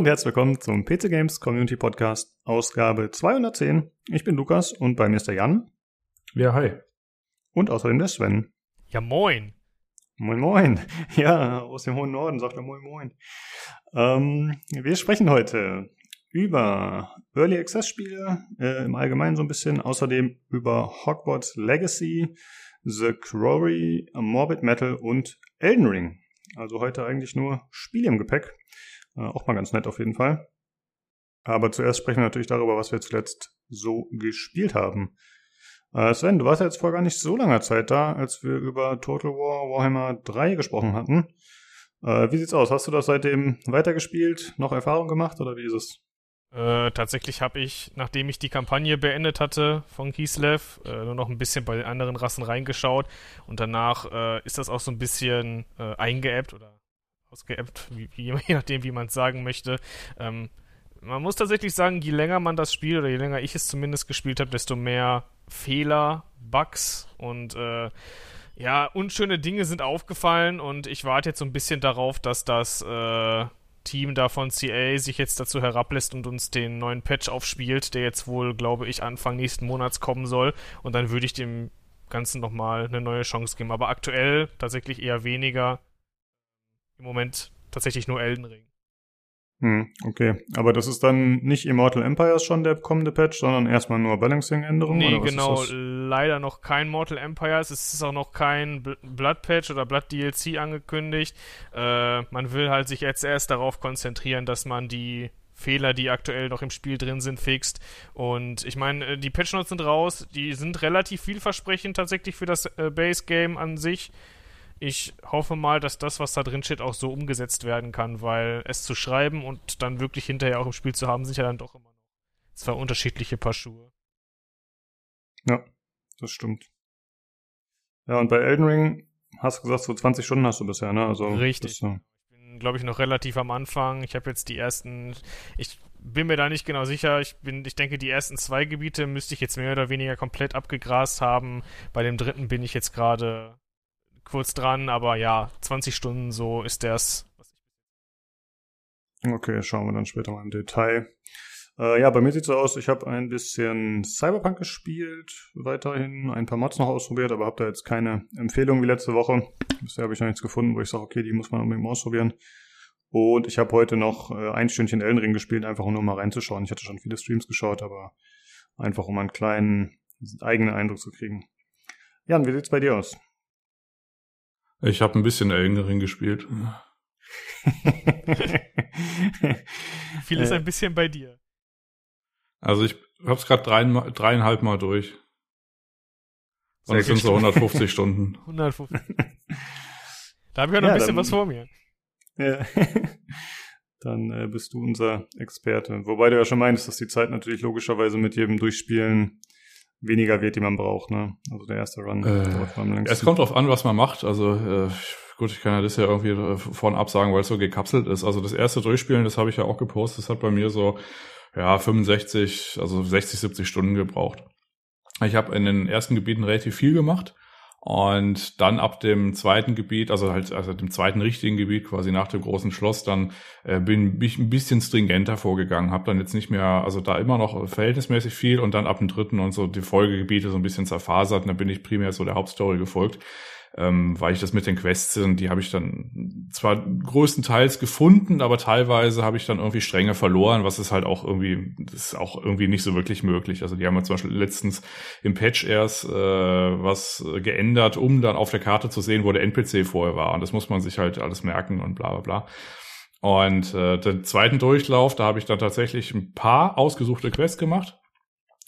Und herzlich willkommen zum PC Games Community Podcast, Ausgabe 210. Ich bin Lukas und bei mir ist der Jan. Ja, hi. Und außerdem der Sven. Ja, moin. Moin, moin. Ja, aus dem hohen Norden sagt er moin, moin. Ähm, wir sprechen heute über Early Access Spiele äh, im Allgemeinen so ein bisschen, außerdem über Hogwarts Legacy, The Quarry, Morbid Metal und Elden Ring. Also heute eigentlich nur Spiele im Gepäck. Äh, auch mal ganz nett auf jeden Fall. Aber zuerst sprechen wir natürlich darüber, was wir zuletzt so gespielt haben. Äh, Sven, du warst ja jetzt vor gar nicht so langer Zeit da, als wir über Total War Warhammer 3 gesprochen hatten. Äh, wie sieht's aus? Hast du das seitdem weitergespielt, noch Erfahrung gemacht oder wie ist es? Äh, tatsächlich habe ich, nachdem ich die Kampagne beendet hatte von Kislev, äh, nur noch ein bisschen bei den anderen Rassen reingeschaut und danach äh, ist das auch so ein bisschen äh, eingeappt oder ausgeappt, wie, je nachdem, wie man es sagen möchte. Ähm, man muss tatsächlich sagen, je länger man das spielt, oder je länger ich es zumindest gespielt habe, desto mehr Fehler, Bugs und äh, ja, unschöne Dinge sind aufgefallen und ich warte jetzt so ein bisschen darauf, dass das äh, Team da von CA sich jetzt dazu herablässt und uns den neuen Patch aufspielt, der jetzt wohl, glaube ich, Anfang nächsten Monats kommen soll. Und dann würde ich dem Ganzen nochmal eine neue Chance geben. Aber aktuell tatsächlich eher weniger im Moment tatsächlich nur Elden Ring. Hm, okay. Aber das ist dann nicht Immortal Empires schon der kommende Patch, sondern erstmal nur Balancing-Änderungen? Nee, genau. Leider noch kein Mortal Empires. Es ist auch noch kein Blood Patch oder Blood DLC angekündigt. Äh, man will halt sich jetzt erst darauf konzentrieren, dass man die Fehler, die aktuell noch im Spiel drin sind, fixt. Und ich meine, äh, die Patch Notes sind raus. Die sind relativ vielversprechend tatsächlich für das äh, Base Game an sich ich hoffe mal, dass das, was da drin steht, auch so umgesetzt werden kann, weil es zu schreiben und dann wirklich hinterher auch im Spiel zu haben, sind ja dann doch immer noch zwei unterschiedliche Paar Schuhe. Ja, das stimmt. Ja, und bei Elden Ring hast du gesagt, so 20 Stunden hast du bisher, ne? Also, Richtig. So. Ich bin, glaube ich, noch relativ am Anfang. Ich habe jetzt die ersten, ich bin mir da nicht genau sicher. Ich bin, ich denke, die ersten zwei Gebiete müsste ich jetzt mehr oder weniger komplett abgegrast haben. Bei dem dritten bin ich jetzt gerade kurz dran, aber ja, 20 Stunden so ist das. Okay, schauen wir dann später mal im Detail. Äh, ja, bei mir sieht es so aus, ich habe ein bisschen Cyberpunk gespielt, weiterhin ein paar Mods noch ausprobiert, aber habe da jetzt keine Empfehlung wie letzte Woche. Bisher habe ich noch nichts gefunden, wo ich sage, okay, die muss man unbedingt mal ausprobieren. Und ich habe heute noch äh, ein Stündchen Elden Ring gespielt, einfach um nur mal reinzuschauen. Ich hatte schon viele Streams geschaut, aber einfach um einen kleinen eigenen Eindruck zu kriegen. Jan, wie sieht's bei dir aus? Ich habe ein bisschen Elden Ring gespielt. Viel ist ein bisschen bei dir. Also ich hab's gerade drei, dreieinhalb Mal durch. Und es sind so 150 Stunden. 150. Da habe ich ja noch ja, ein bisschen dann, was vor mir. Ja. dann äh, bist du unser Experte. Wobei du ja schon meinst, dass die Zeit natürlich logischerweise mit jedem Durchspielen weniger wird, die man braucht, ne? Also der erste Run. Äh, es kommt drauf an, was man macht. Also äh, gut, ich kann ja das ja irgendwie äh, vorn absagen, weil es so gekapselt ist. Also das erste Durchspielen, das habe ich ja auch gepostet, das hat bei mir so ja 65, also 60, 70 Stunden gebraucht. Ich habe in den ersten Gebieten relativ viel gemacht und dann ab dem zweiten Gebiet, also halt, also dem zweiten richtigen Gebiet, quasi nach dem großen Schloss, dann äh, bin ich ein bisschen stringenter vorgegangen, habe dann jetzt nicht mehr, also da immer noch verhältnismäßig viel und dann ab dem dritten und so die Folgegebiete so ein bisschen zerfasert und dann bin ich primär so der Hauptstory gefolgt ähm, weil ich das mit den Quests die habe ich dann zwar größtenteils gefunden, aber teilweise habe ich dann irgendwie Stränge verloren, was ist halt auch irgendwie, das ist auch irgendwie nicht so wirklich möglich. Also die haben ja zum Beispiel letztens im Patch erst äh, was geändert, um dann auf der Karte zu sehen, wo der NPC vorher war. Und das muss man sich halt alles merken und bla bla bla. Und äh, den zweiten Durchlauf, da habe ich dann tatsächlich ein paar ausgesuchte Quests gemacht.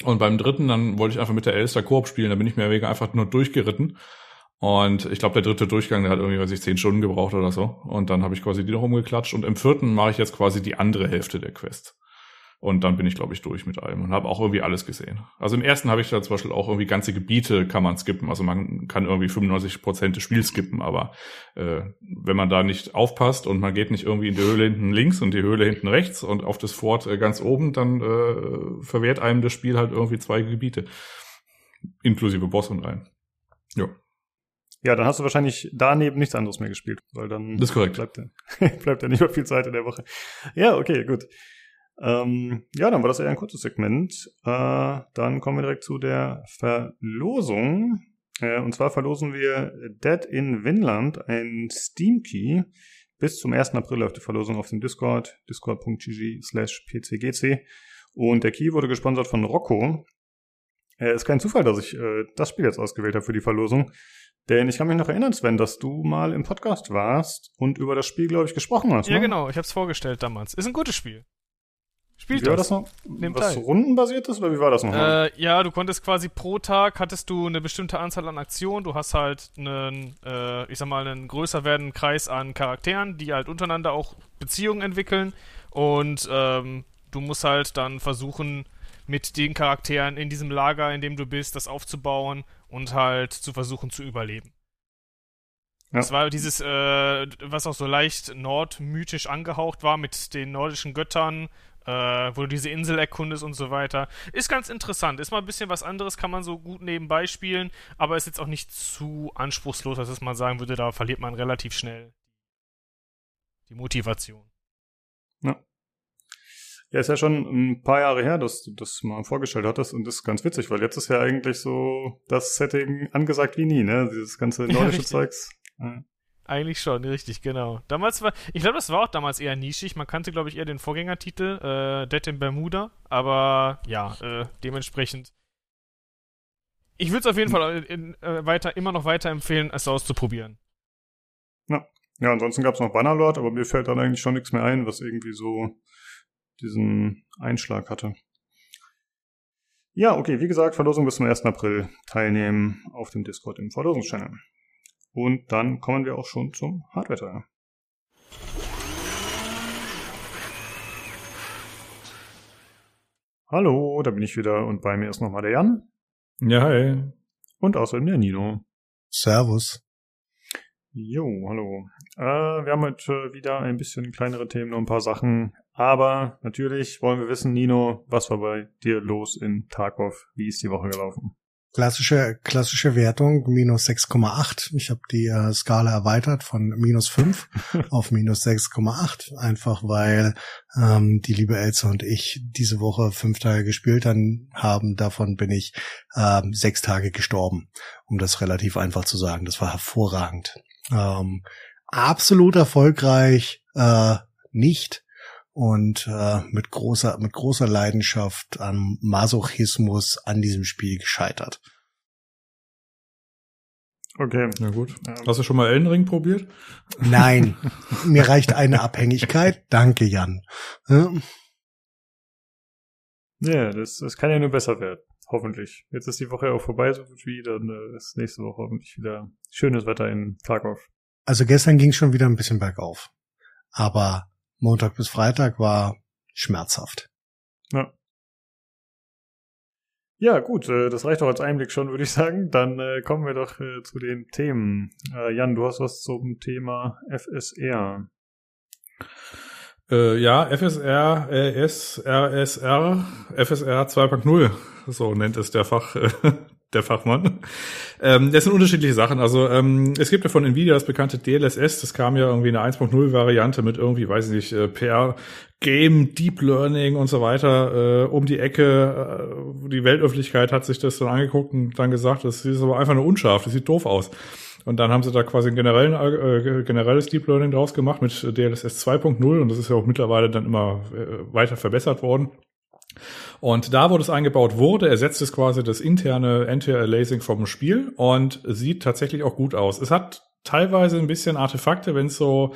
Und beim dritten, dann wollte ich einfach mit der Elster Koop spielen, da bin ich mir einfach nur durchgeritten und ich glaube, der dritte Durchgang, der hat irgendwie, weiß ich, zehn Stunden gebraucht oder so. Und dann habe ich quasi die noch umgeklatscht. Und im vierten mache ich jetzt quasi die andere Hälfte der Quest. Und dann bin ich, glaube ich, durch mit allem und habe auch irgendwie alles gesehen. Also im ersten habe ich da zum Beispiel auch irgendwie ganze Gebiete kann man skippen. Also man kann irgendwie 95 Prozent des Spiels skippen, aber äh, wenn man da nicht aufpasst und man geht nicht irgendwie in die Höhle hinten links und die Höhle hinten rechts und auf das Fort äh, ganz oben, dann äh, verwehrt einem das Spiel halt irgendwie zwei Gebiete. Inklusive Boss und ein. Ja. Ja, dann hast du wahrscheinlich daneben nichts anderes mehr gespielt, weil dann das ist korrekt. bleibt, bleibt ja nicht mehr viel Zeit in der Woche. Ja, okay, gut. Ähm, ja, dann war das eher ein kurzes Segment. Äh, dann kommen wir direkt zu der Verlosung. Äh, und zwar verlosen wir Dead in Vinland, ein Steam Key. Bis zum 1. April läuft die Verlosung auf dem Discord, discord.gg slash pcgc. Und der Key wurde gesponsert von Rocco. Äh, ist kein Zufall, dass ich äh, das Spiel jetzt ausgewählt habe für die Verlosung. Denn ich kann mich noch erinnern, Sven, dass du mal im Podcast warst und über das Spiel, glaube ich, gesprochen hast. Ja, ne? genau. Ich habe es vorgestellt damals. Ist ein gutes Spiel. Spielt Wie war das. noch? Nehmt Was teil. rundenbasiertes oder wie war das nochmal? Äh, ja, du konntest quasi pro Tag hattest du eine bestimmte Anzahl an Aktionen. Du hast halt einen, äh, ich sag mal, einen größer werdenden Kreis an Charakteren, die halt untereinander auch Beziehungen entwickeln. Und ähm, du musst halt dann versuchen, mit den Charakteren in diesem Lager, in dem du bist, das aufzubauen und halt zu versuchen zu überleben. Ja. Das war dieses, äh, was auch so leicht nordmythisch angehaucht war mit den nordischen Göttern, äh, wo du diese Insel erkundest und so weiter. Ist ganz interessant. Ist mal ein bisschen was anderes, kann man so gut nebenbei spielen, aber ist jetzt auch nicht zu anspruchslos, als dass man sagen würde, da verliert man relativ schnell die Motivation. Ja, ist ja schon ein paar Jahre her, dass du das mal vorgestellt hattest und das ist ganz witzig, weil jetzt ist ja eigentlich so das Setting angesagt wie nie, ne? Dieses ganze Ja, nordische richtig. Zeugs. Ja. Eigentlich schon, richtig, genau. Damals war, ich glaube, das war auch damals eher nischig. Man kannte, glaube ich, eher den Vorgängertitel, äh, Dead in Bermuda. Aber ja, äh, dementsprechend. Ich würde es auf jeden Fall in, äh, weiter, immer noch weiter empfehlen, es auszuprobieren. Ja, ansonsten gab's noch Bannerlord, aber mir fällt dann eigentlich schon nichts mehr ein, was irgendwie so diesen Einschlag hatte. Ja, okay, wie gesagt, Verlosung bis zum 1. April teilnehmen auf dem Discord im Verlosungschannel. Und dann kommen wir auch schon zum Hardware-Teil. Hallo, da bin ich wieder und bei mir ist nochmal der Jan Ja, hey. und außerdem der Nino. Servus. Jo, hallo. Äh, wir haben heute wieder ein bisschen kleinere Themen, nur ein paar Sachen. Aber natürlich wollen wir wissen, Nino, was war bei dir los in Tarkov? Wie ist die Woche gelaufen? Klassische, klassische Wertung, minus 6,8. Ich habe die äh, Skala erweitert von minus 5 auf minus 6,8. Einfach weil ähm, die liebe Elsa und ich diese Woche fünf Tage gespielt haben. Davon bin ich ähm, sechs Tage gestorben, um das relativ einfach zu sagen. Das war hervorragend. Ähm, absolut erfolgreich äh, nicht und äh, mit großer mit großer Leidenschaft am Masochismus an diesem Spiel gescheitert. Okay. Na gut. Hast du schon mal Elden Ring probiert? Nein, mir reicht eine Abhängigkeit. Danke, Jan. Ja, Ja, das, das kann ja nur besser werden. Hoffentlich. Jetzt ist die Woche auch vorbei, so gut wie, dann äh, ist nächste Woche hoffentlich wieder schönes Wetter in Tarkov. Also gestern ging es schon wieder ein bisschen bergauf, aber Montag bis Freitag war schmerzhaft. Ja. Ja, gut, äh, das reicht doch als Einblick schon, würde ich sagen. Dann äh, kommen wir doch äh, zu den Themen. Äh, Jan, du hast was zum Thema FSR. Äh, ja, FSR, äh, SRSR, FSR 2.0, so nennt es der Fach, äh, der Fachmann. Ähm, das sind unterschiedliche Sachen. Also ähm, es gibt ja von Nvidia das bekannte DLSS, das kam ja irgendwie eine 1.0 Variante mit irgendwie, weiß ich nicht, äh, PR, Game, Deep Learning und so weiter äh, um die Ecke. Äh, die Weltöffentlichkeit hat sich das dann angeguckt und dann gesagt, das ist aber einfach nur unscharf, das sieht doof aus. Und dann haben sie da quasi ein generellen, äh, generelles Deep Learning draus gemacht mit DLSS 2.0 und das ist ja auch mittlerweile dann immer äh, weiter verbessert worden. Und da, wo das eingebaut wurde, ersetzt es quasi das interne Anti-Aliasing vom Spiel und sieht tatsächlich auch gut aus. Es hat teilweise ein bisschen Artefakte, wenn es so,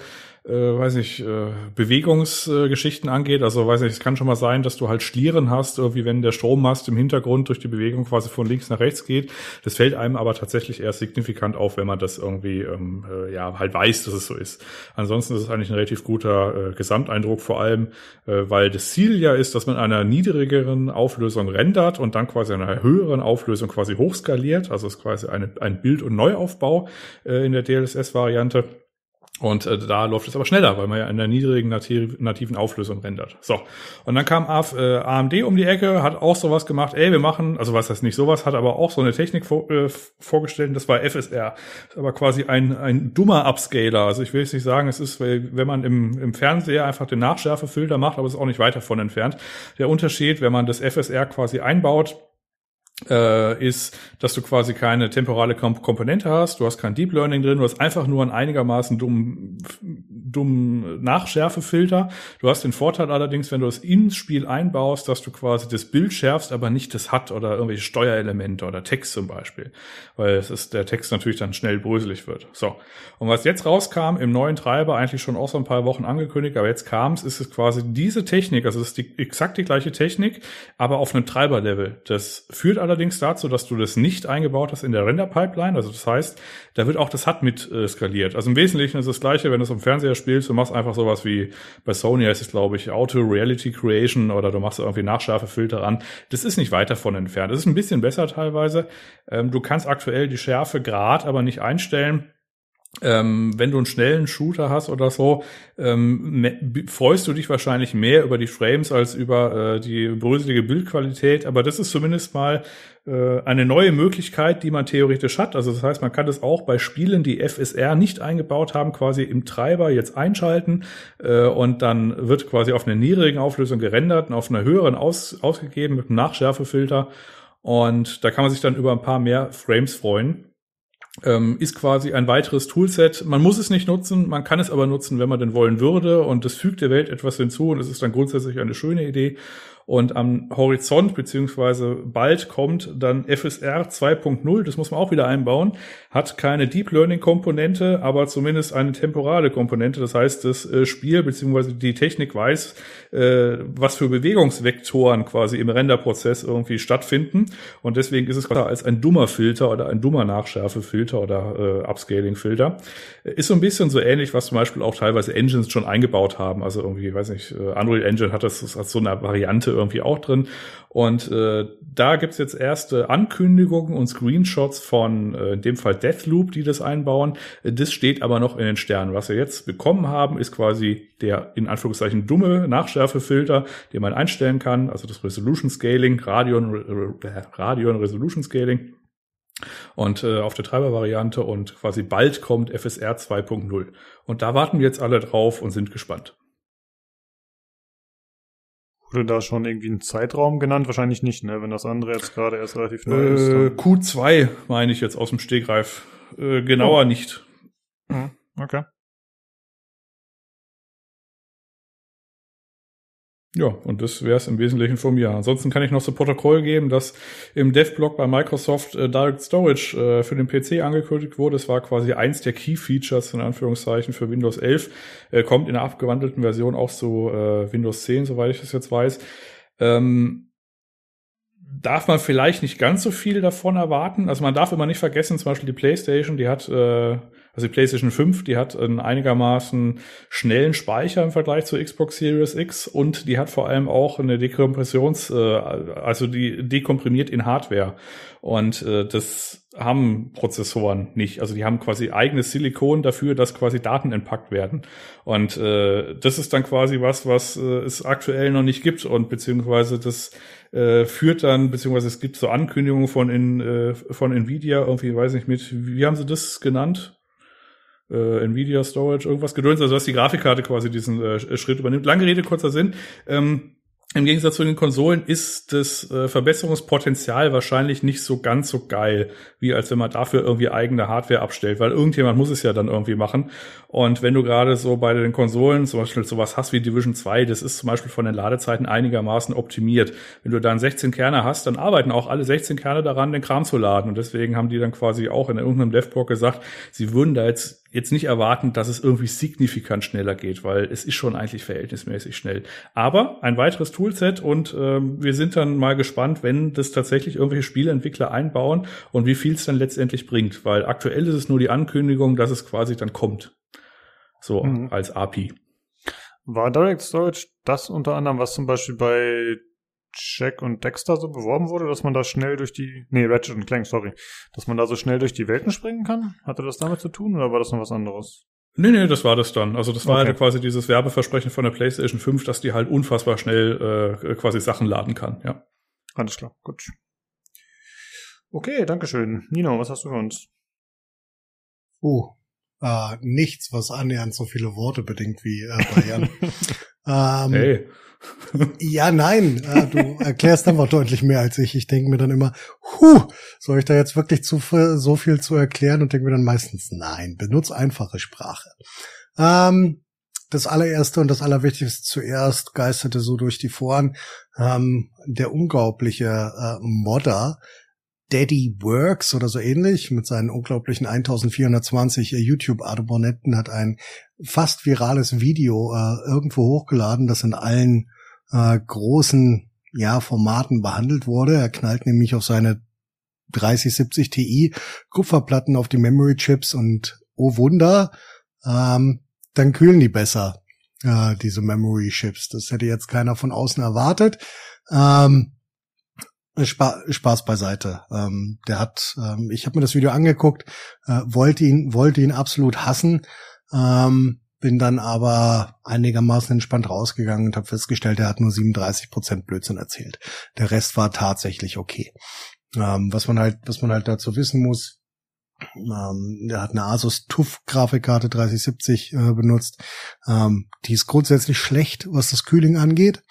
äh, weiß nicht, äh, Bewegungsgeschichten äh, angeht. Also weiß nicht, es kann schon mal sein, dass du halt Schlieren hast, irgendwie wenn der Strommast im Hintergrund durch die Bewegung quasi von links nach rechts geht. Das fällt einem aber tatsächlich erst signifikant auf, wenn man das irgendwie ähm, äh, ja halt weiß, dass es so ist. Ansonsten ist es eigentlich ein relativ guter äh, Gesamteindruck, vor allem, äh, weil das Ziel ja ist, dass man einer niedrigeren Auflösung rendert und dann quasi einer höheren Auflösung quasi hochskaliert. Also es ist quasi eine, ein Bild- und Neuaufbau äh, in der DLSS-Variante. Und äh, da läuft es aber schneller, weil man ja in der niedrigen nati nativen Auflösung rendert. So. Und dann kam AF, äh, AMD um die Ecke, hat auch sowas gemacht, ey, wir machen, also was heißt nicht sowas, hat aber auch so eine Technik vor, äh, vorgestellt, das war FSR. Das ist aber quasi ein, ein dummer Upscaler. Also ich will jetzt nicht sagen, es ist, wenn man im, im Fernseher einfach den Nachschärfefilter macht, aber es ist auch nicht weit davon entfernt. Der Unterschied, wenn man das FSR quasi einbaut, äh, ist, dass du quasi keine temporale Komp Komponente hast, du hast kein Deep Learning drin, du hast einfach nur einen einigermaßen dummen, dummen Nachschärfefilter. Du hast den Vorteil allerdings, wenn du es ins Spiel einbaust, dass du quasi das Bild schärfst, aber nicht das HUD oder irgendwelche Steuerelemente oder Text zum Beispiel, weil es ist, der Text natürlich dann schnell bröselig wird. So. Und was jetzt rauskam im neuen Treiber, eigentlich schon auch so ein paar Wochen angekündigt, aber jetzt kam es, ist es quasi diese Technik, also es ist die, exakt die gleiche Technik, aber auf einem Treiberlevel. Das führt allerdings dazu, dass du das nicht eingebaut hast in der Render-Pipeline. Also das heißt, da wird auch das HUD mit äh, skaliert. Also im Wesentlichen ist das gleiche, wenn du es am Fernseher spielst, du machst einfach sowas wie bei Sony heißt es, glaube ich, Auto Reality Creation oder du machst irgendwie Nachschärfefilter an. Das ist nicht weit davon entfernt. Das ist ein bisschen besser teilweise. Ähm, du kannst aktuell die Schärfe grad aber nicht einstellen ähm, wenn du einen schnellen Shooter hast oder so, ähm, freust du dich wahrscheinlich mehr über die Frames als über äh, die bröselige Bildqualität. Aber das ist zumindest mal äh, eine neue Möglichkeit, die man theoretisch hat. Also das heißt, man kann das auch bei Spielen, die FSR nicht eingebaut haben, quasi im Treiber jetzt einschalten äh, und dann wird quasi auf einer niedrigen Auflösung gerendert und auf einer höheren aus, ausgegeben mit einem Nachschärfefilter. Und da kann man sich dann über ein paar mehr Frames freuen ähm, ist quasi ein weiteres Toolset. Man muss es nicht nutzen, man kann es aber nutzen, wenn man denn wollen würde. Und das fügt der Welt etwas hinzu und es ist dann grundsätzlich eine schöne Idee. Und am Horizont, beziehungsweise bald kommt dann FSR 2.0, das muss man auch wieder einbauen, hat keine Deep Learning Komponente, aber zumindest eine temporale Komponente. Das heißt, das äh, Spiel, beziehungsweise die Technik weiß, äh, was für Bewegungsvektoren quasi im Renderprozess irgendwie stattfinden. Und deswegen ist es als ein dummer Filter oder ein dummer Nachschärfefilter oder äh, Upscaling-Filter. Ist so ein bisschen so ähnlich, was zum Beispiel auch teilweise Engines schon eingebaut haben. Also irgendwie, weiß nicht, Unreal Engine hat das als so eine Variante irgendwie auch drin. Und äh, da gibt's jetzt erste Ankündigungen und Screenshots von äh, in dem Fall Deathloop, die das einbauen. Das steht aber noch in den Sternen. Was wir jetzt bekommen haben, ist quasi der in Anführungszeichen dumme Nachschärfefilter, den man einstellen kann, also das Resolution Scaling, Radeon, äh, Radeon Resolution Scaling. Und äh, auf der Treibervariante und quasi bald kommt FSR 2.0. Und da warten wir jetzt alle drauf und sind gespannt. Wurde da schon irgendwie ein Zeitraum genannt? Wahrscheinlich nicht, ne? Wenn das andere jetzt gerade erst relativ neu äh, ist. Q2 meine ich jetzt aus dem Stegreif. Äh, genauer oh. nicht. Hm, okay. Ja, und das wäre es im Wesentlichen von mir. Ansonsten kann ich noch so Protokoll geben, dass im Dev-Blog bei Microsoft äh, Direct Storage äh, für den PC angekündigt wurde. Es war quasi eins der Key-Features in Anführungszeichen für Windows 11. Äh, kommt in der abgewandelten Version auch zu äh, Windows 10, soweit ich das jetzt weiß. Ähm, darf man vielleicht nicht ganz so viel davon erwarten. Also man darf immer nicht vergessen, zum Beispiel die PlayStation, die hat äh, also die PlayStation 5, die hat einen einigermaßen schnellen Speicher im Vergleich zur Xbox Series X und die hat vor allem auch eine Dekompressions, äh, also die dekomprimiert in Hardware. Und äh, das haben Prozessoren nicht. Also die haben quasi eigenes Silikon dafür, dass quasi Daten entpackt werden. Und äh, das ist dann quasi was, was äh, es aktuell noch nicht gibt und beziehungsweise das äh, führt dann, beziehungsweise es gibt so Ankündigungen von in, äh, von Nvidia, irgendwie weiß nicht mit, wie haben sie das genannt? Äh, Nvidia Storage, irgendwas gedöns, also dass die Grafikkarte quasi diesen äh, Schritt übernimmt. Lange Rede, kurzer Sinn. Ähm, im Gegensatz zu den Konsolen ist das äh, Verbesserungspotenzial wahrscheinlich nicht so ganz so geil, wie als wenn man dafür irgendwie eigene Hardware abstellt, weil irgendjemand muss es ja dann irgendwie machen. Und wenn du gerade so bei den Konsolen zum Beispiel sowas hast wie Division 2, das ist zum Beispiel von den Ladezeiten einigermaßen optimiert. Wenn du dann 16 Kerne hast, dann arbeiten auch alle 16 Kerne daran, den Kram zu laden. Und deswegen haben die dann quasi auch in irgendeinem Devblog gesagt, sie würden da jetzt jetzt nicht erwarten, dass es irgendwie signifikant schneller geht, weil es ist schon eigentlich verhältnismäßig schnell. Aber ein weiteres Toolset und ähm, wir sind dann mal gespannt, wenn das tatsächlich irgendwelche Spieleentwickler einbauen und wie viel es dann letztendlich bringt, weil aktuell ist es nur die Ankündigung, dass es quasi dann kommt. So mhm. als API. War Direct Storage das unter anderem, was zum Beispiel bei Jack und Dexter so beworben wurde, dass man da schnell durch die, nee, Ratchet und Clank, sorry, dass man da so schnell durch die Welten springen kann? Hatte das damit zu tun oder war das noch was anderes? Nee, nee, das war das dann. Also das war okay. halt quasi dieses Werbeversprechen von der PlayStation 5, dass die halt unfassbar schnell äh, quasi Sachen laden kann, ja. Alles klar, gut. Okay, Dankeschön. Nino, was hast du für uns? Oh, äh, nichts, was annähernd so viele Worte bedingt wie äh, Bayern. ähm, hey. Ja, nein, äh, du erklärst einfach deutlich mehr als ich. Ich denke mir dann immer, huh, soll ich da jetzt wirklich zu, so viel zu erklären und denke mir dann meistens, nein, benutze einfache Sprache. Ähm, das allererste und das allerwichtigste zuerst geisterte so durch die Foren ähm, der unglaubliche äh, Modder Daddy Works oder so ähnlich mit seinen unglaublichen 1420 äh, YouTube-Abonnenten hat ein fast virales Video äh, irgendwo hochgeladen, das in allen äh, großen ja, Formaten behandelt wurde. Er knallt nämlich auf seine 3070 Ti Kupferplatten auf die Memory Chips und oh Wunder, ähm, dann kühlen die besser, äh, diese Memory Chips. Das hätte jetzt keiner von außen erwartet. Ähm, Spa Spaß beiseite. Ähm, der hat, ähm, ich habe mir das Video angeguckt, äh, wollte ihn, wollte ihn absolut hassen, ähm, bin dann aber einigermaßen entspannt rausgegangen und habe festgestellt, er hat nur 37 Prozent Blödsinn erzählt. Der Rest war tatsächlich okay. Ähm, was man halt, was man halt dazu wissen muss, ähm, er hat eine Asus TUF Grafikkarte 3070 äh, benutzt. Ähm, die ist grundsätzlich schlecht, was das Kühling angeht.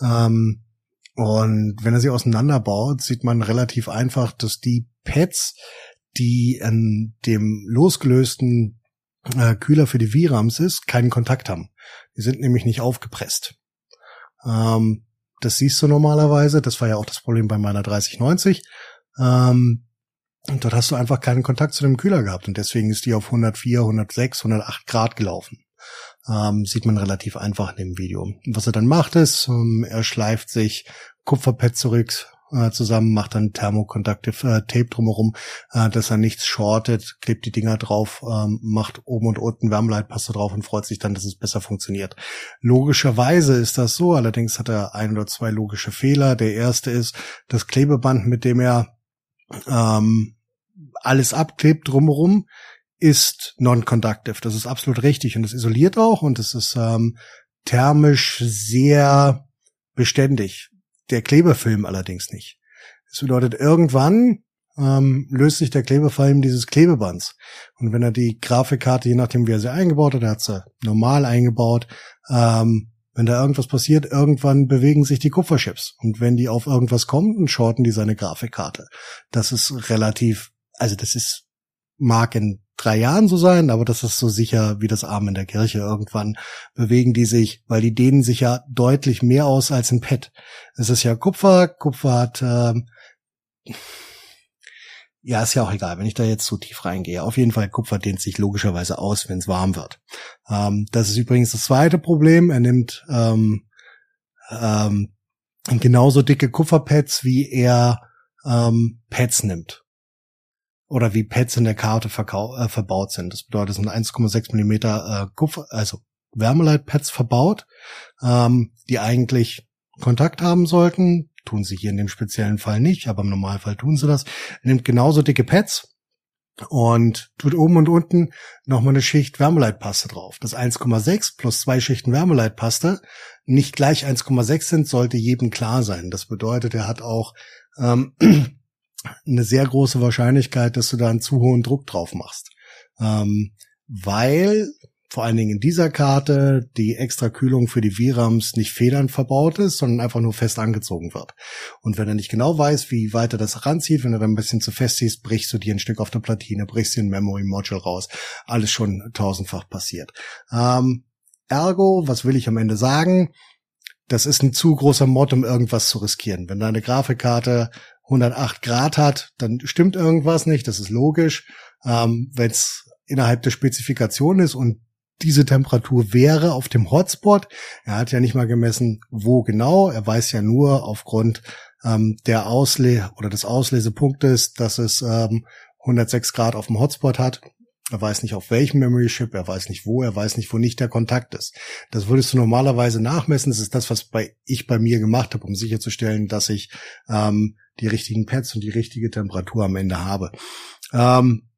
Ähm, und wenn er sie auseinanderbaut, sieht man relativ einfach, dass die Pads, die an dem losgelösten äh, Kühler für die VRAMs ist, keinen Kontakt haben. Die sind nämlich nicht aufgepresst. Ähm, das siehst du normalerweise. Das war ja auch das Problem bei meiner 3090. Ähm, und dort hast du einfach keinen Kontakt zu dem Kühler gehabt. Und deswegen ist die auf 104, 106, 108 Grad gelaufen. Ähm, sieht man relativ einfach in dem Video. Was er dann macht ist, ähm, er schleift sich Kupferpad zurück äh, zusammen, macht dann Thermoconductive äh, Tape drumherum, äh, dass er nichts shortet, klebt die Dinger drauf, ähm, macht oben und unten Wärmeleitpaste drauf und freut sich dann, dass es besser funktioniert. Logischerweise ist das so, allerdings hat er ein oder zwei logische Fehler. Der erste ist das Klebeband, mit dem er ähm, alles abklebt drumherum ist non-conductive. Das ist absolut richtig und es isoliert auch und es ist ähm, thermisch sehr beständig. Der Klebefilm allerdings nicht. Das bedeutet, irgendwann ähm, löst sich der Klebefilm dieses Klebebands. Und wenn er die Grafikkarte, je nachdem wie er sie eingebaut hat, er hat sie normal eingebaut, ähm, wenn da irgendwas passiert, irgendwann bewegen sich die Kupferchips. Und wenn die auf irgendwas kommen, dann shorten die seine Grafikkarte. Das ist relativ, also das ist, mag in drei Jahren so sein, aber das ist so sicher wie das Arm in der Kirche. Irgendwann bewegen die sich, weil die dehnen sich ja deutlich mehr aus als ein Pad. Es ist ja Kupfer, Kupfer hat, ähm, ja, ist ja auch egal, wenn ich da jetzt zu tief reingehe. Auf jeden Fall, Kupfer dehnt sich logischerweise aus, wenn es warm wird. Ähm, das ist übrigens das zweite Problem. Er nimmt ähm, ähm, genauso dicke Kupferpads, wie er ähm, Pads nimmt oder wie Pads in der Karte äh, verbaut sind. Das bedeutet, es sind 1,6 Millimeter äh, Kupfer, also Wärmeleitpads verbaut, ähm, die eigentlich Kontakt haben sollten. Tun sie hier in dem speziellen Fall nicht, aber im Normalfall tun sie das. Nimmt genauso dicke Pads und tut oben und unten nochmal eine Schicht Wärmeleitpaste drauf. Das 1,6 plus zwei Schichten Wärmeleitpaste nicht gleich 1,6 sind, sollte jedem klar sein. Das bedeutet, er hat auch ähm, eine sehr große Wahrscheinlichkeit, dass du da einen zu hohen Druck drauf machst. Ähm, weil vor allen Dingen in dieser Karte die extra Kühlung für die VRAMs nicht federn verbaut ist, sondern einfach nur fest angezogen wird. Und wenn er nicht genau weiß, wie weit er das ranzieht, wenn er dann ein bisschen zu fest ist, brichst du dir ein Stück auf der Platine, brichst dir ein Memory Module raus. Alles schon tausendfach passiert. Ähm, ergo, was will ich am Ende sagen? Das ist ein zu großer Mod, um irgendwas zu riskieren. Wenn deine Grafikkarte 108 Grad hat, dann stimmt irgendwas nicht, das ist logisch. Ähm, Wenn es innerhalb der Spezifikation ist und diese Temperatur wäre auf dem Hotspot, er hat ja nicht mal gemessen, wo genau, er weiß ja nur aufgrund ähm, der Ausle oder des Auslesepunktes, dass es ähm, 106 Grad auf dem Hotspot hat. Er weiß nicht auf welchem Memory Chip, er weiß nicht wo, er weiß nicht, wo nicht der Kontakt ist. Das würdest du normalerweise nachmessen. Das ist das, was bei, ich bei mir gemacht habe, um sicherzustellen, dass ich ähm, die richtigen Pads und die richtige Temperatur am Ende habe. Ähm,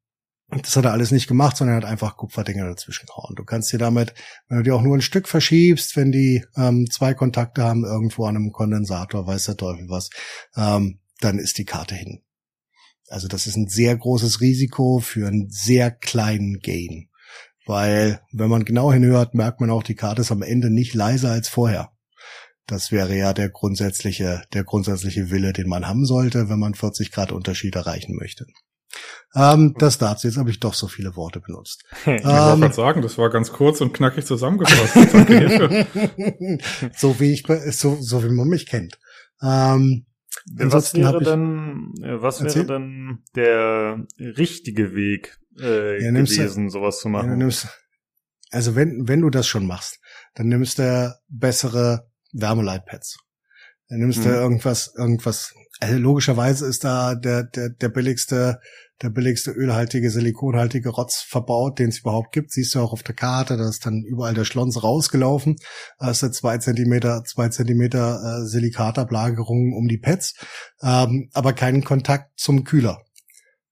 Das hat er alles nicht gemacht, sondern er hat einfach Kupferdinger dazwischen gehauen. Du kannst dir damit, wenn du die auch nur ein Stück verschiebst, wenn die ähm, zwei Kontakte haben irgendwo an einem Kondensator, weiß der Teufel was, ähm, dann ist die Karte hin. Also das ist ein sehr großes Risiko für einen sehr kleinen Gain. Weil, wenn man genau hinhört, merkt man auch, die Karte ist am Ende nicht leiser als vorher. Das wäre ja der grundsätzliche, der grundsätzliche Wille, den man haben sollte, wenn man 40 Grad Unterschied erreichen möchte. Ähm, das dazu. Jetzt habe ich doch so viele Worte benutzt. Ich wollte ähm, gerade sagen, das war ganz kurz und knackig zusammengefasst. so wie ich, so, so wie man mich kennt. Ähm, was wäre dann, was wäre dann der richtige Weg äh, ja, gewesen, du, sowas zu machen? Ja, nimmst, also wenn, wenn du das schon machst, dann nimmst du bessere Wärmeleitpads. Dann nimmst du mhm. irgendwas, irgendwas, also logischerweise ist da der, der, der billigste, der billigste ölhaltige, silikonhaltige Rotz verbaut, den es überhaupt gibt. Siehst du auch auf der Karte, da ist dann überall der Schlons rausgelaufen. Da ist eine zwei Zentimeter, zwei Zentimeter äh, Silikatablagerung um die Pads, ähm, aber keinen Kontakt zum Kühler.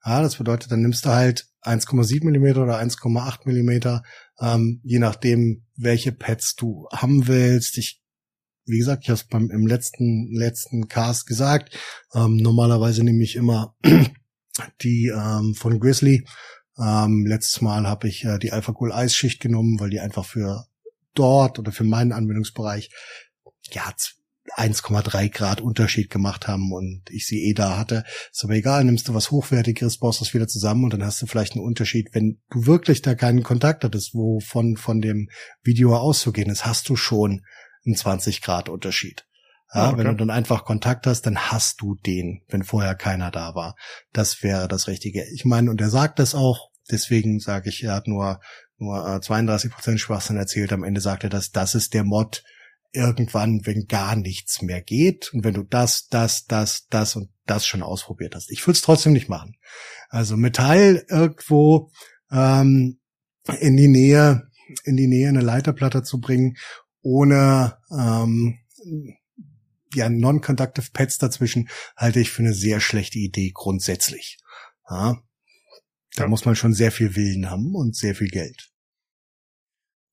Ja, das bedeutet, dann nimmst du halt 1,7 Millimeter oder 1,8 Millimeter, ähm, je nachdem, welche Pads du haben willst. Ich wie gesagt, ich habe es beim im letzten letzten Cast gesagt. Ähm, normalerweise nehme ich immer die ähm, von Grizzly. Ähm, letztes Mal habe ich äh, die Alpha Cool Eisschicht genommen, weil die einfach für dort oder für meinen Anwendungsbereich ja 1,3 Grad Unterschied gemacht haben und ich sie eh da hatte. Ist aber egal, nimmst du was Hochwertigeres, baust das wieder zusammen und dann hast du vielleicht einen Unterschied. Wenn du wirklich da keinen Kontakt hattest, wovon von dem Video auszugehen ist, hast du schon einen 20 Grad Unterschied. Ja, okay. Wenn du dann einfach Kontakt hast, dann hast du den, wenn vorher keiner da war. Das wäre das Richtige. Ich meine, und er sagt das auch, deswegen sage ich, er hat nur, nur 32 äh, Prozent Schwachsinn erzählt. Am Ende sagt er, dass das ist der Mod irgendwann, wenn gar nichts mehr geht und wenn du das, das, das, das und das schon ausprobiert hast. Ich würde es trotzdem nicht machen. Also Metall irgendwo ähm, in die Nähe, in die Nähe eine Leiterplatte zu bringen ohne ähm, ja, non-conductive Pads dazwischen halte ich für eine sehr schlechte Idee grundsätzlich. Ja, da ja. muss man schon sehr viel Willen haben und sehr viel Geld.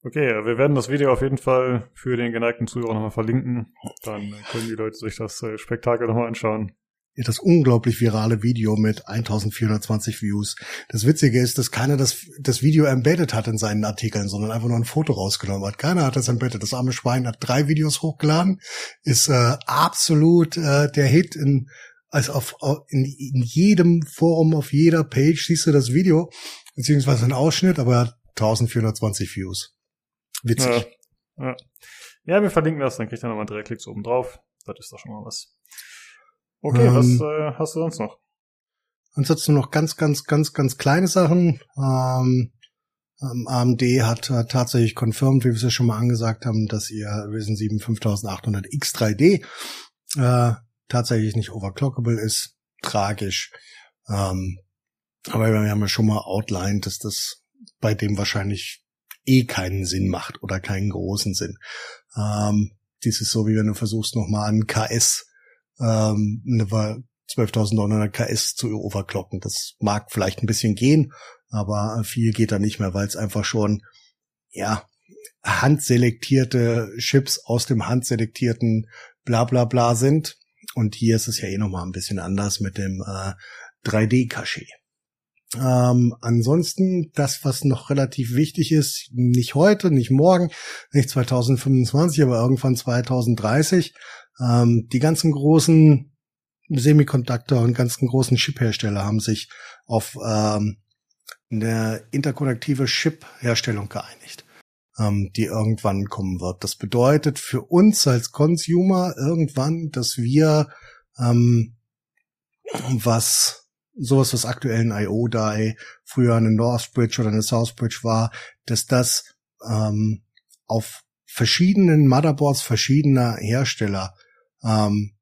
Okay, wir werden das Video auf jeden Fall für den geneigten Zuhörer nochmal verlinken. Dann können die Leute sich das äh, Spektakel nochmal anschauen das unglaublich virale Video mit 1420 Views. Das Witzige ist, dass keiner das, das Video embedded hat in seinen Artikeln, sondern einfach nur ein Foto rausgenommen hat. Keiner hat das embedded. Das arme Schwein hat drei Videos hochgeladen, ist äh, absolut äh, der Hit in, also auf, in, in jedem Forum, auf jeder Page siehst du das Video, beziehungsweise ein Ausschnitt, aber er hat 1420 Views. Witzig. Ja, ja. ja wir verlinken das, dann kriegt er nochmal drei Klicks oben drauf. Das ist doch schon mal was. Okay, ähm, was äh, hast du sonst noch? Ansonsten noch ganz, ganz, ganz, ganz kleine Sachen. Ähm, ähm, AMD hat äh, tatsächlich confirmed, wie wir es ja schon mal angesagt haben, dass ihr Ryzen 7 5800 X3D äh, tatsächlich nicht overclockable ist. Tragisch. Ähm, aber wir haben ja schon mal outlined, dass das bei dem wahrscheinlich eh keinen Sinn macht oder keinen großen Sinn. Ähm, dies ist so, wie wenn du versuchst, nochmal einen KS ähm, eine 12.900 KS zu overclocken. Das mag vielleicht ein bisschen gehen, aber viel geht da nicht mehr, weil es einfach schon, ja, handselektierte Chips aus dem handselektierten bla bla bla sind. Und hier ist es ja eh nochmal ein bisschen anders mit dem äh, 3D-Cachet. Ähm, ansonsten, das, was noch relativ wichtig ist, nicht heute, nicht morgen, nicht 2025, aber irgendwann 2030, ähm, die ganzen großen Semiconductor und ganzen großen Chip-Hersteller haben sich auf ähm, eine interkonnektive Chip-Herstellung geeinigt, ähm, die irgendwann kommen wird. Das bedeutet für uns als Consumer irgendwann, dass wir ähm, was sowas, was aktuell ein IO-Die früher eine Northbridge oder eine Southbridge war, dass das ähm, auf verschiedenen Motherboards verschiedener Hersteller ähm,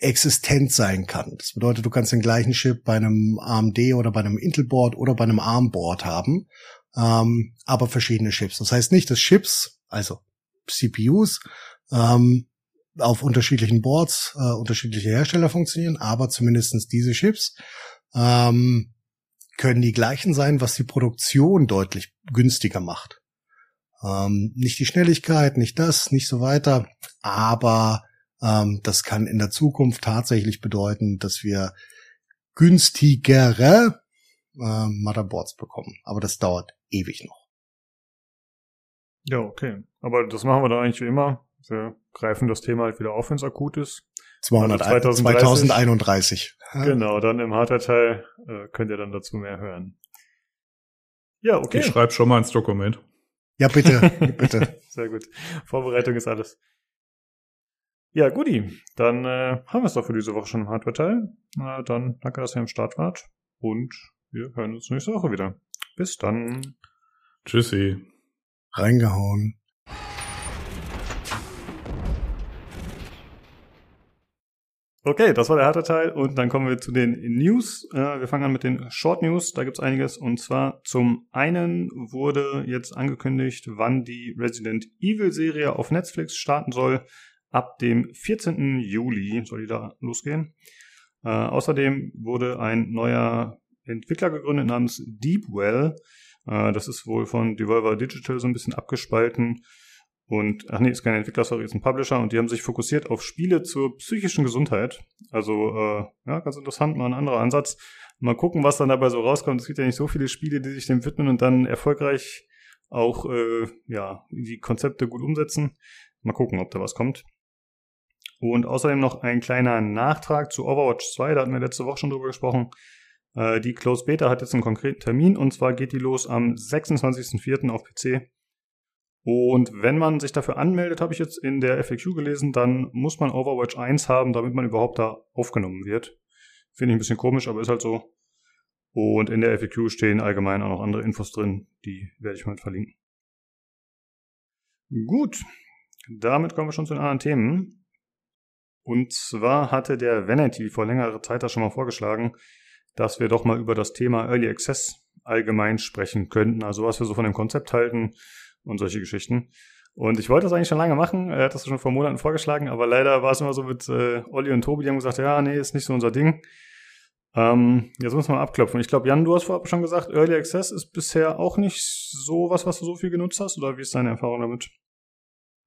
existent sein kann. Das bedeutet, du kannst den gleichen Chip bei einem AMD oder bei einem Intel-Board oder bei einem ARM-Board haben, ähm, aber verschiedene Chips. Das heißt nicht, dass Chips, also CPUs, ähm, auf unterschiedlichen Boards äh, unterschiedliche Hersteller funktionieren, aber zumindestens diese Chips ähm, können die gleichen sein, was die Produktion deutlich günstiger macht. Ähm, nicht die Schnelligkeit, nicht das, nicht so weiter, aber das kann in der Zukunft tatsächlich bedeuten, dass wir günstigere äh, Motherboards bekommen. Aber das dauert ewig noch. Ja, okay. Aber das machen wir dann eigentlich wie immer. Wir greifen das Thema halt wieder auf, wenn es akut ist. 200, also 2031. Genau, dann im Hardware-Teil äh, könnt ihr dann dazu mehr hören. Ja, okay. Ich schreibe schon mal ins Dokument. Ja, bitte, bitte. Sehr gut. Vorbereitung ist alles. Ja, guti. Dann äh, haben wir es doch für diese Woche schon im Hardware-Teil. Na, dann danke, dass ihr am Start wart. Und wir hören uns nächste Woche wieder. Bis dann. Tschüssi. Reingehauen. Okay, das war der harte Teil und dann kommen wir zu den News. Äh, wir fangen an mit den Short News, da gibt's einiges und zwar zum einen wurde jetzt angekündigt, wann die Resident Evil Serie auf Netflix starten soll. Ab dem 14. Juli soll die da losgehen. Äh, außerdem wurde ein neuer Entwickler gegründet namens Deepwell. Äh, das ist wohl von Devolver Digital so ein bisschen abgespalten und, ach nee, ist kein Entwickler, sorry, ist ein Publisher und die haben sich fokussiert auf Spiele zur psychischen Gesundheit. Also, äh, ja, ganz interessant, mal ein anderer Ansatz. Mal gucken, was dann dabei so rauskommt. Es gibt ja nicht so viele Spiele, die sich dem widmen und dann erfolgreich auch, äh, ja, die Konzepte gut umsetzen. Mal gucken, ob da was kommt. Und außerdem noch ein kleiner Nachtrag zu Overwatch 2, da hatten wir letzte Woche schon drüber gesprochen. Äh, die Closed Beta hat jetzt einen konkreten Termin und zwar geht die los am 26.04. auf PC. Und wenn man sich dafür anmeldet, habe ich jetzt in der FAQ gelesen, dann muss man Overwatch 1 haben, damit man überhaupt da aufgenommen wird. Finde ich ein bisschen komisch, aber ist halt so. Und in der FAQ stehen allgemein auch noch andere Infos drin, die werde ich mal verlinken. Gut, damit kommen wir schon zu den anderen Themen. Und zwar hatte der Vanity vor längerer Zeit da schon mal vorgeschlagen, dass wir doch mal über das Thema Early Access allgemein sprechen könnten. Also was wir so von dem Konzept halten, und solche Geschichten. Und ich wollte das eigentlich schon lange machen. Er hat das schon vor Monaten vorgeschlagen, aber leider war es immer so mit äh, Olli und Tobi, die haben gesagt, ja, nee, ist nicht so unser Ding. Ähm, jetzt muss man abklopfen. Ich glaube, Jan, du hast vorab schon gesagt, Early Access ist bisher auch nicht so was, was du so viel genutzt hast, oder wie ist deine Erfahrung damit?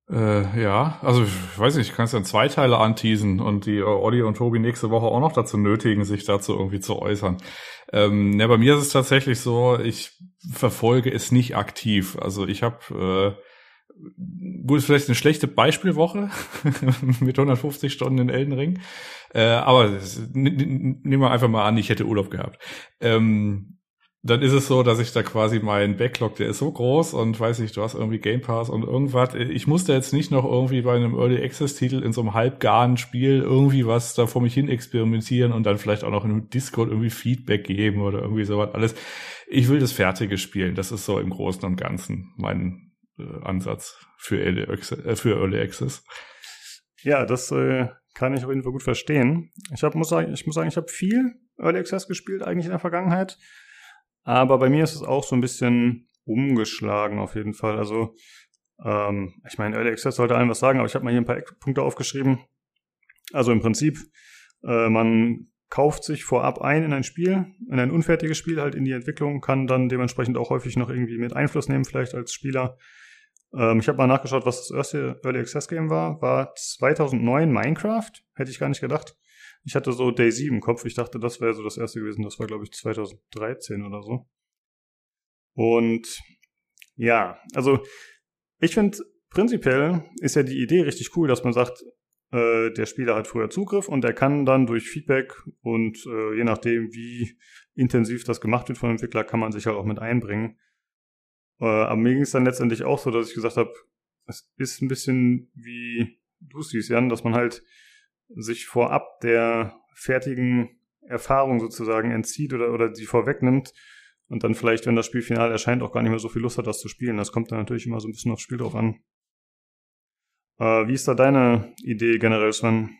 Äh, ja, also ich weiß nicht, ich kann es dann zwei Teile anteasen und die äh, Olli und Tobi nächste Woche auch noch dazu nötigen, sich dazu irgendwie zu äußern. Ähm, ja, bei mir ist es tatsächlich so, ich verfolge es nicht aktiv. Also ich habe äh, gut, vielleicht eine schlechte Beispielwoche mit 150 Stunden in Elden Ring. Äh, aber nehmen wir einfach mal an, ich hätte Urlaub gehabt. Ähm, dann ist es so, dass ich da quasi meinen Backlog, der ist so groß und weiß nicht, du hast irgendwie Game Pass und irgendwas. Ich musste jetzt nicht noch irgendwie bei einem Early Access Titel in so einem halbgaren Spiel irgendwie was da vor mich hin experimentieren und dann vielleicht auch noch in Discord irgendwie Feedback geben oder irgendwie sowas alles. Ich will das Fertige spielen. Das ist so im Großen und Ganzen mein äh, Ansatz für Early, Access, äh, für Early Access. Ja, das äh, kann ich auf jeden Fall gut verstehen. Ich hab, muss sagen, ich muss sagen, ich habe viel Early Access gespielt eigentlich in der Vergangenheit. Aber bei mir ist es auch so ein bisschen umgeschlagen auf jeden Fall. Also, ähm, ich meine, Early Access sollte allen was sagen, aber ich habe mal hier ein paar Punkte aufgeschrieben. Also im Prinzip, äh, man kauft sich vorab ein in ein Spiel, in ein unfertiges Spiel, halt in die Entwicklung, kann dann dementsprechend auch häufig noch irgendwie mit Einfluss nehmen, vielleicht als Spieler. Ähm, ich habe mal nachgeschaut, was das erste Early Access Game war. War 2009 Minecraft. Hätte ich gar nicht gedacht. Ich hatte so Daisy im Kopf. Ich dachte, das wäre so das erste gewesen. Das war, glaube ich, 2013 oder so. Und ja, also ich finde, prinzipiell ist ja die Idee richtig cool, dass man sagt, äh, der Spieler hat früher Zugriff und er kann dann durch Feedback und äh, je nachdem, wie intensiv das gemacht wird vom Entwickler, kann man sich halt auch mit einbringen. Äh, aber mir ging es dann letztendlich auch so, dass ich gesagt habe, es ist ein bisschen wie du siehst, Jan, dass man halt sich vorab der fertigen Erfahrung sozusagen entzieht oder, oder die vorwegnimmt und dann vielleicht, wenn das Spiel final erscheint, auch gar nicht mehr so viel Lust hat, das zu spielen. Das kommt dann natürlich immer so ein bisschen aufs Spiel drauf an. Äh, wie ist da deine Idee generell, Sven?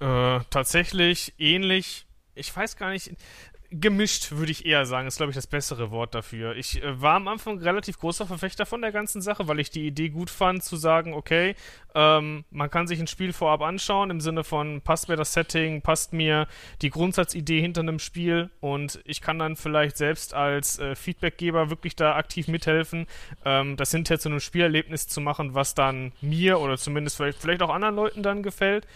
Äh, tatsächlich ähnlich. Ich weiß gar nicht. Gemischt, würde ich eher sagen, ist, glaube ich, das bessere Wort dafür. Ich äh, war am Anfang relativ großer Verfechter von der ganzen Sache, weil ich die Idee gut fand, zu sagen, okay, ähm, man kann sich ein Spiel vorab anschauen, im Sinne von, passt mir das Setting, passt mir die Grundsatzidee hinter einem Spiel und ich kann dann vielleicht selbst als äh, Feedbackgeber wirklich da aktiv mithelfen, ähm, das hinterher zu einem Spielerlebnis zu machen, was dann mir oder zumindest vielleicht, vielleicht auch anderen Leuten dann gefällt.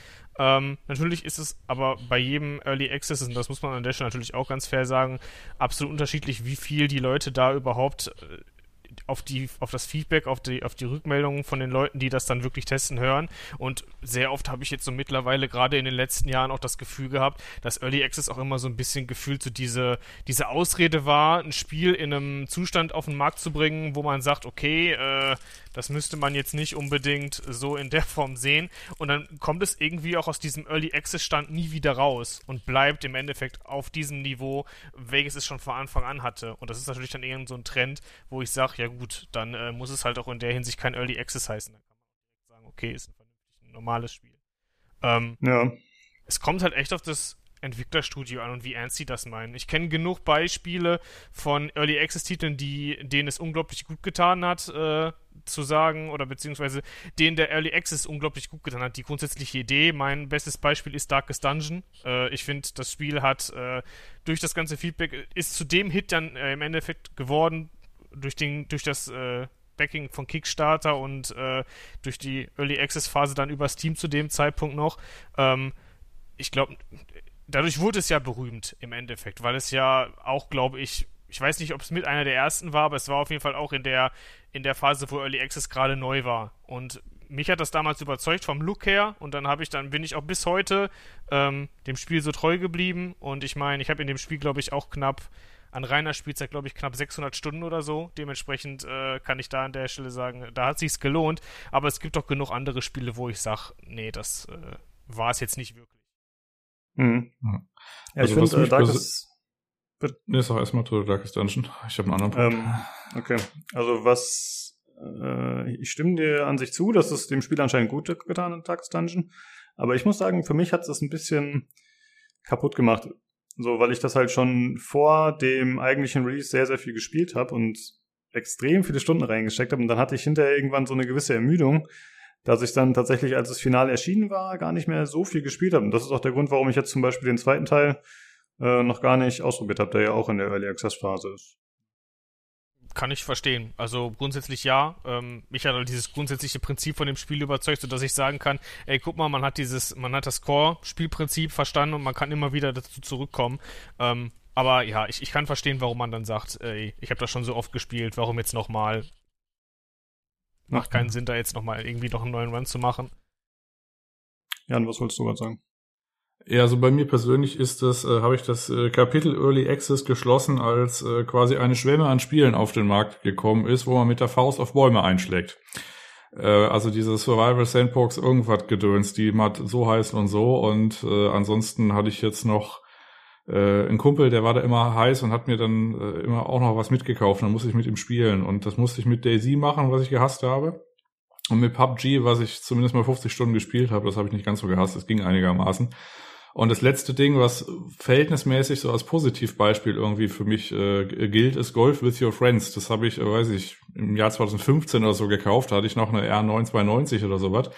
Ähm, natürlich ist es aber bei jedem Early Access, und das muss man an der Stelle natürlich auch ganz fair sagen, absolut unterschiedlich, wie viel die Leute da überhaupt äh, auf die, auf das Feedback, auf die, auf die Rückmeldungen von den Leuten, die das dann wirklich testen, hören. Und sehr oft habe ich jetzt so mittlerweile gerade in den letzten Jahren auch das Gefühl gehabt, dass Early Access auch immer so ein bisschen gefühlt so diese, diese Ausrede war, ein Spiel in einem Zustand auf den Markt zu bringen, wo man sagt, okay, äh, das müsste man jetzt nicht unbedingt so in der Form sehen. Und dann kommt es irgendwie auch aus diesem Early Access Stand nie wieder raus und bleibt im Endeffekt auf diesem Niveau, welches es schon von Anfang an hatte. Und das ist natürlich dann irgend so ein Trend, wo ich sage, ja gut, dann äh, muss es halt auch in der Hinsicht kein Early Access heißen. Dann kann man direkt sagen, okay, ist ein vernünftig ein normales Spiel. Ähm, ja. Es kommt halt echt auf das Entwicklerstudio an und wie ernst sie das meinen. Ich kenne genug Beispiele von Early Access Titeln, die denen es unglaublich gut getan hat, äh, zu sagen, oder beziehungsweise denen der Early Access unglaublich gut getan hat. Die grundsätzliche Idee, mein bestes Beispiel ist Darkest Dungeon. Äh, ich finde, das Spiel hat äh, durch das ganze Feedback, ist zu dem Hit dann äh, im Endeffekt geworden, durch, den, durch das äh, Backing von Kickstarter und äh, durch die Early Access Phase dann über Steam zu dem Zeitpunkt noch. Ähm, ich glaube, dadurch wurde es ja berühmt im Endeffekt, weil es ja auch, glaube ich, ich weiß nicht, ob es mit einer der ersten war, aber es war auf jeden Fall auch in der, in der Phase, wo Early Access gerade neu war. Und mich hat das damals überzeugt vom Look her und dann habe ich dann bin ich auch bis heute ähm, dem Spiel so treu geblieben und ich meine, ich habe in dem Spiel glaube ich auch knapp an reiner Spielzeit glaube ich knapp 600 Stunden oder so. Dementsprechend äh, kann ich da an der Stelle sagen, da hat sich's gelohnt. Aber es gibt auch genug andere Spiele, wo ich sage, nee, das äh, war es jetzt nicht wirklich. Mhm. Ja, also ich finde, äh, Darkest... Nee, sag erstmal zu Darkest Dungeon. Ich habe einen anderen Punkt. Ähm, okay, also was... Äh, ich stimme dir an sich zu, dass es dem Spiel anscheinend gut getan hat, Darkest Dungeon. Aber ich muss sagen, für mich hat es ein bisschen kaputt gemacht. So, weil ich das halt schon vor dem eigentlichen Release sehr, sehr viel gespielt habe und extrem viele Stunden reingesteckt habe. Und dann hatte ich hinterher irgendwann so eine gewisse Ermüdung, dass ich dann tatsächlich, als das Finale erschienen war, gar nicht mehr so viel gespielt habe. Und das ist auch der Grund, warum ich jetzt zum Beispiel den zweiten Teil äh, noch gar nicht ausprobiert habe, der ja auch in der Early Access Phase ist. Kann ich verstehen. Also grundsätzlich ja. Ähm, mich hat halt dieses grundsätzliche Prinzip von dem Spiel überzeugt, sodass ich sagen kann, ey, guck mal, man hat dieses, man hat das Core-Spielprinzip verstanden und man kann immer wieder dazu zurückkommen. Ähm, aber ja, ich, ich kann verstehen, warum man dann sagt, ey, ich habe das schon so oft gespielt, warum jetzt nochmal? Macht keinen Sinn, da jetzt nochmal irgendwie noch einen neuen Run zu machen. Jan, was wolltest du gerade sagen? Ja, also bei mir persönlich ist das, äh, habe ich das äh, Kapitel Early Access geschlossen, als äh, quasi eine Schwemme an Spielen auf den Markt gekommen ist, wo man mit der Faust auf Bäume einschlägt. Äh, also diese Survival Sandbox irgendwas gedöns, die mal so heißen und so. Und äh, ansonsten hatte ich jetzt noch äh, einen Kumpel, der war da immer heiß und hat mir dann äh, immer auch noch was mitgekauft. Dann musste ich mit ihm spielen. Und das musste ich mit Daisy machen, was ich gehasst habe. Und mit PUBG, was ich zumindest mal 50 Stunden gespielt habe, das habe ich nicht ganz so gehasst, das ging einigermaßen. Und das letzte Ding, was verhältnismäßig so als Positivbeispiel irgendwie für mich äh, gilt, ist Golf with Your Friends. Das habe ich, äh, weiß ich, im Jahr 2015 oder so gekauft. Da hatte ich noch eine R992 oder sowas.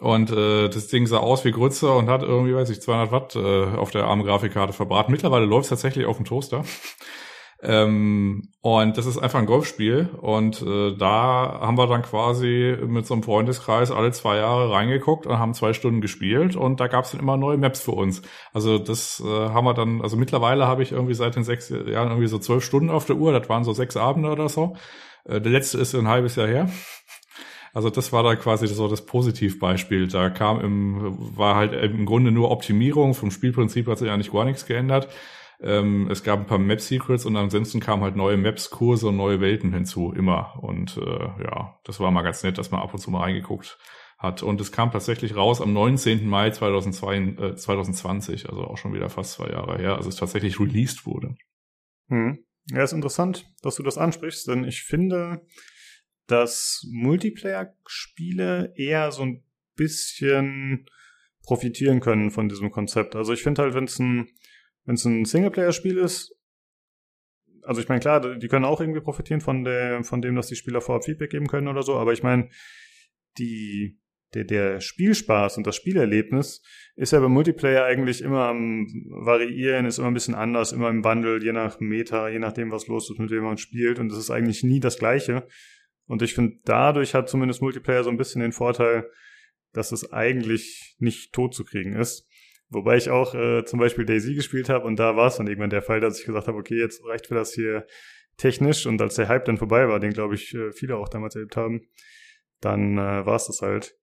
Und äh, das Ding sah aus wie Grütze und hat irgendwie, weiß ich, 200 Watt äh, auf der ARM-Grafikkarte verbraten. Mittlerweile läuft es tatsächlich auf dem Toaster. Ähm, und das ist einfach ein Golfspiel. Und äh, da haben wir dann quasi mit so einem Freundeskreis alle zwei Jahre reingeguckt und haben zwei Stunden gespielt. Und da gab es dann immer neue Maps für uns. Also das äh, haben wir dann, also mittlerweile habe ich irgendwie seit den sechs Jahren irgendwie so zwölf Stunden auf der Uhr. Das waren so sechs Abende oder so. Äh, der letzte ist ein halbes Jahr her. Also das war da quasi so das Positivbeispiel. Da kam im, war halt im Grunde nur Optimierung. Vom Spielprinzip hat sich eigentlich gar nichts geändert. Ähm, es gab ein paar Map-Secrets und ansonsten kamen halt neue Maps, Kurse und neue Welten hinzu, immer. Und äh, ja, das war mal ganz nett, dass man ab und zu mal reingeguckt hat. Und es kam tatsächlich raus am 19. Mai 2002, äh, 2020, also auch schon wieder fast zwei Jahre her, als es tatsächlich released wurde. Hm. Ja, ist interessant, dass du das ansprichst, denn ich finde, dass Multiplayer-Spiele eher so ein bisschen profitieren können von diesem Konzept. Also ich finde halt, wenn es ein wenn es ein Singleplayer-Spiel ist, also ich meine, klar, die können auch irgendwie profitieren von, der, von dem, dass die Spieler vorab Feedback geben können oder so, aber ich meine, die, der, der Spielspaß und das Spielerlebnis ist ja beim Multiplayer eigentlich immer am Variieren, ist immer ein bisschen anders, immer im Wandel, je nach Meta, je nachdem, was los ist, mit wem man spielt. Und es ist eigentlich nie das Gleiche. Und ich finde, dadurch hat zumindest Multiplayer so ein bisschen den Vorteil, dass es eigentlich nicht tot zu kriegen ist. Wobei ich auch äh, zum Beispiel Daisy gespielt habe und da war es dann irgendwann der Fall, dass ich gesagt habe, okay, jetzt reicht für das hier technisch und als der Hype dann vorbei war, den glaube ich äh, viele auch damals erlebt haben, dann äh, war es das halt.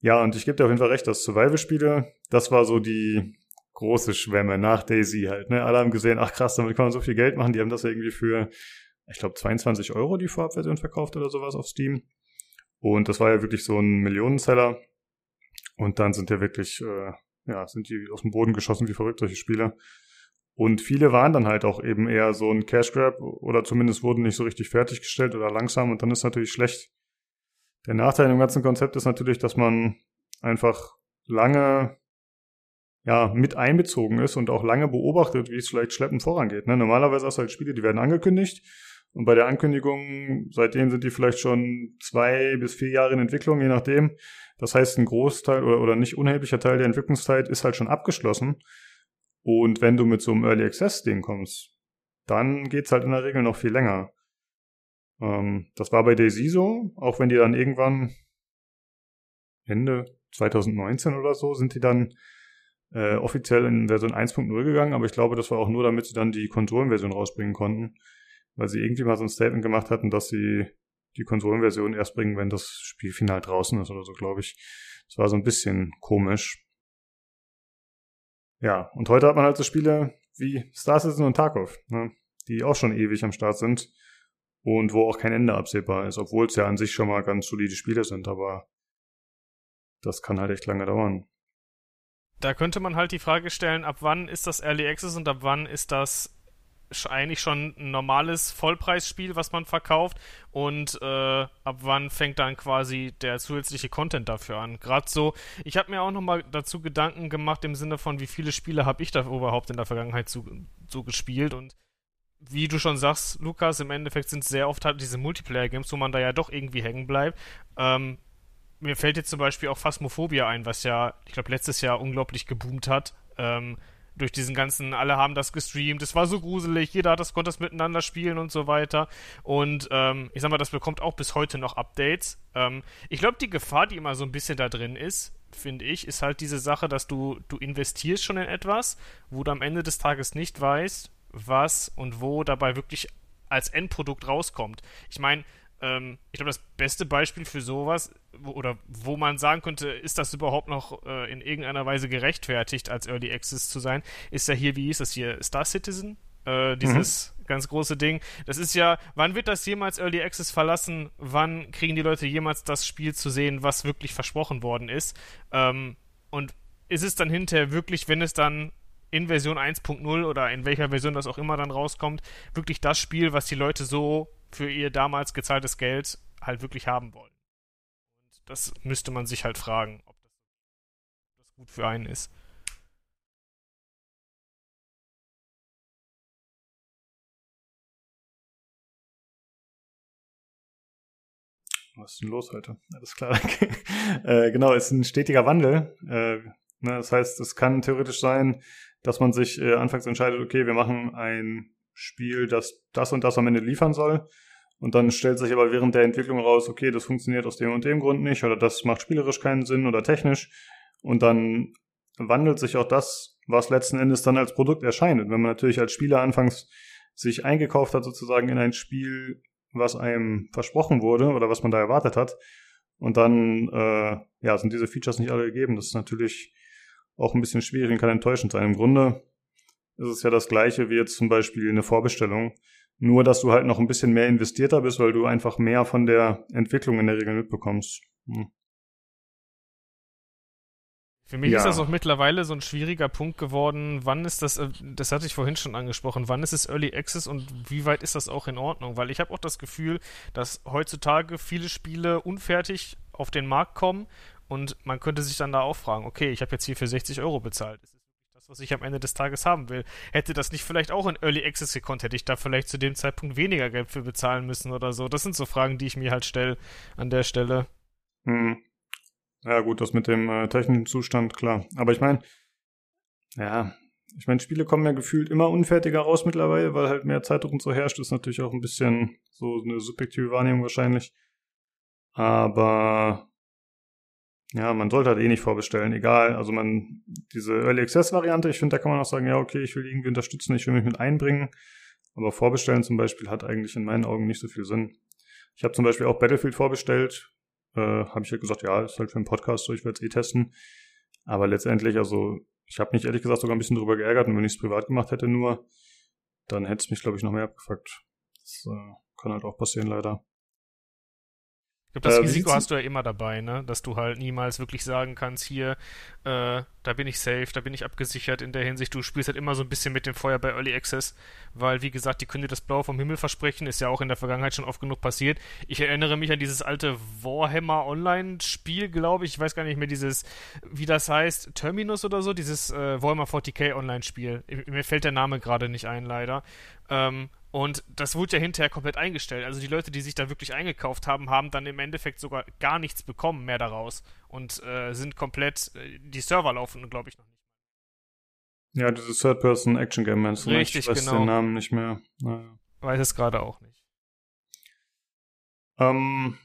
Ja, und ich gebe dir auf jeden Fall recht, dass Survival-Spiele, das war so die große Schwemme nach Daisy halt. Ne? Alle haben gesehen, ach krass, damit kann man so viel Geld machen. Die haben das irgendwie für, ich glaube, 22 Euro die Vorabversion verkauft oder sowas auf Steam. Und das war ja wirklich so ein Millionenseller. Und dann sind ja wirklich äh, ja, sind die aus dem Boden geschossen wie verrückt, solche Spiele. Und viele waren dann halt auch eben eher so ein Cash Grab oder zumindest wurden nicht so richtig fertiggestellt oder langsam und dann ist natürlich schlecht. Der Nachteil im ganzen Konzept ist natürlich, dass man einfach lange ja, mit einbezogen ist und auch lange beobachtet, wie es vielleicht schleppend vorangeht. Ne? Normalerweise hast du halt Spiele, die werden angekündigt und bei der Ankündigung, seitdem sind die vielleicht schon zwei bis vier Jahre in Entwicklung, je nachdem. Das heißt, ein Großteil oder, oder nicht unerheblicher Teil der Entwicklungszeit ist halt schon abgeschlossen. Und wenn du mit so einem Early Access Ding kommst, dann geht's halt in der Regel noch viel länger. Ähm, das war bei Daisy so, auch wenn die dann irgendwann Ende 2019 oder so sind die dann äh, offiziell in Version 1.0 gegangen, aber ich glaube, das war auch nur, damit sie dann die Konsolenversion rausbringen konnten, weil sie irgendwie mal so ein Statement gemacht hatten, dass sie die Konsolenversion erst bringen, wenn das Spiel final draußen ist oder so, glaube ich. Das war so ein bisschen komisch. Ja, und heute hat man halt so Spiele wie Star Citizen und Tarkov, ne, die auch schon ewig am Start sind und wo auch kein Ende absehbar ist, obwohl es ja an sich schon mal ganz solide Spiele sind, aber das kann halt echt lange dauern. Da könnte man halt die Frage stellen, ab wann ist das Early Access und ab wann ist das eigentlich schon ein normales Vollpreisspiel, was man verkauft und äh, ab wann fängt dann quasi der zusätzliche Content dafür an. Gerade so, ich habe mir auch nochmal dazu Gedanken gemacht im Sinne von, wie viele Spiele habe ich da überhaupt in der Vergangenheit so, so gespielt und wie du schon sagst, Lukas, im Endeffekt sind es sehr oft halt diese Multiplayer-Games, wo man da ja doch irgendwie hängen bleibt. Ähm, mir fällt jetzt zum Beispiel auch Phasmophobia ein, was ja, ich glaube, letztes Jahr unglaublich geboomt hat. Ähm, durch diesen ganzen, alle haben das gestreamt, es war so gruselig, jeder hat das, konnte das miteinander spielen und so weiter. Und ähm, ich sag mal, das bekommt auch bis heute noch Updates. Ähm, ich glaube, die Gefahr, die immer so ein bisschen da drin ist, finde ich, ist halt diese Sache, dass du, du investierst schon in etwas, wo du am Ende des Tages nicht weißt, was und wo dabei wirklich als Endprodukt rauskommt. Ich meine, ähm, ich glaube, das beste Beispiel für sowas, oder wo man sagen könnte, ist das überhaupt noch äh, in irgendeiner Weise gerechtfertigt, als Early Access zu sein, ist ja hier, wie hieß das hier, Star Citizen? Äh, dieses mhm. ganz große Ding. Das ist ja, wann wird das jemals Early Access verlassen? Wann kriegen die Leute jemals das Spiel zu sehen, was wirklich versprochen worden ist? Ähm, und ist es dann hinterher wirklich, wenn es dann in Version 1.0 oder in welcher Version das auch immer dann rauskommt, wirklich das Spiel, was die Leute so für ihr damals gezahltes Geld halt wirklich haben wollen. Das müsste man sich halt fragen, ob das, gut für einen ist. Was ist denn los heute? Alles klar. äh, genau, es ist ein stetiger Wandel. Äh, ne, das heißt, es kann theoretisch sein, dass man sich äh, anfangs entscheidet, okay, wir machen ein Spiel, das das und das am Ende liefern soll. Und dann stellt sich aber während der Entwicklung raus, okay, das funktioniert aus dem und dem Grund nicht oder das macht spielerisch keinen Sinn oder technisch. Und dann wandelt sich auch das, was letzten Endes dann als Produkt erscheint. Und wenn man natürlich als Spieler anfangs sich eingekauft hat sozusagen in ein Spiel, was einem versprochen wurde oder was man da erwartet hat, und dann äh, ja, sind diese Features nicht alle gegeben. Das ist natürlich auch ein bisschen schwierig und kann enttäuschend sein. Im Grunde ist es ja das gleiche wie jetzt zum Beispiel eine Vorbestellung. Nur, dass du halt noch ein bisschen mehr investierter bist, weil du einfach mehr von der Entwicklung in der Regel mitbekommst. Hm. Für mich ja. ist das auch mittlerweile so ein schwieriger Punkt geworden. Wann ist das, äh, das hatte ich vorhin schon angesprochen, wann ist es Early Access und wie weit ist das auch in Ordnung? Weil ich habe auch das Gefühl, dass heutzutage viele Spiele unfertig auf den Markt kommen und man könnte sich dann da auch fragen, okay, ich habe jetzt hier für 60 Euro bezahlt. Ist was ich am Ende des Tages haben will. Hätte das nicht vielleicht auch in Early Access gekonnt, hätte ich da vielleicht zu dem Zeitpunkt weniger Geld für bezahlen müssen oder so. Das sind so Fragen, die ich mir halt stelle an der Stelle. Hm. Ja, gut, das mit dem äh, technischen Zustand, klar. Aber ich meine, ja, ich meine, Spiele kommen ja gefühlt immer unfertiger raus mittlerweile, weil halt mehr Zeitdruck und so herrscht. Das ist natürlich auch ein bisschen so eine subjektive Wahrnehmung wahrscheinlich. Aber ja, man sollte halt eh nicht vorbestellen, egal. Also man, diese Early Access Variante, ich finde, da kann man auch sagen, ja, okay, ich will irgendwie unterstützen, ich will mich mit einbringen. Aber vorbestellen zum Beispiel hat eigentlich in meinen Augen nicht so viel Sinn. Ich habe zum Beispiel auch Battlefield vorbestellt. Äh, habe ich halt gesagt, ja, ist halt für einen Podcast so, ich werde es eh testen. Aber letztendlich, also ich habe mich ehrlich gesagt sogar ein bisschen drüber geärgert und wenn ich es privat gemacht hätte nur, dann hätte es mich, glaube ich, noch mehr abgefuckt. Das äh, kann halt auch passieren, leider. Ich glaube, das äh, Risiko hast du ja immer dabei, ne? Dass du halt niemals wirklich sagen kannst, hier, äh, da bin ich safe, da bin ich abgesichert in der Hinsicht. Du spielst halt immer so ein bisschen mit dem Feuer bei Early Access, weil, wie gesagt, die können dir das Blau vom Himmel versprechen, ist ja auch in der Vergangenheit schon oft genug passiert. Ich erinnere mich an dieses alte Warhammer Online-Spiel, glaube ich, ich weiß gar nicht mehr, dieses, wie das heißt, Terminus oder so, dieses äh, Warhammer 40k Online-Spiel. Mir fällt der Name gerade nicht ein, leider. Ähm, und das wurde ja hinterher komplett eingestellt. Also die Leute, die sich da wirklich eingekauft haben, haben dann im Endeffekt sogar gar nichts bekommen mehr daraus und äh, sind komplett, äh, die Server laufen, glaube ich, noch nicht. Ja, dieses Third-Person-Action-Game meinst du Richtig, Ich weiß genau. den Namen nicht mehr. Naja. Weiß es gerade auch nicht. Ähm,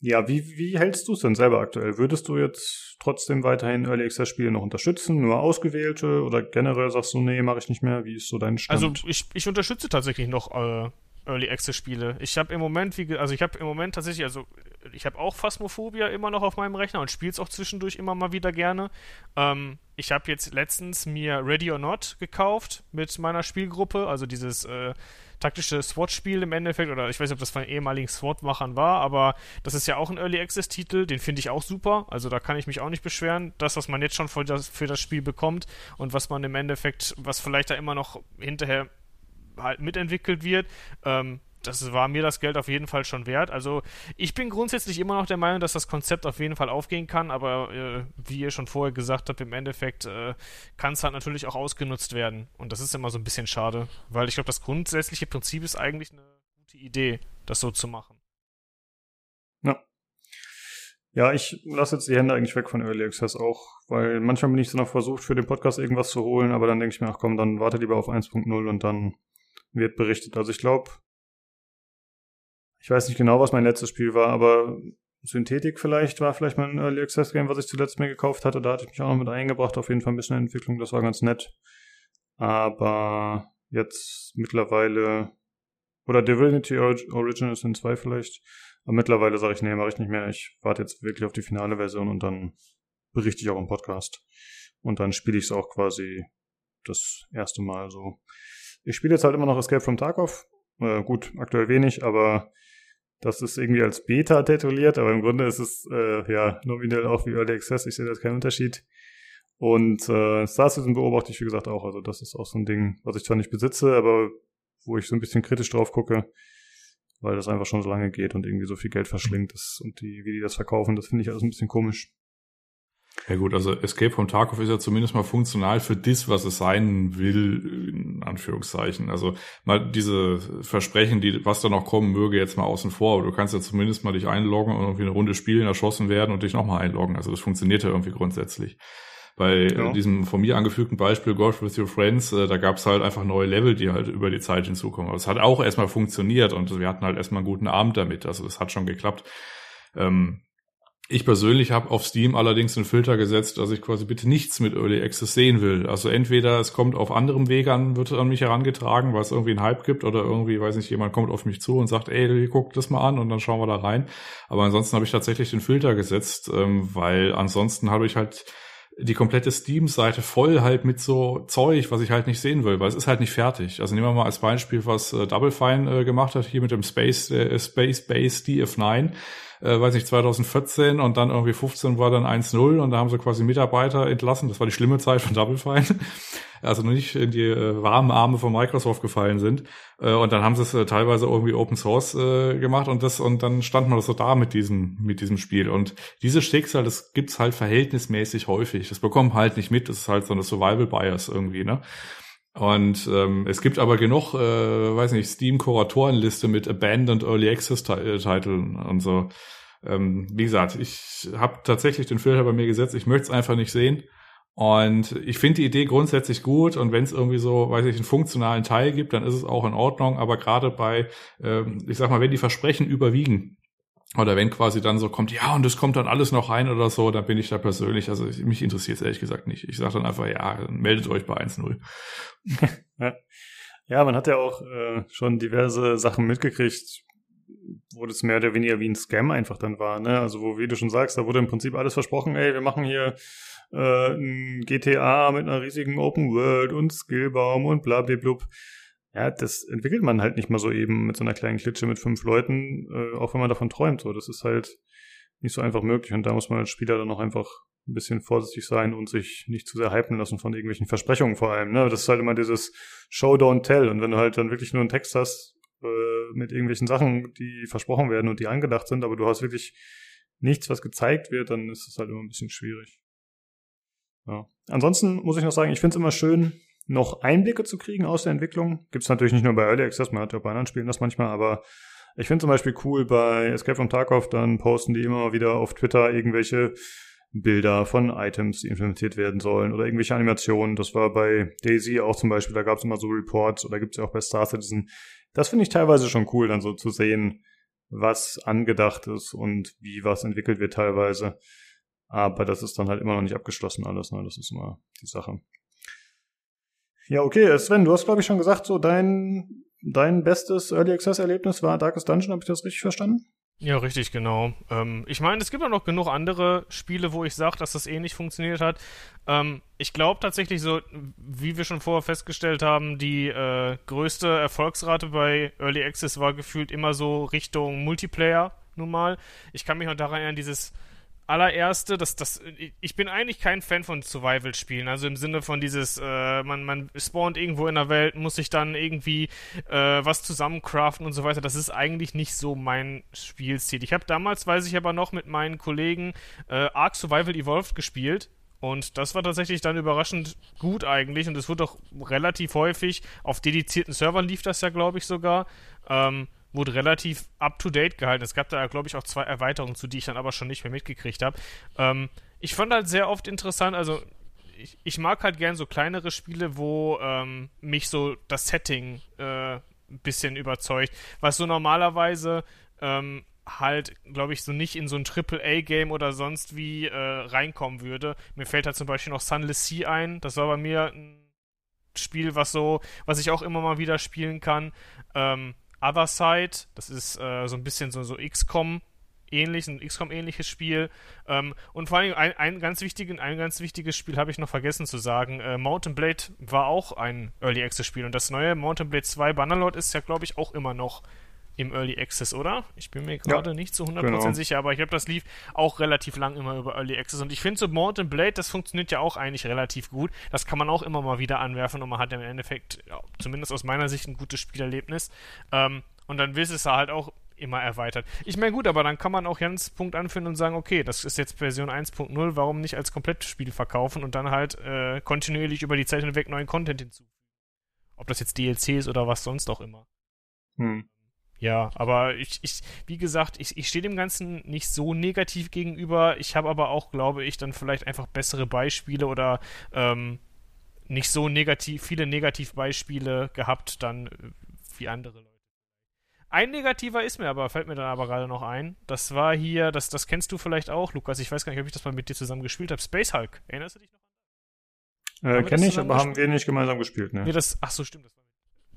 ja, wie, wie hältst du es denn selber aktuell? Würdest du jetzt trotzdem weiterhin Early Access Spiele noch unterstützen, nur ausgewählte oder generell sagst du, nee, mache ich nicht mehr? Wie ist so dein Stand? Also ich, ich unterstütze tatsächlich noch äh, Early Access Spiele. Ich habe im Moment, wie also ich habe im Moment tatsächlich, also ich habe auch Phasmophobia immer noch auf meinem Rechner und spiele es auch zwischendurch immer mal wieder gerne. Ähm, ich habe jetzt letztens mir Ready or Not gekauft mit meiner Spielgruppe, also dieses äh, taktische SWAT-Spiel im Endeffekt, oder ich weiß nicht, ob das von ehemaligen SWAT-Machern war, aber das ist ja auch ein Early Access-Titel, den finde ich auch super, also da kann ich mich auch nicht beschweren. Das, was man jetzt schon für das, für das Spiel bekommt und was man im Endeffekt, was vielleicht da immer noch hinterher halt mitentwickelt wird, ähm, das war mir das Geld auf jeden Fall schon wert. Also ich bin grundsätzlich immer noch der Meinung, dass das Konzept auf jeden Fall aufgehen kann, aber äh, wie ihr schon vorher gesagt habt, im Endeffekt äh, kann es halt natürlich auch ausgenutzt werden. Und das ist immer so ein bisschen schade, weil ich glaube, das grundsätzliche Prinzip ist eigentlich eine gute Idee, das so zu machen. Ja. Ja, ich lasse jetzt die Hände eigentlich weg von Early Access auch, weil manchmal bin ich so noch versucht, für den Podcast irgendwas zu holen, aber dann denke ich mir, ach komm, dann warte lieber auf 1.0 und dann wird berichtet. Also ich glaube, ich weiß nicht genau, was mein letztes Spiel war, aber Synthetik vielleicht war vielleicht mein Early Access Game, was ich zuletzt mir gekauft hatte. Da hatte ich mich auch noch mit eingebracht. Auf jeden Fall ein bisschen Entwicklung. Das war ganz nett. Aber jetzt mittlerweile oder Divinity Original sind zwei vielleicht. Aber mittlerweile sage ich, nee, mache ich nicht mehr. Ich warte jetzt wirklich auf die finale Version und dann berichte ich auch im Podcast. Und dann spiele ich es auch quasi das erste Mal so. Ich spiele jetzt halt immer noch Escape from Tarkov. Äh, gut, aktuell wenig, aber das ist irgendwie als Beta tituliert, aber im Grunde ist es äh, ja nominell auch wie Early Access. Ich sehe da keinen Unterschied. Und äh, Star Citizen beobachte ich, wie gesagt, auch. Also das ist auch so ein Ding, was ich zwar nicht besitze, aber wo ich so ein bisschen kritisch drauf gucke, weil das einfach schon so lange geht und irgendwie so viel Geld verschlingt ist und die, wie die das verkaufen, das finde ich alles ein bisschen komisch. Ja gut, also Escape from Tarkov ist ja zumindest mal funktional für das, was es sein will, in Anführungszeichen. Also mal diese Versprechen, die was da noch kommen möge, jetzt mal außen vor. Aber du kannst ja zumindest mal dich einloggen und irgendwie eine Runde spielen, erschossen werden und dich nochmal einloggen. Also das funktioniert ja irgendwie grundsätzlich. Bei ja. diesem von mir angefügten Beispiel Golf with Your Friends, äh, da gab es halt einfach neue Level, die halt über die Zeit hinzukommen. Aber es hat auch erstmal funktioniert und wir hatten halt erstmal einen guten Abend damit. Also das hat schon geklappt. Ähm, ich persönlich habe auf Steam allerdings einen Filter gesetzt, dass ich quasi bitte nichts mit Early Access sehen will. Also entweder es kommt auf anderem Weg an, wird an mich herangetragen, weil es irgendwie einen Hype gibt oder irgendwie, weiß nicht, jemand kommt auf mich zu und sagt, ey, guck das mal an und dann schauen wir da rein. Aber ansonsten habe ich tatsächlich den Filter gesetzt, ähm, weil ansonsten habe ich halt die komplette Steam-Seite voll halt mit so Zeug, was ich halt nicht sehen will, weil es ist halt nicht fertig. Also nehmen wir mal als Beispiel, was äh, Double Fine äh, gemacht hat, hier mit dem Space, äh, Space Base DF9 äh, weiß ich, 2014 und dann irgendwie 15 war dann 1-0 und da haben sie quasi Mitarbeiter entlassen. Das war die schlimme Zeit von Double Fine. also noch nicht in die äh, warmen Arme von Microsoft gefallen sind. Äh, und dann haben sie es äh, teilweise irgendwie Open Source äh, gemacht und das und dann stand man so da mit diesem mit diesem Spiel. Und dieses Schicksal, das gibt's halt verhältnismäßig häufig. Das bekommen halt nicht mit. Das ist halt so eine Survival Bias irgendwie, ne? Und ähm, es gibt aber genug, äh, weiß nicht, Steam-Kuratorenliste mit Abandoned Early Access-Titeln und so. Ähm, wie gesagt, ich habe tatsächlich den Filter bei mir gesetzt. Ich möchte es einfach nicht sehen. Und ich finde die Idee grundsätzlich gut und wenn es irgendwie so, weiß ich, einen funktionalen Teil gibt, dann ist es auch in Ordnung. Aber gerade bei, ähm, ich sag mal, wenn die Versprechen überwiegen, oder wenn quasi dann so kommt, ja, und es kommt dann alles noch rein oder so, dann bin ich da persönlich, also ich, mich interessiert es ehrlich gesagt nicht. Ich sage dann einfach, ja, meldet euch bei 1-0. ja. man hat ja auch äh, schon diverse Sachen mitgekriegt, wo das mehr oder weniger wie ein Scam einfach dann war. Ne? Also wo, wie du schon sagst, da wurde im Prinzip alles versprochen, ey, wir machen hier äh, ein GTA mit einer riesigen Open World und Skillbaum und bla bla blub. Ja, das entwickelt man halt nicht mal so eben mit so einer kleinen Klitsche mit fünf Leuten, äh, auch wenn man davon träumt. So, das ist halt nicht so einfach möglich und da muss man als Spieler dann auch einfach ein bisschen vorsichtig sein und sich nicht zu sehr hypen lassen von irgendwelchen Versprechungen vor allem. Ne? Das ist halt immer dieses Show, don't tell. Und wenn du halt dann wirklich nur einen Text hast äh, mit irgendwelchen Sachen, die versprochen werden und die angedacht sind, aber du hast wirklich nichts, was gezeigt wird, dann ist es halt immer ein bisschen schwierig. Ja. Ansonsten muss ich noch sagen, ich finde es immer schön, noch Einblicke zu kriegen aus der Entwicklung. Gibt es natürlich nicht nur bei Early Access, man hat ja auch bei anderen Spielen das manchmal, aber ich finde zum Beispiel cool bei Escape from Tarkov, dann posten die immer wieder auf Twitter irgendwelche Bilder von Items, die implementiert werden sollen oder irgendwelche Animationen. Das war bei Daisy auch zum Beispiel, da gab es immer so Reports oder gibt es ja auch bei Star Citizen. Das finde ich teilweise schon cool, dann so zu sehen, was angedacht ist und wie was entwickelt wird teilweise. Aber das ist dann halt immer noch nicht abgeschlossen alles, ne? Das ist immer die Sache. Ja, okay, Sven, du hast, glaube ich, schon gesagt, so dein, dein bestes Early Access-Erlebnis war Darkest Dungeon, habe ich das richtig verstanden? Ja, richtig, genau. Ähm, ich meine, es gibt auch noch genug andere Spiele, wo ich sage, dass das ähnlich funktioniert hat. Ähm, ich glaube tatsächlich so, wie wir schon vorher festgestellt haben, die äh, größte Erfolgsrate bei Early Access war gefühlt immer so Richtung Multiplayer nun mal. Ich kann mich noch daran erinnern, dieses allererste, das, das, ich bin eigentlich kein Fan von Survival-Spielen, also im Sinne von dieses, äh, man, man spawnt irgendwo in der Welt, muss sich dann irgendwie äh, was zusammencraften und so weiter. Das ist eigentlich nicht so mein Spielstil. Ich habe damals, weiß ich aber noch, mit meinen Kollegen äh, Ark Survival Evolved gespielt. Und das war tatsächlich dann überraschend gut eigentlich. Und es wurde auch relativ häufig auf dedizierten Servern lief das ja, glaube ich, sogar. Ähm, wurde relativ up-to-date gehalten. Es gab da, glaube ich, auch zwei Erweiterungen zu, die ich dann aber schon nicht mehr mitgekriegt habe. Ähm, ich fand halt sehr oft interessant, also ich, ich mag halt gern so kleinere Spiele, wo ähm, mich so das Setting äh, ein bisschen überzeugt, was so normalerweise ähm, halt, glaube ich, so nicht in so ein Triple-A-Game oder sonst wie äh, reinkommen würde. Mir fällt da zum Beispiel noch Sunless Sea ein. Das war bei mir ein Spiel, was so, was ich auch immer mal wieder spielen kann. Ähm, Other Side, das ist äh, so ein bisschen so, so XCOM ähnlich, ein XCOM-ähnliches Spiel. Ähm, und vor allem ein, ein, ganz wichtigen, ein ganz wichtiges Spiel habe ich noch vergessen zu sagen. Äh, Mountain Blade war auch ein Early Access-Spiel und das neue Mountain Blade 2 Bannerlord ist ja, glaube ich, auch immer noch im Early Access, oder? Ich bin mir gerade ja, nicht zu 100% genau. sicher, aber ich glaube, das lief auch relativ lang immer über Early Access. Und ich finde so Mountain Blade, das funktioniert ja auch eigentlich relativ gut. Das kann man auch immer mal wieder anwerfen und man hat im Endeffekt, ja, zumindest aus meiner Sicht, ein gutes Spielerlebnis. Ähm, und dann wird es halt auch immer erweitert. Ich meine, gut, aber dann kann man auch ganz Punkt anführen und sagen, okay, das ist jetzt Version 1.0, warum nicht als Komplettspiel verkaufen und dann halt äh, kontinuierlich über die Zeit hinweg neuen Content hinzufügen. Ob das jetzt DLC ist oder was sonst auch immer. Hm. Ja, aber ich, ich wie gesagt, ich, ich stehe dem Ganzen nicht so negativ gegenüber. Ich habe aber auch, glaube ich, dann vielleicht einfach bessere Beispiele oder ähm, nicht so negativ, viele Negativbeispiele gehabt dann äh, wie andere Leute. Ein negativer ist mir aber, fällt mir dann aber gerade noch ein. Das war hier, das, das kennst du vielleicht auch, Lukas. Ich weiß gar nicht, ob ich das mal mit dir zusammen gespielt habe. Space Hulk. Erinnerst du dich noch an das? Äh, Kenne ich, aber haben wir nicht gemeinsam gespielt, ne? Nee, das, ach so, stimmt, das war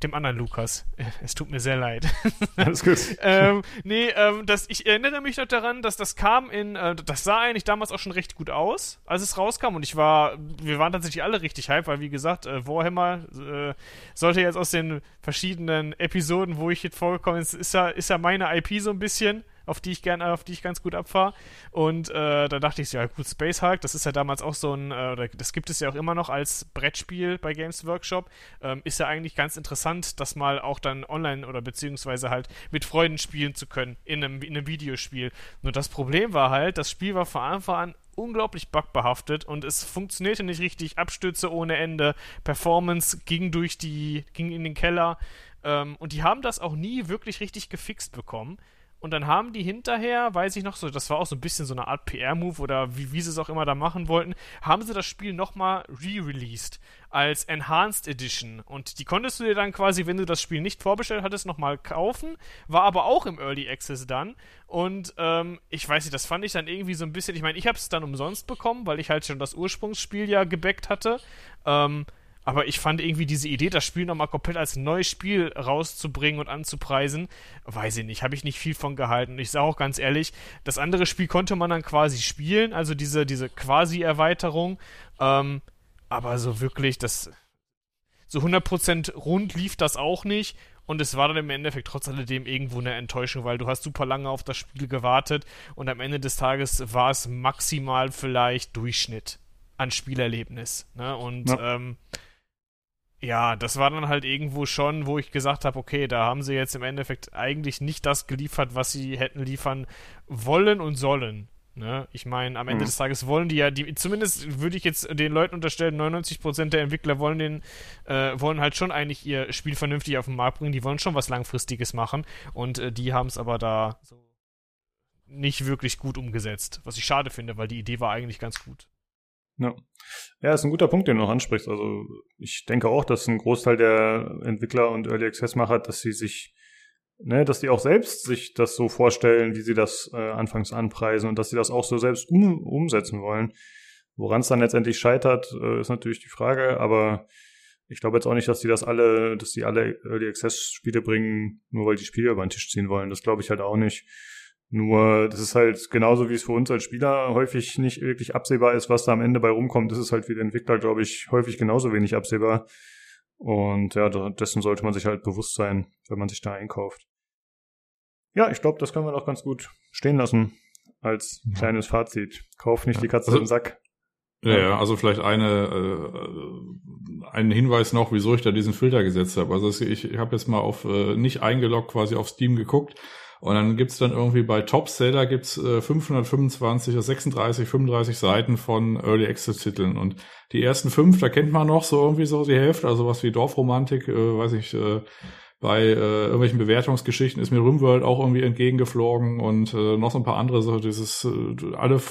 dem anderen Lukas. Es tut mir sehr leid. Alles gut. ähm, nee, ähm, das, ich erinnere mich noch daran, dass das kam in, äh, das sah eigentlich damals auch schon recht gut aus, als es rauskam. Und ich war, wir waren tatsächlich alle richtig hype, weil wie gesagt, äh, Warhammer äh, sollte jetzt aus den verschiedenen Episoden, wo ich jetzt vorgekommen ist, ist ja, ist ja meine IP so ein bisschen. Auf die ich gerne, auf die ich ganz gut abfahre. Und äh, da dachte ich, ja gut, Space Hulk, das ist ja damals auch so ein, äh, oder das gibt es ja auch immer noch als Brettspiel bei Games Workshop. Ähm, ist ja eigentlich ganz interessant, das mal auch dann online oder beziehungsweise halt mit Freunden spielen zu können in einem, in einem Videospiel. Nur das Problem war halt, das Spiel war von Anfang an unglaublich bugbehaftet und es funktionierte nicht richtig, Abstürze ohne Ende, Performance ging durch die, ging in den Keller ähm, und die haben das auch nie wirklich richtig gefixt bekommen. Und dann haben die hinterher, weiß ich noch so, das war auch so ein bisschen so eine Art PR-Move oder wie, wie sie es auch immer da machen wollten, haben sie das Spiel nochmal re-released als Enhanced Edition. Und die konntest du dir dann quasi, wenn du das Spiel nicht vorbestellt hattest, nochmal kaufen. War aber auch im Early Access dann. Und ähm, ich weiß nicht, das fand ich dann irgendwie so ein bisschen, ich meine, ich habe es dann umsonst bekommen, weil ich halt schon das Ursprungsspiel ja gebackt hatte. Ähm, aber ich fand irgendwie diese Idee, das Spiel nochmal komplett als neues Spiel rauszubringen und anzupreisen, weiß ich nicht, habe ich nicht viel von gehalten. Ich sage auch ganz ehrlich, das andere Spiel konnte man dann quasi spielen, also diese, diese Quasi-Erweiterung. Ähm, aber so wirklich, das. So 100% rund lief das auch nicht. Und es war dann im Endeffekt trotz alledem irgendwo eine Enttäuschung, weil du hast super lange auf das Spiel gewartet und am Ende des Tages war es maximal vielleicht Durchschnitt an Spielerlebnis. Ne? Und ja. Ähm, ja, das war dann halt irgendwo schon, wo ich gesagt habe, okay, da haben sie jetzt im Endeffekt eigentlich nicht das geliefert, was sie hätten liefern wollen und sollen. Ne? Ich meine, am Ende mhm. des Tages wollen die ja, die, zumindest würde ich jetzt den Leuten unterstellen, 99% der Entwickler wollen den, äh, wollen halt schon eigentlich ihr Spiel vernünftig auf den Markt bringen, die wollen schon was Langfristiges machen und äh, die haben es aber da so nicht wirklich gut umgesetzt, was ich schade finde, weil die Idee war eigentlich ganz gut. Ja. ja, ist ein guter Punkt, den du noch ansprichst. Also ich denke auch, dass ein Großteil der Entwickler und Early Access Macher, dass sie sich, ne, dass die auch selbst sich das so vorstellen, wie sie das äh, anfangs anpreisen und dass sie das auch so selbst um, umsetzen wollen. Woran es dann letztendlich scheitert, äh, ist natürlich die Frage, aber ich glaube jetzt auch nicht, dass die das alle, dass die alle Early Access Spiele bringen, nur weil die Spiele über den Tisch ziehen wollen. Das glaube ich halt auch nicht. Nur, das ist halt genauso wie es für uns als Spieler häufig nicht wirklich absehbar ist, was da am Ende bei rumkommt. Das ist halt für den Entwickler, glaube ich, häufig genauso wenig absehbar. Und ja, dessen sollte man sich halt bewusst sein, wenn man sich da einkauft. Ja, ich glaube, das können wir doch ganz gut stehen lassen als kleines Fazit. Kauf nicht die Katze also, im Sack. Ja, ja, also vielleicht eine äh, einen Hinweis noch, wieso ich da diesen Filter gesetzt habe. Also ich, ich habe jetzt mal auf äh, nicht eingeloggt quasi auf Steam geguckt und dann gibt's dann irgendwie bei Top Seller gibt's äh, 525 oder 36, 35 Seiten von Early Access Titeln. Und die ersten fünf, da kennt man noch so irgendwie so die Hälfte, also was wie Dorfromantik, äh, weiß ich, äh, bei äh, irgendwelchen Bewertungsgeschichten ist mir RimWorld auch irgendwie entgegengeflogen und äh, noch so ein paar andere, so dieses, äh, alle